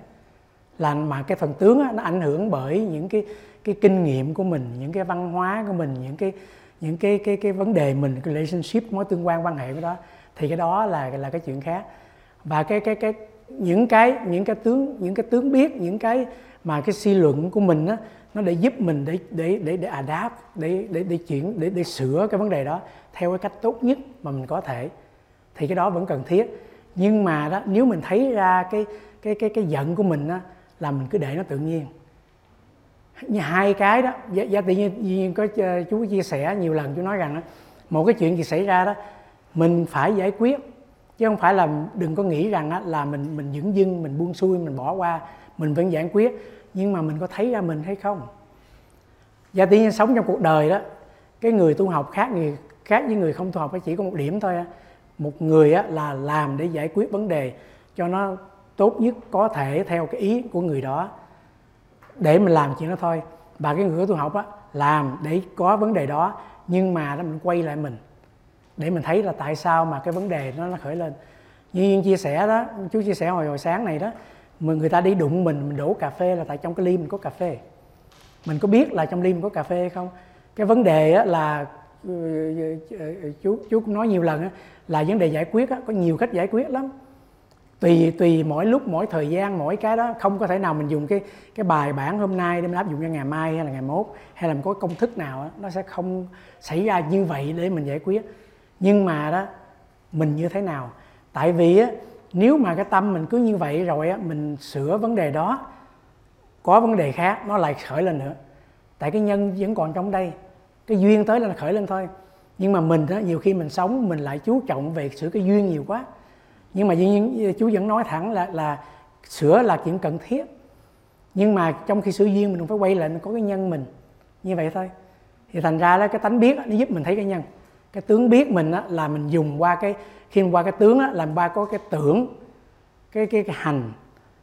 [SPEAKER 1] Là mà cái phần tướng á, nó ảnh hưởng bởi những cái cái kinh nghiệm của mình những cái văn hóa của mình những cái những cái cái cái vấn đề mình, cái relationship, mối tương quan quan hệ của đó, thì cái đó là là cái chuyện khác. Và cái cái cái, những cái những cái tướng, những cái tướng biết, những cái mà cái suy luận của mình á, nó để giúp mình để để để để adapt, để để để chuyển, để để sửa cái vấn đề đó theo cái cách tốt nhất mà mình có thể, thì cái đó vẫn cần thiết. Nhưng mà đó, nếu mình thấy ra cái cái cái cái giận của mình á, là mình cứ để nó tự nhiên hai cái đó giá, giá tự nhiên, nhiên có ờ, chú chia sẻ nhiều lần chú nói rằng đó, một cái chuyện gì xảy ra đó mình phải giải quyết chứ không phải là đừng có nghĩ rằng á, là mình mình dưỡng dưng mình buông xuôi mình bỏ qua mình vẫn giải quyết. Nhưng mà mình có thấy ra mình hay không? Và tự nhiên sống trong cuộc đời đó cái người tu học khác người khác với người không tu học nó chỉ có một điểm thôi một người á, là làm để giải quyết vấn đề cho nó tốt nhất có thể theo cái ý của người đó để mình làm chuyện đó thôi. Và cái ngữ tôi học á làm để có vấn đề đó nhưng mà nó mình quay lại mình để mình thấy là tại sao mà cái vấn đề nó nó khởi lên. Như Duyên chia sẻ đó chú chia sẻ hồi hồi sáng này đó mà người ta đi đụng mình mình đổ cà phê là tại trong cái ly mình có cà phê. Mình có biết là trong ly mình có cà phê hay không? Cái vấn đề á, là ừ, ừ, ừ, chú chú cũng nói nhiều lần á, là vấn đề giải quyết á, có nhiều cách giải quyết lắm tùy tùy mỗi lúc mỗi thời gian mỗi cái đó. Không có thể nào mình dùng cái cái bài bản hôm nay để mình áp dụng cho ngày mai hay là ngày mốt hay là mình có công thức nào đó, nó sẽ không xảy ra như vậy để mình giải quyết. Nhưng mà đó mình như thế nào? Tại vì á nếu mà cái tâm mình cứ như vậy rồi á mình sửa vấn đề đó có vấn đề khác nó lại khởi lên nữa. Tại cái nhân vẫn còn trong đây cái duyên tới là khởi lên thôi. Nhưng mà mình đó nhiều khi mình sống mình lại chú trọng về sửa cái duyên nhiều quá nhưng mà duyên chú vẫn nói thẳng là là sửa là chuyện cần thiết. Nhưng mà trong khi sửa duyên mình phải quay lại mình có cái nhân mình. Như vậy thôi. Thì thành ra đó cái tánh biết nó giúp mình thấy cái nhân. Cái tướng biết mình đó, là mình dùng qua cái khi qua cái tướng đó, làm ba có cái tưởng cái cái cái hành.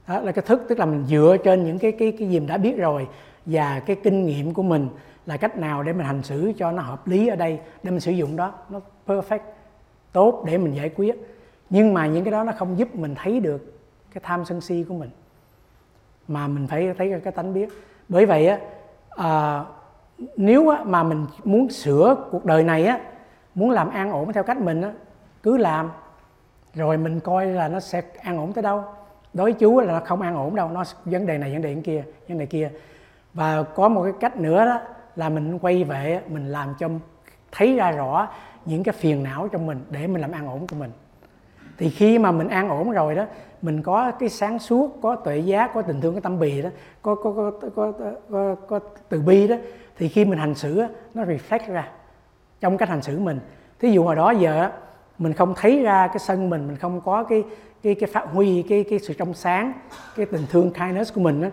[SPEAKER 1] Đó là cái thức tức là mình dựa trên những cái cái cái gì mình đã biết rồi và cái kinh nghiệm của mình là cách nào để mình hành xử cho nó hợp lý ở đây để mình sử dụng đó. Nó perfect tốt để mình giải quyết nhưng mà những cái đó nó không giúp mình thấy được cái tham sân si của mình. Mà mình phải thấy cái tánh biết. Bởi vậy á à, nếu á, mà mình muốn sửa cuộc đời này á muốn làm an ổn theo cách mình á cứ làm. Rồi mình coi là nó sẽ an ổn tới đâu. Đối với chú là nó không an ổn đâu nó vấn đề này vấn đề kia vấn đề kia. Và có một cái cách nữa đó là mình quay về mình làm cho thấy ra rõ những cái phiền não trong mình để mình làm an ổn của mình thì khi mà mình an ổn rồi đó mình có cái sáng suốt có tuệ giác có tình thương có tâm bì đó có có có có, có, có, có từ bi đó thì khi mình hành xử nó reflect ra trong cách hành xử mình. Thí dụ hồi đó giờ mình không thấy ra cái sân mình mình không có cái cái cái phát huy cái cái sự trong sáng cái tình thương kindness của mình đó,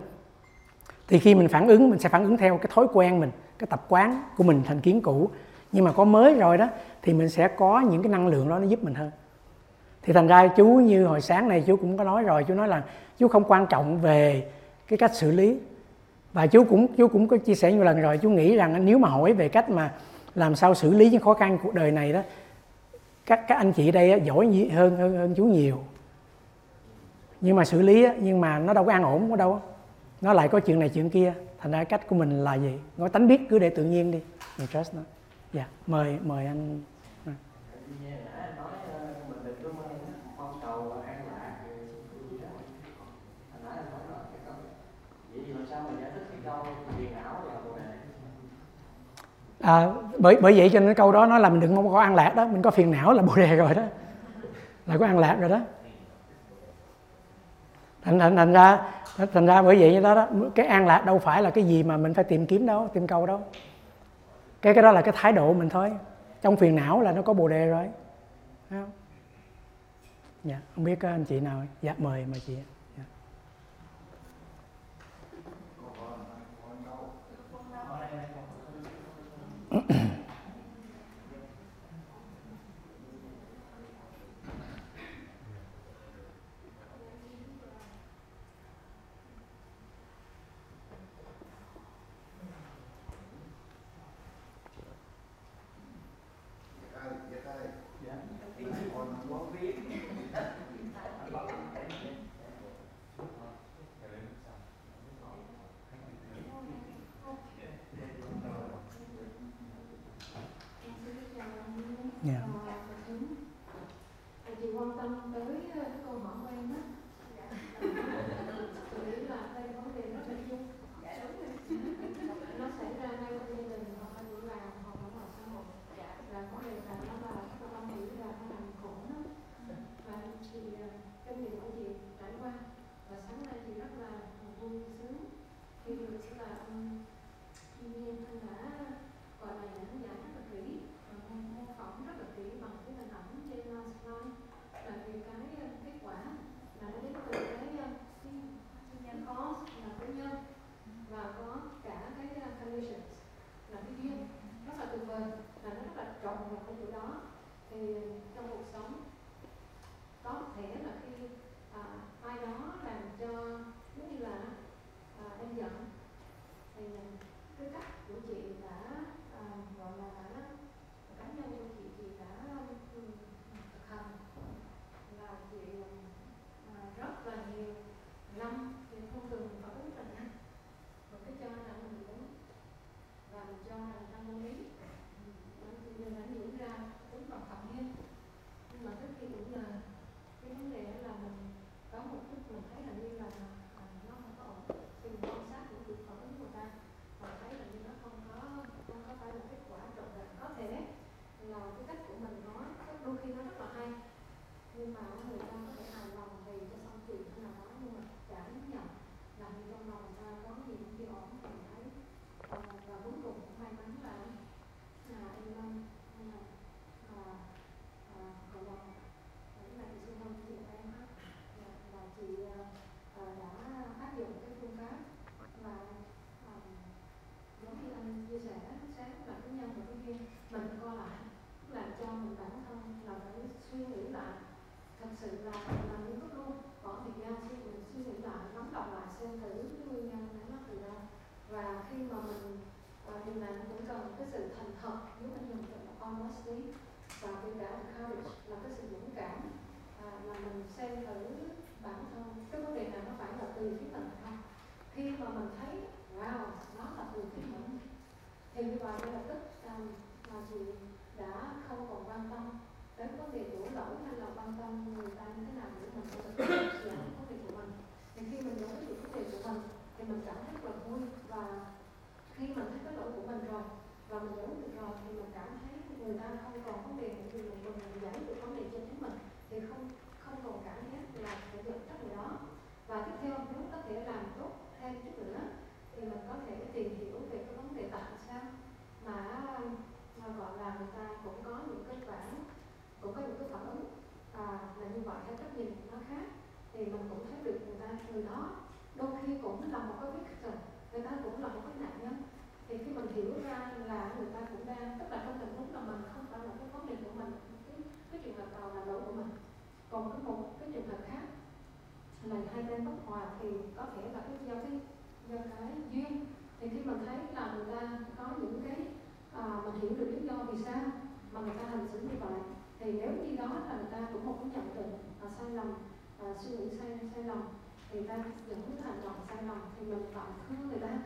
[SPEAKER 1] thì khi mình phản ứng mình sẽ phản ứng theo cái thói quen mình cái tập quán của mình thành kiến cũ. Nhưng mà có mới rồi đó thì mình sẽ có những cái năng lượng đó nó giúp mình hơn thì thành ra chú như hồi sáng này chú cũng có nói rồi, chú nói là chú không quan trọng về cái cách xử lý. Và chú cũng chú cũng có chia sẻ nhiều lần rồi, chú nghĩ rằng nếu mà hỏi về cách mà làm sao xử lý những khó khăn cuộc đời này đó, các các anh chị đây giỏi hơn hơn hơn chú nhiều. Nhưng mà xử lý nhưng mà nó đâu có an ổn có đâu nó lại có chuyện này chuyện kia. Thành ra cách của mình là gì? Nói tánh biết cứ để tự nhiên đi. Mình trust nó. Dạ yeah. mời mời anh à, bởi bởi vậy cho nên câu đó nói là mình đừng có ăn lạc đó mình có phiền não là bồ đề rồi đó. Là có ăn lạc rồi đó. Thành thành thành ra thành ra bởi vậy như đó đó cái an lạc đâu phải là cái gì mà mình phải tìm kiếm đâu tìm cầu đâu. Cái cái đó là cái thái độ mình thôi. Trong phiền não là nó có bồ đề rồi. Không? Dạ không biết ờ, anh chị nào. Dạ mời mời chị
[SPEAKER 5] mà mình thấy wow nó là từ cái mình thì như vậy là tức um, là chị đã không còn quan tâm đến vấn đề đổ lỗi hay là quan tâm người ta như thế nào để mình có thể giải quyết vấn đề của mình thì khi mình giải quyết được vấn đề của mình thì mình cảm thấy rất là vui và khi mình thấy cái lỗi của mình rồi và mình giải quyết được rồi thì mình cảm thấy người ta không còn vấn đề gì mình mình giải quyết được vấn đề cho chính mình thì không không còn cảm giác là phải giận trách người đó và tiếp theo nếu có thể làm tốt thêm chút nữa thì mình có thể tìm hiểu về cái vấn đề tại sao mà, mà gọi là người ta cũng có những cái phản cũng có những cái phản ứng à, là như vậy hay cách nhìn nó khác thì mình cũng thấy được người ta người đó đôi khi cũng là một cái victim người ta cũng là một cái nạn nhân thì khi mình hiểu ra là người ta cũng đang tức là trong tình huống là mình không phải là cái vấn đề của mình cái, cái trường hợp nào là lỗi của mình còn có một cái trường hợp khác là hai bên bất hòa thì có thể là cái do cái do cái duyên thì khi mình thấy là người ta có những cái à, mình hiểu được lý do vì sao mà người ta hành xử như vậy thì nếu như đó là người ta cũng một cái nhận định à, sai lầm à, suy nghĩ sai sai lầm thì ta dẫn đến hành động sai lầm thì mình phải thương người ta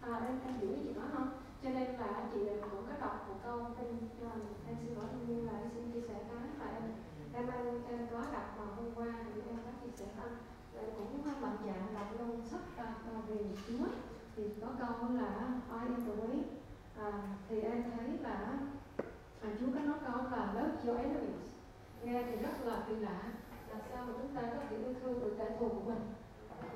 [SPEAKER 5] à, chị nói hiểu chuyện đó không? Cho nên là chị cũng có đọc một câu em à, em xin lỗi như là em xin chia sẻ cái là em em em, em có đọc mà hôm qua thì em có chia sẻ anh em cũng à, mạnh dạng đọc luôn sách à, về Chúa thì có câu là ai em tuổi à, thì em thấy là à, Chúa có nói câu là love your enemies. Nghe thì rất là kỳ lạ. Làm sao mà chúng ta có thể yêu thương được kẻ thù của mình?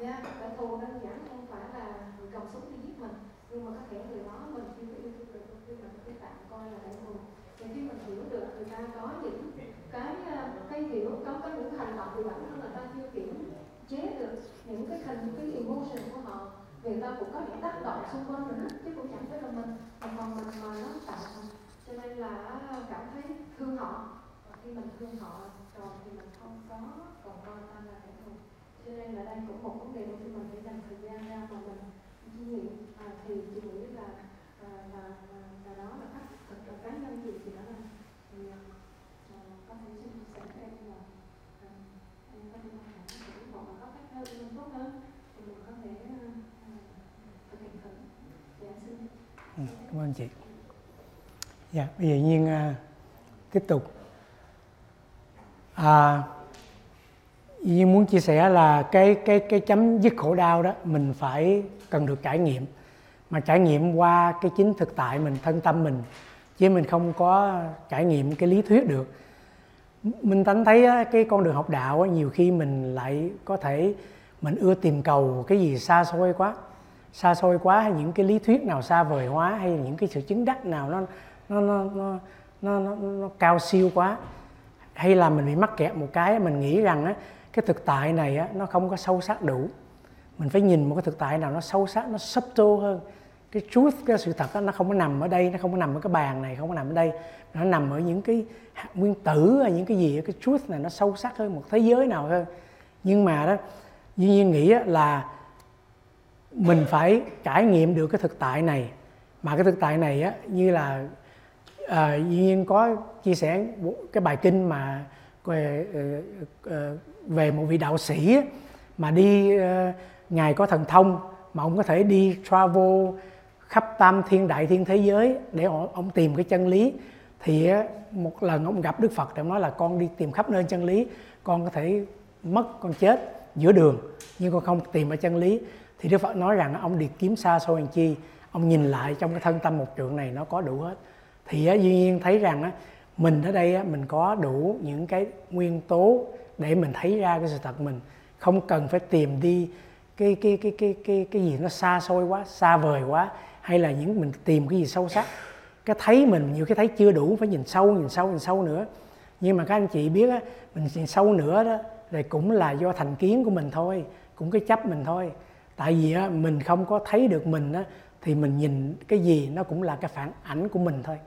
[SPEAKER 5] Nha yeah, kẻ thù đơn giản không phải là người cầm súng đi giết mình nhưng mà có thể người đó mình khi mà yêu thương được khi mình cái tạm coi là đại thù thì khi mình hiểu được người ta có những cái ờ, cái hiểu, có có những hành động thì bản thân người ta chưa kiểm chế được những cái thành cái emotion của họ. Người ta cũng có những tác động xung quanh nữa chứ cũng chẳng phải là mình. Mà còn mình mà nó tạo thành cho nên là ờ, cảm thấy thương họ. Và khi mình thương họ rồi thì mình không có còn coi ta là kẻ thù. Cho nên là đây cũng một vấn đề mà khi mình phải dành thời gian ra mà mình chiêm nghiệm thì chị nghĩ là à, là, là, là đó là các thật là cá nhân chị thì đó là thì uh, có thể xin chia sẻ với em là ờ, em có thể tham khảo thử hoặc là có cách hơn tốt hơn. Thì mình có thể à, thực hiện thử. Dạ xin.
[SPEAKER 1] Ừ, cảm ơn chị. Dạ bây giờ nhiên uh, tiếp tục. À, nhiên muốn chia sẻ là cái cái cái chấm dứt khổ đau đó mình phải cần được trải nghiệm mà trải nghiệm qua cái chính thực tại mình thân tâm mình chứ mình không có trải nghiệm cái lý thuyết được. Mình tánh thấy cái con đường học đạo nhiều khi mình lại có thể mình ưa tìm cầu cái gì xa xôi quá xa xôi quá hay những cái lý thuyết nào xa vời hóa hay những cái sự chứng đắc nào nó nó nó nó nó, nó, nó cao siêu quá. Hay là mình bị mắc kẹt một cái mình nghĩ rằng á cái thực tại này á nó không có sâu sắc đủ. Mình phải nhìn một cái thực tại nào nó sâu sắc nó subtle hơn cái truth cái sự thật đó, nó không có nằm ở đây nó không có nằm ở cái bàn này không có nằm ở đây. Nó nằm ở những cái hạt nguyên tử hay những cái gì cái truth này nó sâu sắc hơn một thế giới nào hơn. Nhưng mà đó duy nhiên nghĩ là mình phải trải nghiệm được cái thực tại này. Mà cái thực tại này á như là ờ, à, duy nhiên có chia sẻ cái bài kinh mà về, ờ, ờ, về một vị đạo sĩ mà đi ngài có thần thông mà ông có thể đi travel khắp tam thiên đại thiên thế giới để ông tìm cái chân lý. Thì một lần ông gặp đức phật, ông nói là con đi tìm khắp nơi chân lý, con có thể mất, con chết giữa đường, nhưng con không tìm ở chân lý. Thì đức phật nói rằng ông đi kiếm xa xôi làm chi? Ông nhìn lại trong cái thân tâm một trượng này nó có đủ hết. Thì duy nhiên thấy rằng mình ở đây mình có đủ những cái nguyên tố để mình thấy ra cái sự thật mình. Không cần phải tìm đi cái cái cái cái cái cái gì nó xa xôi quá, xa vời quá hay là những mình tìm cái gì sâu sắc? Cái thấy mình nhiều cái thấy chưa đủ, phải nhìn sâu nhìn sâu nhìn sâu nữa. Nhưng mà các anh chị biết á, mình nhìn sâu nữa đó, thì cũng là do thành kiến của mình thôi, cũng cái chấp mình thôi. Tại vì á, mình không có thấy được mình á, thì mình nhìn cái gì nó cũng là cái phản ảnh của mình thôi.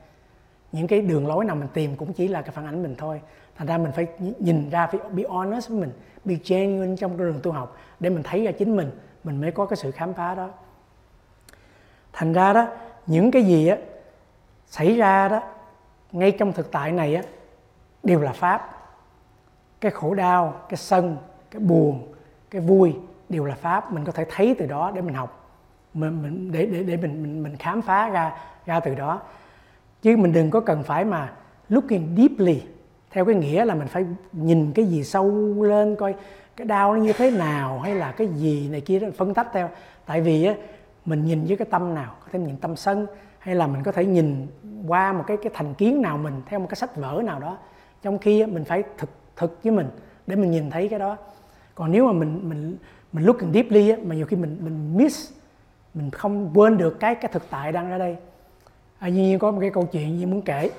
[SPEAKER 1] Những cái đường lối nào mình tìm cũng chỉ là cái phản ảnh mình thôi. Thành ra mình phải nhìn ra, phải be honest với mình, be genuine trong cái đường tu học để mình thấy ra chính mình mình mới có cái sự khám phá đó thành ra đó những cái gì á xảy ra đó ngay trong thực tại này á đều là pháp. Cái khổ đau cái sân cái buồn cái vui đều là pháp. Mình có thể thấy từ đó để mình học mình, mình để để để mình mình mình khám phá ra ra từ đó. Chứ mình đừng có cần phải mà looking deeply theo cái nghĩa là mình phải nhìn cái gì sâu lên coi cái đau nó như thế nào hay là cái gì này kia đó phân tách theo. Tại vì á mình nhìn với cái tâm nào có thể nhìn tâm sân hay là mình có thể nhìn qua một cái cái thành kiến nào mình theo một cái sách vở nào đó. Trong khi mình phải thực thực với mình để mình nhìn thấy cái đó. Còn nếu mà mình mình mình looking deeply á, mà nhiều khi mình mình miss mình không quên được cái cái thực tại đang ở đây. À, nhiên có một cái câu chuyện như muốn kể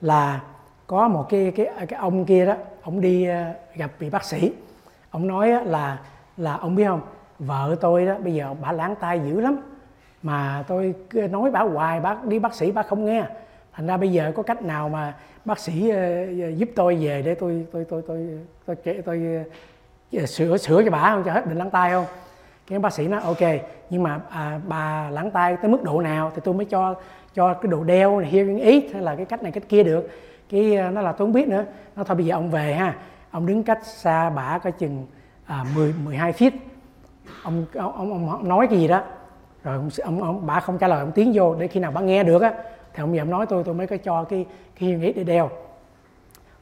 [SPEAKER 1] là có một cái cái cái ông kia đó ông đi à, gặp vị bác sĩ. Ông nói là là ông biết không? Vợ tôi đó bây giờ bà lãng tay dữ lắm mà tôi nói bà hoài bác đi bác sĩ bác không nghe. Thành ra bây giờ có cách nào mà bác sĩ ờ, ờ, giúp tôi về để tôi tôi tôi tôi tôi tôi, tôi, tôi sửa sửa cho bà không? Cho hết bệnh lắng tay không? Cái bác sĩ nói ok nhưng mà à, bà lắng tay tới mức độ nào thì tôi mới cho cho cái độ đeo hearing aid hay là cái cách này cách kia được. Cái nó là tôi không biết nữa. Nó thôi bây giờ ông về ha. Ông đứng cách xa bả có chừng à, 10 12 feet. Ông ông, ông ông nói cái gì đó rồi ông, ông, ông bà không trả lời ông tiến vô để khi nào bà nghe được á thì ông giờ ông nói tôi tôi mới có cho cái cái hearing aid để đeo.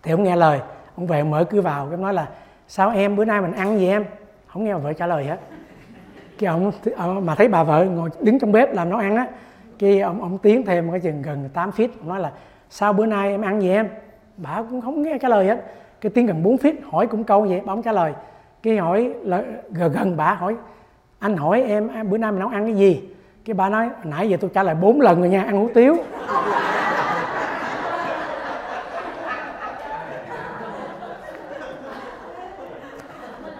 [SPEAKER 1] Thì ông nghe lời ông về ông mở cửa vào cái nói là sao em bữa nay mình ăn gì em? Không nghe vợ trả lời hết cái ông ờ, mà thấy bà vợ ngồi đứng trong bếp làm nấu ăn á cái ông ông tiến thêm cái chừng gần 8 feet ông nói là sao bữa nay em ăn gì em? Bà cũng không nghe trả lời hết. Cái tiếng gần 4 feet hỏi cũng câu vậy bà không trả lời. Cái hỏi là gần gần bà hỏi anh hỏi em, bữa nay mình nấu ăn cái gì? Cái bà nói nãy giờ tôi trả lời bốn lần rồi nha ăn hủ tiếu.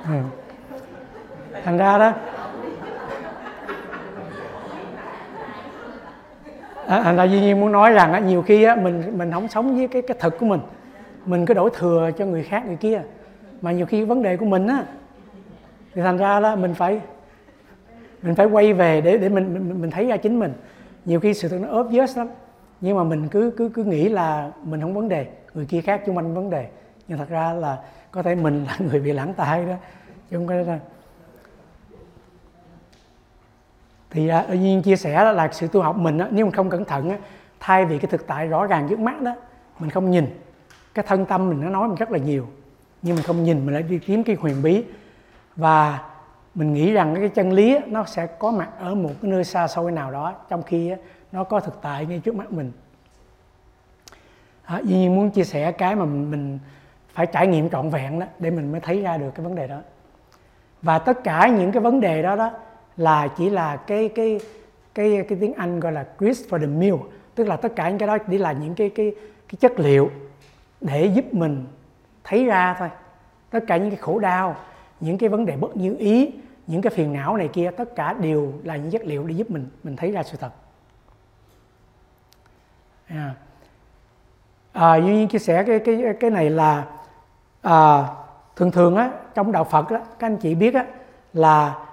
[SPEAKER 1] Ừ. thành ra đó. À, thành ra duy nhiên muốn nói rằng á, nhiều khi á, mình mình không sống với cái cái thực của mình. Mình cứ đổ thừa cho người khác người kia. Mà nhiều khi vấn đề của mình á thì thành ra là mình phải mình phải quay về để để mình mình, mình thấy ra chính mình. Nhiều khi sự thật nó obvious lắm nhưng mà mình cứ cứ cứ nghĩ là mình không vấn đề người kia khác chung quanh vấn đề. Nhưng thật ra là có thể mình là người bị lãng tai đó chứ không có đó thì à, nhiên chia sẻ là sự tu học mình á, nếu mình không cẩn thận á, thay vì cái thực tại rõ ràng trước mắt đó mình không nhìn. Cái thân tâm mình nó nói mình rất là nhiều nhưng mình không nhìn mình lại đi kiếm cái huyền bí. Và mình nghĩ rằng cái chân lý nó sẽ có mặt ở một cái nơi xa xôi nào đó trong khi nó có thực tại ngay trước mắt mình. À, dĩ nhiên muốn chia sẻ cái mà mình phải trải nghiệm trọn vẹn đó để mình mới thấy ra được cái vấn đề đó. Và tất cả những cái vấn đề đó đó là chỉ là cái cái cái cái tiếng Anh gọi là grist for the mill tức là tất cả những cái đó chỉ là những cái cái cái chất liệu để giúp mình thấy ra thôi. Tất cả những cái khổ đau những cái vấn đề bất như ý những cái phiền não này kia tất cả đều là những chất liệu để giúp mình mình thấy ra sự thật. À, à duy nhiên chia sẻ cái cái cái này là à, thường thường á trong đạo Phật á các anh chị biết á là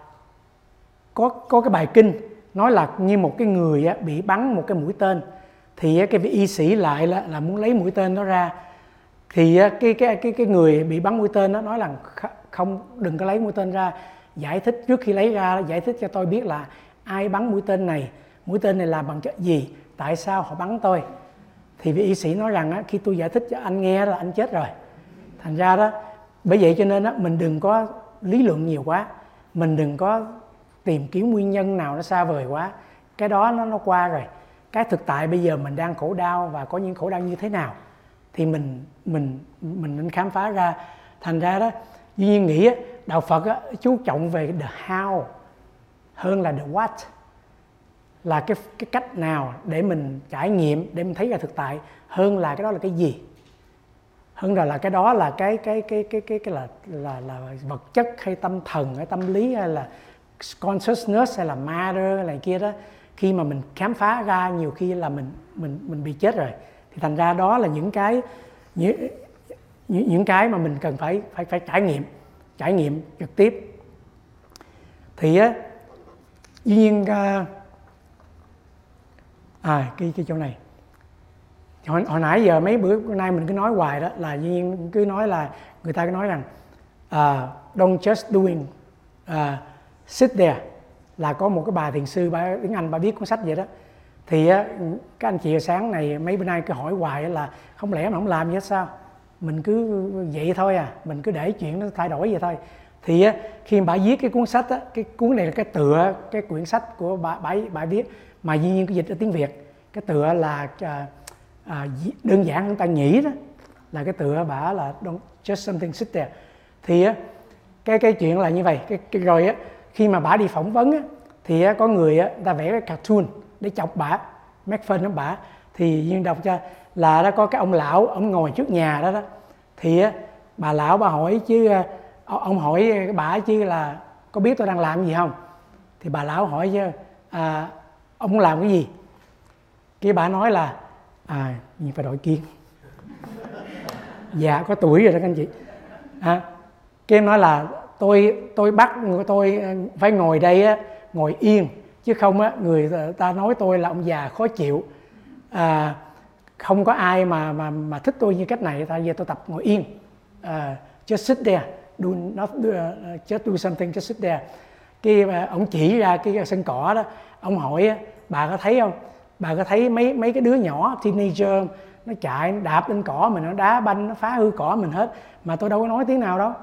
[SPEAKER 1] có có cái bài kinh nói là như một cái người á, bị bắn một cái mũi tên thì cái vị y sĩ lại là, là muốn lấy mũi tên đó ra. Thì cái cái cái cái người bị bắn mũi tên nó nói là không đừng có lấy mũi tên ra. Giải thích trước khi lấy ra giải thích cho tôi biết là ai bắn mũi tên này. Mũi tên này là bằng chất gì? Tại sao họ bắn tôi? Thì vị y sĩ nói rằng á, khi tôi giải thích cho anh nghe là anh chết rồi. Thành ra đó bởi vậy cho nên á, mình đừng có lý luận nhiều quá. Mình đừng có tìm kiếm nguyên nhân nào nó xa vời quá. Cái đó nó nó qua rồi. Cái thực tại bây giờ mình đang khổ đau và có những khổ đau như thế nào thì mình mình mình nên khám phá ra. Thành ra đó duy nhiên nghĩ đạo phật chú trọng về the how hơn là the what. Là cái cái cách nào để mình trải nghiệm để mình thấy ra thực tại hơn là cái đó là cái gì. Hơn là là cái đó là cái cái cái cái cái cái là là là vật chất hay tâm thần hay tâm lý hay là consciousness hay là matter hay là kia đó. Khi mà mình khám phá ra nhiều khi là mình mình mình bị chết rồi. Thì thành ra đó là những cái những, những cái mà mình cần phải phải phải trải nghiệm trải nghiệm trực tiếp. Thì á dĩ nhiên à, à cái cái chỗ này. Hồi, hồi nãy giờ mấy bữa nay mình cứ nói hoài đó là dĩ nhiên cứ nói là người ta cứ nói rằng uh, don't just doing uh, sit there là có một cái bà thiền sư bà tiếng Anh bà viết cuốn sách vậy đó. Thì các anh chị sáng này mấy bữa nay cứ hỏi hoài là không lẽ mà không làm gì hết sao? Mình cứ vậy thôi à mình cứ để chuyện nó thay đổi vậy thôi. Thì á, khi bà viết cái cuốn sách á, cái cuốn này là cái tựa cái quyển sách của bà bà, bà viết mà dĩ nhiên cái dịch ở tiếng việt cái tựa là à, à, đơn giản chúng ta nghĩ đó là cái tựa bà là don't just something sit there. Thì á, cái cái chuyện là như vậy cái, cái rồi á khi mà bà đi phỏng vấn á, thì á, có người á, ta vẽ cái cartoon để chọc bà make fun đó bà. Thì duyên đọc cho là đó có cái ông lão ông ngồi trước nhà đó đó. Thì bà lão bà hỏi chứ ờ, ờ, ông hỏi ờ, bà chứ là có biết tôi đang làm gì không? Thì bà lão hỏi chứ à, ông làm cái gì? Cái bà nói là à nhưng phải đổi kiên dạ có tuổi rồi đó các anh chị. À, cái em nói là tôi tôi bắt tôi phải ngồi đây á ngồi yên chứ không á người ta nói tôi là ông già khó chịu. À, không có ai mà mà mà thích tôi như cách này tại vì tôi tập ngồi yên. Uh, just sit there do not do, uh, just do something just sit there. Cái uh, ông chỉ ra cái sân cỏ đó ông hỏi bà có thấy không? Bà có thấy mấy mấy cái đứa nhỏ teenager nó chạy nó đạp lên cỏ mình nó đá banh nó phá hư cỏ mình hết mà tôi đâu có nói tiếng nào đâu?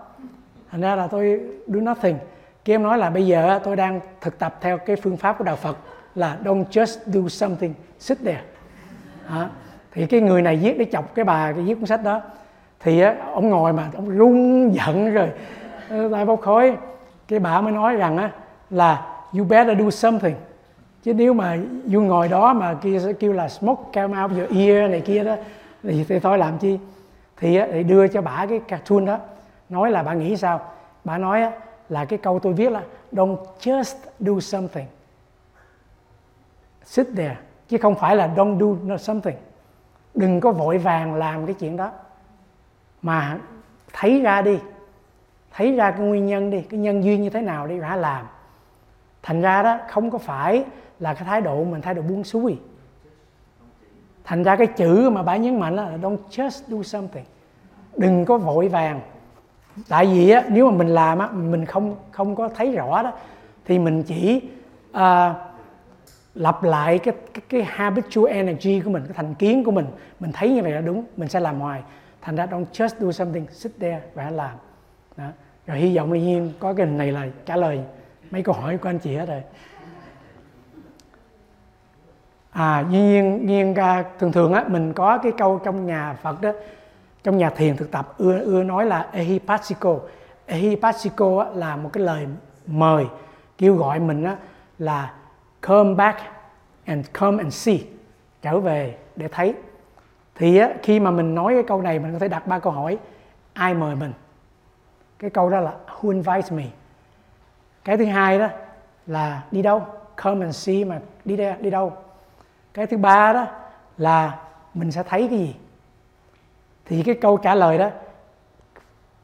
[SPEAKER 1] Thành ra là tôi do nothing. Kia em nói là bây giờ tôi đang thực tập theo cái phương pháp của đạo Phật là don't just do something sit there. À, thì cái người này viết để chọc cái bà cái viết cuốn sách đó. Thì á, ông ngồi mà ông rung giận rồi tay bốc khói. Cái bà mới nói rằng á, là you better do something. Chứ nếu mà you ngồi đó mà kia kêu là smoke come out your ear này kia đó thì, thì thôi làm chi? Thì, thì đưa cho bà cái cartoon đó nói là bà nghĩ sao? Bà nói là cái câu tôi viết là don't just do something. Sit there. Chứ không phải là don't do something đừng có vội vàng làm cái chuyện đó. Mà thấy ra đi thấy ra cái nguyên nhân đi cái nhân duyên như thế nào đi đã làm. Thành ra đó không có phải là cái thái độ mình thái độ buông xuôi. Thành ra cái chữ mà bà nhấn mạnh là don't just do something. Đừng có vội vàng. Tại vì á, nếu mà mình làm á, mình không không có thấy rõ đó thì mình chỉ uh, lặp lại cái, cái cái habitual energy của mình cái thành kiến của mình mình thấy như vậy là đúng mình sẽ làm hoài. Thành ra don't just do something sit there và làm. Đó. rồi hy vọng đương nhiên có cái hình này là trả lời mấy câu hỏi của anh chị hết rồi. À nhiên nhiên à, thường thường á mình có cái câu trong nhà Phật đó trong nhà thiền thực tập ưa ưa nói là ehipasiko ehipasiko là một cái lời mời kêu gọi mình á, là come back and come and see trở về để thấy. Thì á, khi mà mình nói cái câu này mình có thể đặt ba câu hỏi. Ai mời mình? Cái câu đó là who invites me? Cái thứ hai đó là đi đâu? Come and see mà đi đây đi đâu? Cái thứ ba đó là mình sẽ thấy cái gì? Thì cái câu trả lời đó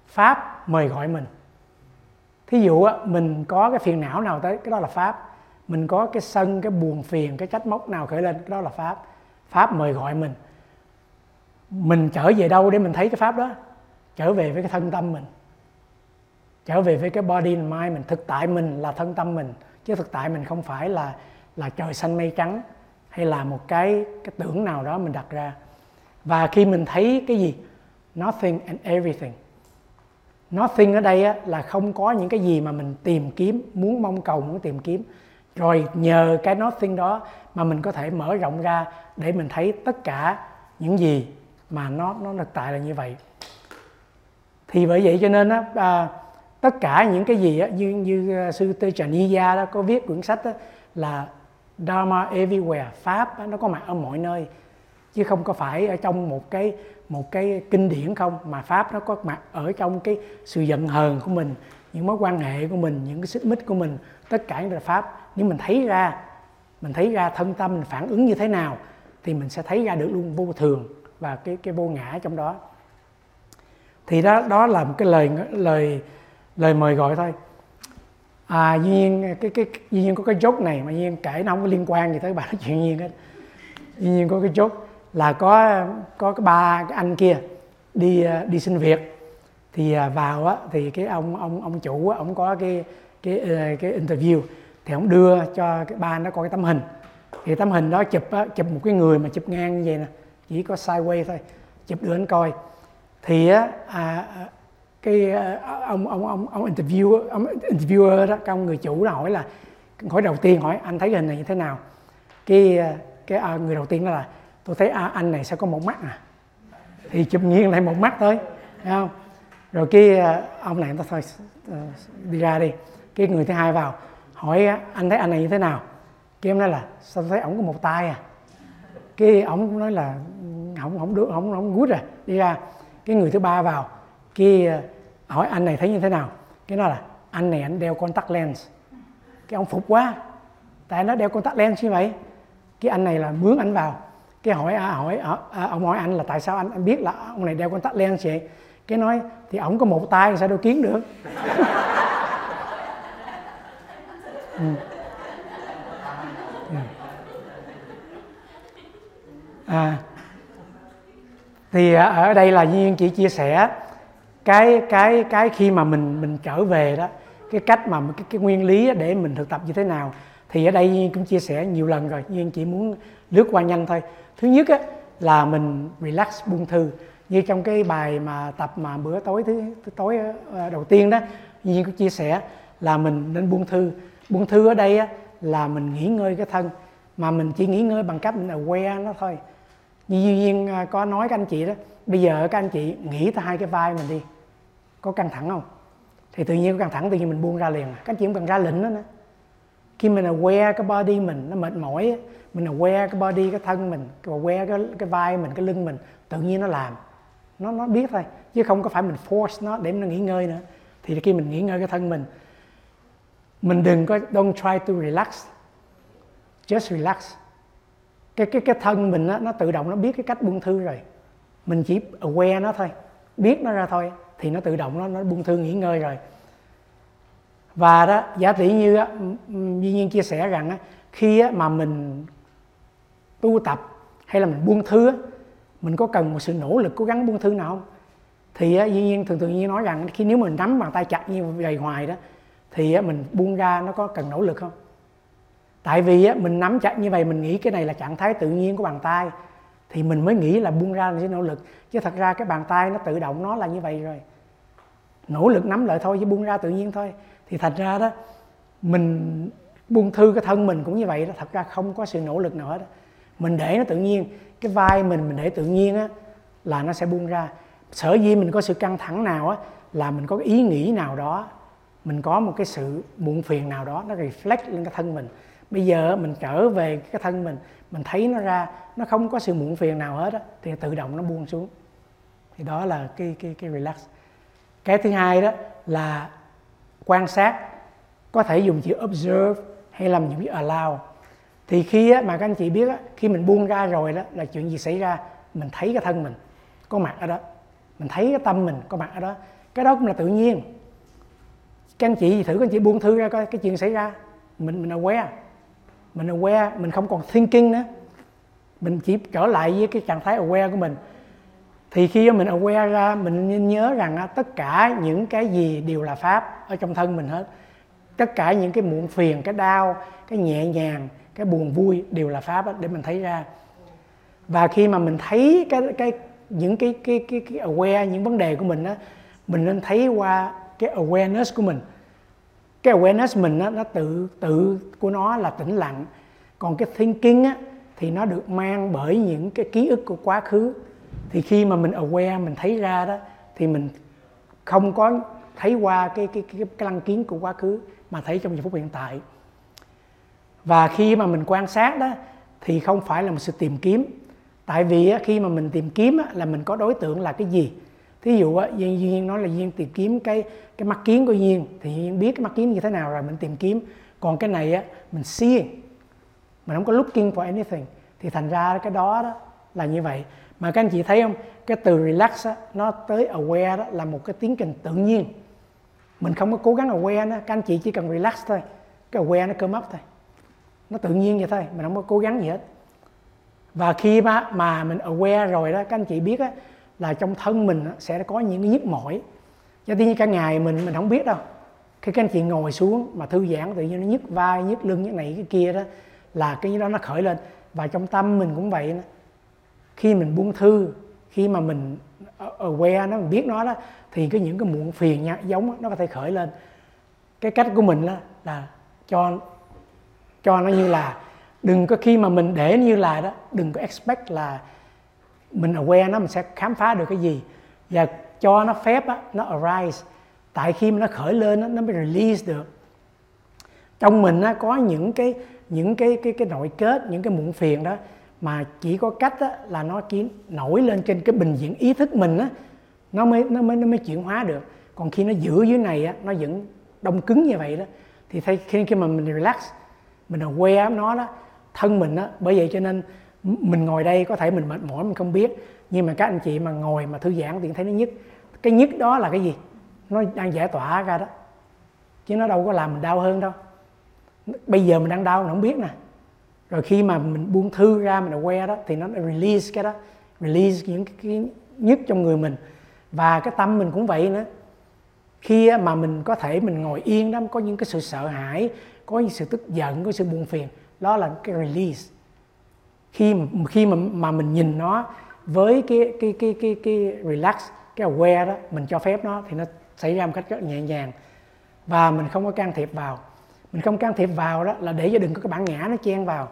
[SPEAKER 1] pháp mời gọi mình. Thí dụ mình có cái phiền não nào tới cái đó là pháp mình có cái sân cái buồn phiền cái trách móc nào khởi lên đó là pháp. Pháp mời gọi mình. Mình trở về đâu để mình thấy cái pháp đó? Trở về với cái thân tâm mình. Trở về với cái body and mind mình. Thực tại mình là thân tâm mình chứ thực tại mình không phải là là trời xanh mây trắng hay là một cái cái tưởng nào đó mình đặt ra. Và khi mình thấy cái gì? Nothing and everything. Nothing ở đây á, là không có những cái gì mà mình tìm kiếm muốn mong cầu muốn tìm kiếm rồi nhờ cái nothing đó mà mình có thể mở rộng ra để mình thấy tất cả những gì mà nó nó thực tại là như vậy. Thì bởi vậy cho nên á, à, tất cả những cái gì á, như như à, sư Tê Chaniya Ni Gia đó có viết quyển sách đó, là Dharma everywhere pháp đó, nó có mặt ở mọi nơi chứ không có phải ở trong một cái một cái kinh điển không mà pháp nó có mặt ở trong cái sự giận hờn của mình những mối quan hệ của mình những cái xích mích của mình. Tất cả những là pháp nếu mình thấy ra, mình thấy ra thân tâm mình phản ứng như thế nào thì mình sẽ thấy ra được luôn vô thường và cái cái vô ngã trong đó. Thì đó đó là một cái lời lời lời mời gọi thôi. À duy nhiên, cái cái, duy nhiên có cái chốt này mà duy nhiên kể nó không có liên quan gì tới bà nói chuyện nhiên hết. Duy nhiên có cái chốt là có có cái ba cái anh kia đi à, đi xin việc. Thì à, vào á thì cái ông ông ông chủ á, ông có cái cái ờ, cái interview thì ông đưa cho cái ba nó coi cái tấm hình. Thì tấm hình đó chụp á, chụp một cái người mà chụp ngang như vậy nè chỉ có sideways thôi chụp đưa anh coi. Thì á à, à cái à, ông ông ông ông interview ông interviewer đó cái ông người chủ đó hỏi là hỏi đầu tiên hỏi anh thấy hình này như thế nào? Cái à, cái à, người đầu tiên đó là tôi thấy à, anh này sẽ có một mắt à? Thì chụp nghiêng lại một mắt thôi thấy không? Rồi cái ông này nó thôi ờ, đi ra đi. Cái người thứ hai vào hỏi anh thấy anh này như thế nào? Cái em nói là sao thấy ổng có một tay à? Cái ổng cũng nói là không không được không không gút rồi à. đi ra cái người thứ ba vào kia ờ, hỏi anh này thấy như thế nào? Cái nói là anh này anh đeo contact lens. Cái ông phục quá. Tại nó đeo contact lens như vậy cái anh này là mướn anh vào. Cái hỏi à, hỏi à, à, ông hỏi anh là tại sao anh anh biết là ông này đeo contact lens vậy? Cái nói thì ổng có một tay sao đâu kiến được? Ừ. à thì à, ở đây là nhiên chỉ chia sẻ cái cái cái khi mà mình mình trở về đó cái cách mà cái, cái nguyên lý để mình thực tập như thế nào. Thì ở đây cũng chia sẻ nhiều lần rồi nhưng chỉ muốn lướt qua nhanh thôi. Thứ nhất á, là mình relax buông thư. Như trong cái bài mà tập mà bữa tối thứ, thứ tối ờ, đầu tiên đó nhiên cũng chia sẻ là mình nên buông thư buông thư ở đây á, là mình nghỉ ngơi cái thân mà mình chỉ nghỉ ngơi bằng cách mình aware nó thôi. Như duy nhiên à, có nói các anh chị đó bây giờ các anh chị nghĩ tới hai cái vai mình đi có căng thẳng không? Thì tự nhiên có căng thẳng tự nhiên mình buông ra liền. Các anh chị không cần ra lệnh đó nữa khi mình aware cái body mình nó mệt mỏi mình aware cái body cái thân mình aware cái cái vai mình cái lưng mình tự nhiên nó làm. Nó nó biết thôi chứ không có phải mình force nó để nó nghỉ ngơi nữa. Thì khi mình nghỉ ngơi cái thân mình mình đừng có don't try to relax. Just relax. Cái cái cái thân mình đó, nó tự động nó biết cái cách buông thư rồi. Mình chỉ aware nó thôi. Biết nó ra thôi thì nó tự động nó nó buông thư nghỉ ngơi rồi. Và đó giả tỷ như á, duy nhiên chia sẻ rằng á, khi á, mà mình tu tập hay là mình buông thư á, mình có cần một sự nỗ lực cố gắng buông thư nào không? Thì á, duy nhiên thường thường như nói rằng khi nếu mình nắm bàn tay chặt như vậy hoài đó thì mình buông ra nó có cần nỗ lực không? Tại vì mình nắm chặt như vậy, mình nghĩ cái này là trạng thái tự nhiên của bàn tay, thì mình mới nghĩ là buông ra là sẽ nỗ lực. Chứ thật ra cái bàn tay nó tự động nó là như vậy rồi. Nỗ lực nắm lại thôi, chứ buông ra tự nhiên thôi. Thì thật ra đó, mình buông thư cái thân mình cũng như vậy đó, thật ra không có sự nỗ lực nữa đó mình để nó tự nhiên, cái vai mình mình để tự nhiên á, là nó sẽ buông ra. Sở dĩ mình có sự căng thẳng nào á, là mình có cái ý nghĩ nào đó mình có một cái sự muộn phiền nào đó nó reflect lên cái thân mình. Bây giờ mình trở về cái thân mình mình thấy nó ra nó không có sự muộn phiền nào hết á thì tự động nó buông xuống. Thì đó là cái cái cái relax. Cái thứ hai đó là quan sát có thể dùng chữ observe hay là dùng chữ allow. Thì khi á, mà các anh chị biết á, khi mình buông ra rồi đó là chuyện gì xảy ra? Mình thấy cái thân mình có mặt ở đó. Mình thấy cái tâm mình có mặt ở đó. Cái đó cũng là tự nhiên các anh chị thử các anh chị buông thư ra coi cái chuyện xảy ra. Mình mình aware. Mình aware mình không còn thinking nữa. Mình chỉ trở lại với cái trạng thái aware của mình. Thì khi mình aware ra mình nên nhớ rằng tất cả những cái gì đều là pháp ở trong thân mình hết. Tất cả những cái muộn phiền cái đau cái nhẹ nhàng cái buồn vui đều là pháp để mình thấy ra. Và khi mà mình thấy cái cái những cái cái cái, cái aware những vấn đề của mình á mình nên thấy qua cái awareness của mình. Cái awareness mình á, nó tự tự của nó là tĩnh lặng. Còn cái thinking á thì nó được mang bởi những cái ký ức của quá khứ. Thì khi mà mình aware mình thấy ra đó thì mình không có thấy qua cái cái cái, cái lăng kiến của quá khứ mà thấy trong giây phút hiện tại. Và khi mà mình quan sát đó thì không phải là một sự tìm kiếm. Tại vì khi mà mình tìm kiếm là mình có đối tượng là cái gì? Thí dụ á duyên duyên nói là duyên tìm kiếm cái cái mắt kiến của duyên thì duyên biết cái mắt kiến như thế nào rồi mình tìm kiếm. Còn cái này á mình seeing mình không có looking for anything. Thì thành ra cái đó đó là như vậy. Mà các anh chị thấy không? Cái từ relax á, nó tới aware đó là một cái tiến trình tự nhiên. Mình không có cố gắng aware nó các anh chị chỉ cần relax thôi. Cái aware nó cơm up thôi. Nó tự nhiên vậy thôi mình không có cố gắng gì hết. Và khi mà, mà mình aware rồi đó các anh chị biết á, là trong thân mình sẽ có những cái nhức mỏi. Cho tuy nhiên cả ngày mình mình không biết đâu. Khi các anh chị ngồi xuống mà thư giãn tự nhiên nó nhức vai nhức lưng như này cái kia đó là cái đó nó khởi lên. Và trong tâm mình cũng vậy đó. khi mình buông thư khi mà mình ờ, aware nó mình biết nó đó thì cái những cái muộn phiền nha, giống nó có thể khởi lên. Cái cách của mình đó là cho cho nó như là đừng có khi mà mình để như là đó đừng có expect là mình aware nó mình sẽ khám phá được cái gì. Và cho nó phép á, nó arise. Tại khi mà nó khởi lên á, nó mới release được. Trong mình á, có những cái những cái cái cái nội kết những cái muộn phiền đó mà chỉ có cách á, là nó chỉ nổi lên trên cái bình diện ý thức mình á nó mới nó mới nó mới chuyển hóa được. Còn khi nó giữ dưới này á nó vẫn đông cứng như vậy đó thì khi khi mà mình relax mình aware nó đó thân mình á bởi vậy cho nên mình ngồi đây có thể mình mệt mỏi mình không biết. Nhưng mà các anh chị mà ngồi mà thư giãn thì thấy nó nhức. Cái nhức đó là cái gì? Nó đang giải tỏa ra đó. Chứ nó đâu có làm mình đau hơn đâu. Bây giờ mình đang đau mình không biết nè. Rồi khi mà mình buông thư ra mình aware đó thì nó release cái đó. Release những cái, cái nhất trong người mình. Và cái tâm mình cũng vậy nữa. Khi mà mình có thể mình ngồi yên đó có những cái sự sợ hãi có những sự tức giận có sự buồn phiền đó là cái release khi khi mà mà mình nhìn nó với cái cái cái cái cái relax cái aware đó mình cho phép nó thì nó xảy ra một cách rất nhẹ nhàng. Và mình không có can thiệp vào. Mình không can thiệp vào đó là để cho đừng có cái bản ngã nó chen vào.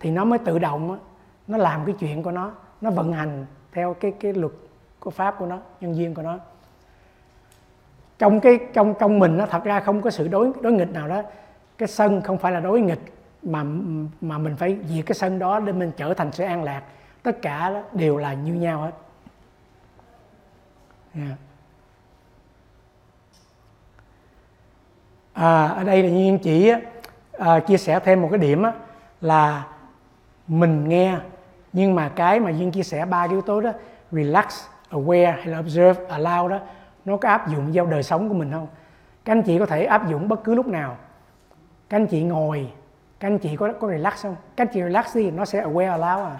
[SPEAKER 1] Thì nó mới tự động đó, nó làm cái chuyện của nó nó vận hành theo cái cái luật của pháp của nó nhân duyên của nó. Trong cái trong trong mình nó thật ra không có sự đối đối nghịch nào đó. Cái sân không phải là đối nghịch mà mà mình phải diệt cái sân đó để mình trở thành sự an lạc. Tất cả đều là như nhau hết. Yeah. à, ở đây là nhiên chỉ à, chia sẻ thêm một cái điểm á, là mình nghe nhưng mà cái mà duyên chia sẻ ba yếu tố đó relax aware hay là observe allow đó nó có áp dụng vào đời sống của mình không? Các anh chị có thể áp dụng bất cứ lúc nào. Các anh chị ngồi các anh chị có có relax không? Các anh chị relax đi nó sẽ aware allow à.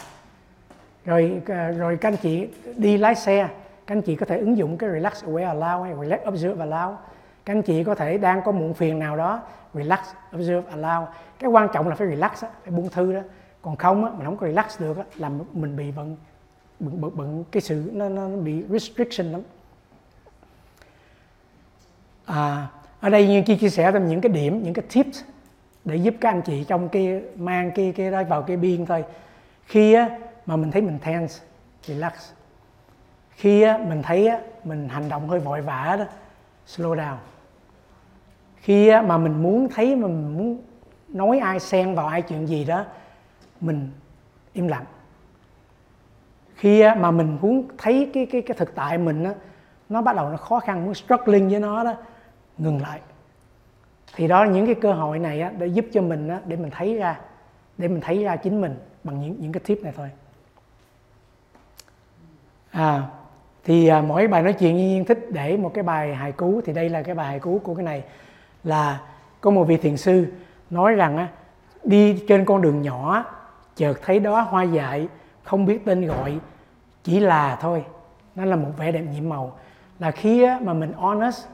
[SPEAKER 1] Rồi ờ, rồi các anh chị đi lái xe các anh chị có thể ứng dụng cái relax aware allow hay relax observe allow. Các anh chị có thể đang có muộn phiền nào đó relax observe allow. Cái quan trọng là phải relax á, phải buông thư đó. Còn không á, mình không có relax được á, là mình bị bận bận, bận, bận cái sự nó, nó bị restriction lắm. À, ở đây như chia sẻ thêm những cái điểm những cái tips để giúp các anh chị trong kia mang kia kia đó vào cái biên thôi. Khi á, mà mình thấy mình tense relax. Khi á, mình thấy á, mình hành động hơi vội vã đó slow down. Khi á, mà mình muốn thấy mà mình muốn nói ai xen vào ai chuyện gì đó mình im lặng. Khi á, mà mình muốn thấy cái cái cái thực tại mình á, nó bắt đầu nó khó khăn muốn struggling với nó đó ngừng lại thì đó những cái cơ hội này á, để giúp cho mình á, để mình thấy ra để mình thấy ra chính mình bằng những những cái tip này thôi. À thì à, mỗi bài nói chuyện nhiên thích để một cái bài hài cú thì đây là cái bài hài cú của cái này. Là có một vị thiền sư nói rằng á, đi trên con đường nhỏ chợt thấy đó hoa dại không biết tên gọi chỉ là thôi. Nó là một vẻ đẹp nhiệm màu. Là khi á, mà mình honest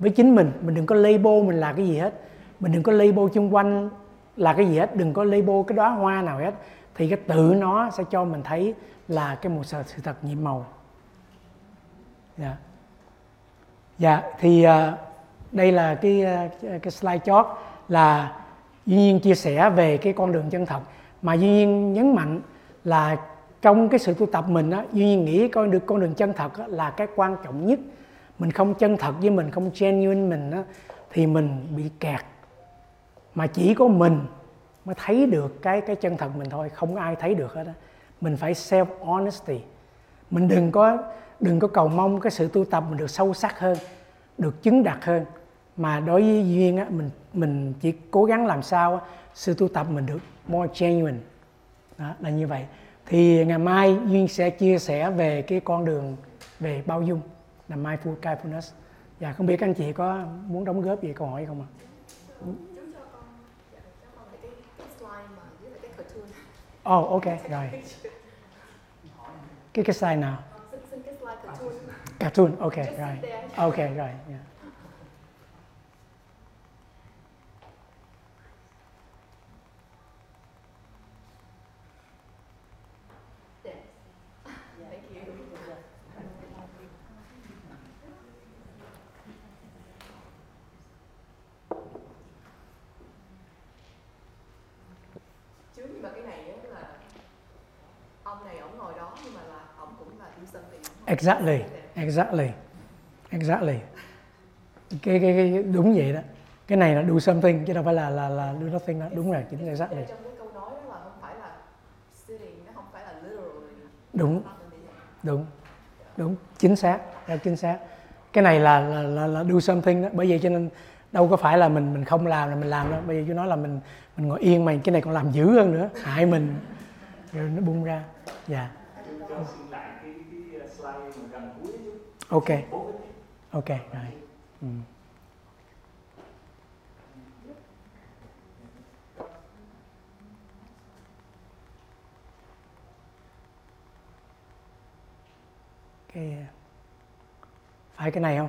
[SPEAKER 1] với chính mình. Mình đừng có label mình là cái gì hết. Mình đừng có label chung quanh là cái gì hết. Đừng có label cái đóa hoa nào hết. Thì cái tự nó sẽ cho mình thấy là cái một sự, sự thật nhiệm màu. Dạ. Dạ thì uh, đây là cái uh, cái slide chót là duy nhiên chia sẻ về cái con đường chân thật. Mà duy nhiên nhấn mạnh là trong cái sự tu tập mình á duy nhiên nghĩ con được con đường chân thật á, là cái quan trọng nhất mình không chân thật với mình không genuine mình á, thì mình bị kẹt. Mà chỉ có mình mới thấy được cái cái chân thật mình thôi không ai thấy được hết á. Mình phải self honesty. Mình đừng có đừng có cầu mong cái sự tu tập mình được sâu sắc hơn được chứng đạt hơn. Mà đối với duyên á mình mình chỉ cố gắng làm sao á, sự tu tập mình được more genuine. Đó là như vậy. Thì ngày mai duyên sẽ chia sẻ về cái con đường về bao dung là mindful kindness và không biết các anh chị có muốn đóng góp gì câu hỏi không ạ?
[SPEAKER 4] Dạ, cartoon
[SPEAKER 1] oh ok rồi. Cái cái slide nào?
[SPEAKER 4] Cartoon.
[SPEAKER 1] Ok rồi. ok rồi yeah.
[SPEAKER 4] Yes. Thank you. Chứ nhưng mà cái này á là ông này ổng ngồi đó nhưng mà là ổng cũng là do something. đúng không?
[SPEAKER 1] Exactly, exactly, exactly. Cái, cái, cái đúng vậy đó. Cái này là do something chứ đâu phải là là là do nothing đó. Đúng rồi, chính exactly.
[SPEAKER 4] Trong cái câu nói đó là không phải là sitting, nó không phải là literally.
[SPEAKER 1] Đúng, đúng, đúng, chính xác, rất chính xác. Cái này là là là, là do something đó. Bởi vậy cho nên đâu có phải là mình mình không làm là mình làm đâu. Bây giờ chú nói là mình mình ngồi yên mà cái này còn làm dữ hơn nữa, hại mình. Rồi nó bung ra. Dạ.
[SPEAKER 2] Chú cho xin lại cái cái slide mà gần cuối chút.
[SPEAKER 1] Ok, ok, rồi. Ừ. cái phải cái này không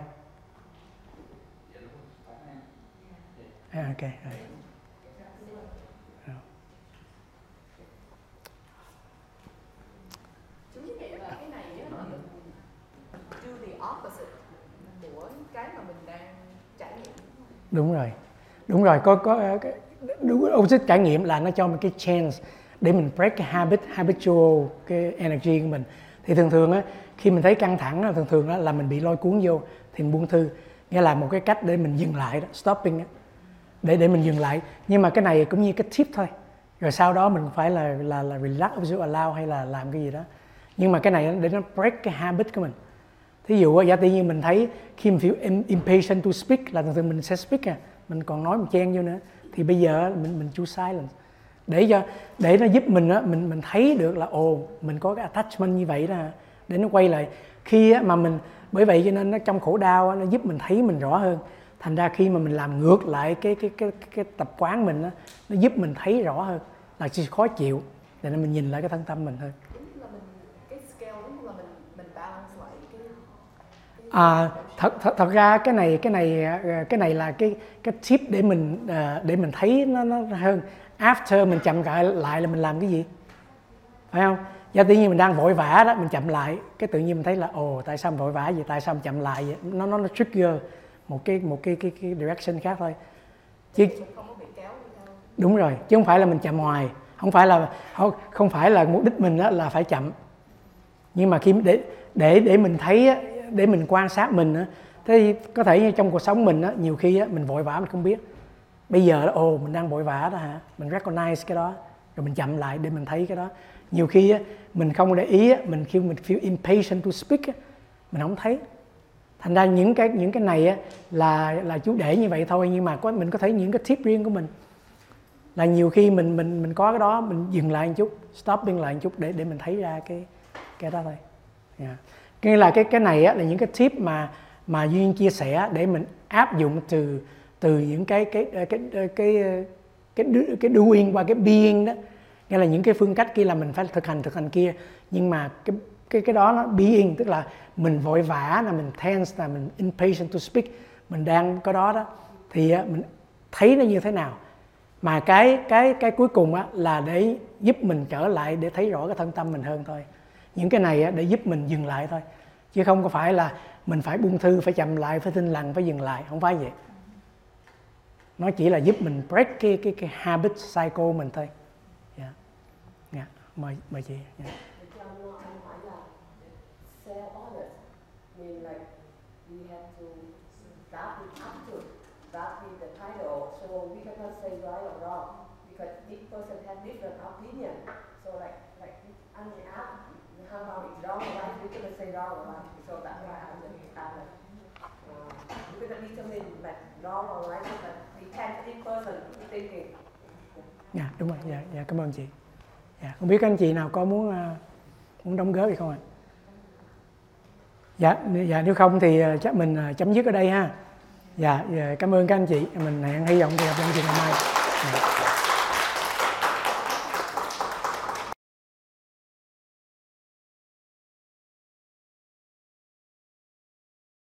[SPEAKER 1] à, ok. Rồi.
[SPEAKER 4] Chú nghĩ là cái này á là mình do the opposite của cái mà mình đang trải nghiệm
[SPEAKER 1] đúng rồi. Đúng rồi có có ờ, cái đúng opposite trải nghiệm là nó cho mình cái chance để mình break cái habit habitual cái energy của mình. Thì thường thường á khi mình thấy căng thẳng thường thường á, là mình bị lôi cuốn vô thì mình buông thư. Nghĩa là một cái cách để mình dừng lại đó stopping đó. để để mình dừng lại. Nhưng mà cái này cũng như cái tip thôi. Rồi sau đó mình phải là là là relax observe allow hay là làm cái gì đó. Nhưng mà cái này để nó break cái habit của mình thí dụ á, giả tự nhiên mình thấy khi mình feel impatient to speak là thường thường mình sẽ speak à mình còn nói mình chen vô nữa thì bây giờ mình mình choose silence. Để cho để nó giúp mình á mình mình thấy được là ồ mình có cái attachment như vậy đó để nó quay lại khi á, mà mình bởi vậy cho nên nó trong khổ đau á, nó giúp mình thấy mình rõ hơn. Thành ra khi mà mình làm ngược lại cái cái cái cái, cái tập quán mình á, nó giúp mình thấy rõ hơn là chỉ khó chịu. Để nên mình nhìn lại cái thân tâm mình hơn
[SPEAKER 4] Giống như là mình cái scale đúng không là mình mình balance lại cái cái
[SPEAKER 1] À, thật, thật thật ra cái này cái này ờ, cái này là cái cái tip để mình ờ, để mình thấy nó nó hơn. After mình chậm lại lại là mình làm cái gì? Phải không? Do tự nhiên mình đang vội vã đó mình chậm lại. Cái tự nhiên mình thấy là ồ tại sao mình vội vã vậy? Tại sao mình chậm lại vậy? Nó nó nó trigger một cái một cái cái cái direction khác thôi. Chứ đúng rồi chứ không phải là mình chậm hoài. Không phải là không không phải là mục đích mình đó là phải chậm. Nhưng mà khi để để để mình thấy để mình quan sát mình á. Thế thì có thể trong cuộc sống mình á nhiều khi á mình vội vã mình không biết. Bây giờ đó, ồ mình đang vội vã đó hả? Mình recognize cái đó rồi mình chậm lại để mình thấy cái đó. Nhiều khi á, mình không để ý á, mình khi mình feel impatient to speak á, mình không thấy. Thành ra những cái những cái này á, là là chú để như vậy thôi nhưng mà có mình có thấy những cái tip riêng của mình. Là nhiều khi mình mình mình có cái đó mình dừng lại một chút stopping lại một chút để để mình thấy ra cái cái đó thôi. Yeah nghĩa là cái cái này á, là những cái tip mà mà duyên chia sẻ để mình áp dụng từ từ những cái cái cái cái cái cái cái, cái doing qua cái being đó. Nghĩa là những cái phương cách kia là mình phải thực hành thực hành kia. Nhưng mà cái cái cái đó nó being tức là mình vội vã là mình tense là mình impatient to speak. Mình đang có đó đó. Thì à, mình thấy nó như thế nào. Mà cái cái cái cuối cùng á là để giúp mình trở lại để thấy rõ cái thân tâm mình hơn thôi những cái này để giúp mình dừng lại thôi chứ không có phải là mình phải buông thư phải chậm lại phải tinh lặng phải dừng lại không phải vậy nó chỉ là giúp mình break cái cái cái habit cycle mình thôi yeah. Yeah. mời mời chị
[SPEAKER 8] yeah. Different opinion. So like like anh ask how about it's wrong or right, going to say wrong or right. So that's why I'm going to have it. We're going to cannot something like wrong or right, but depends each person thinking.
[SPEAKER 1] dạ đúng rồi dạ dạ cảm ơn chị dạ, không biết anh chị nào có muốn uh, muốn đóng góp gì không ạ dạ dạ nếu không thì à, chắc mình à, chấm dứt ở đây ha dạ, dạ cảm ơn các anh chị mình hẹn hy vọng thì gặp lại anh chị ngày mai dạ.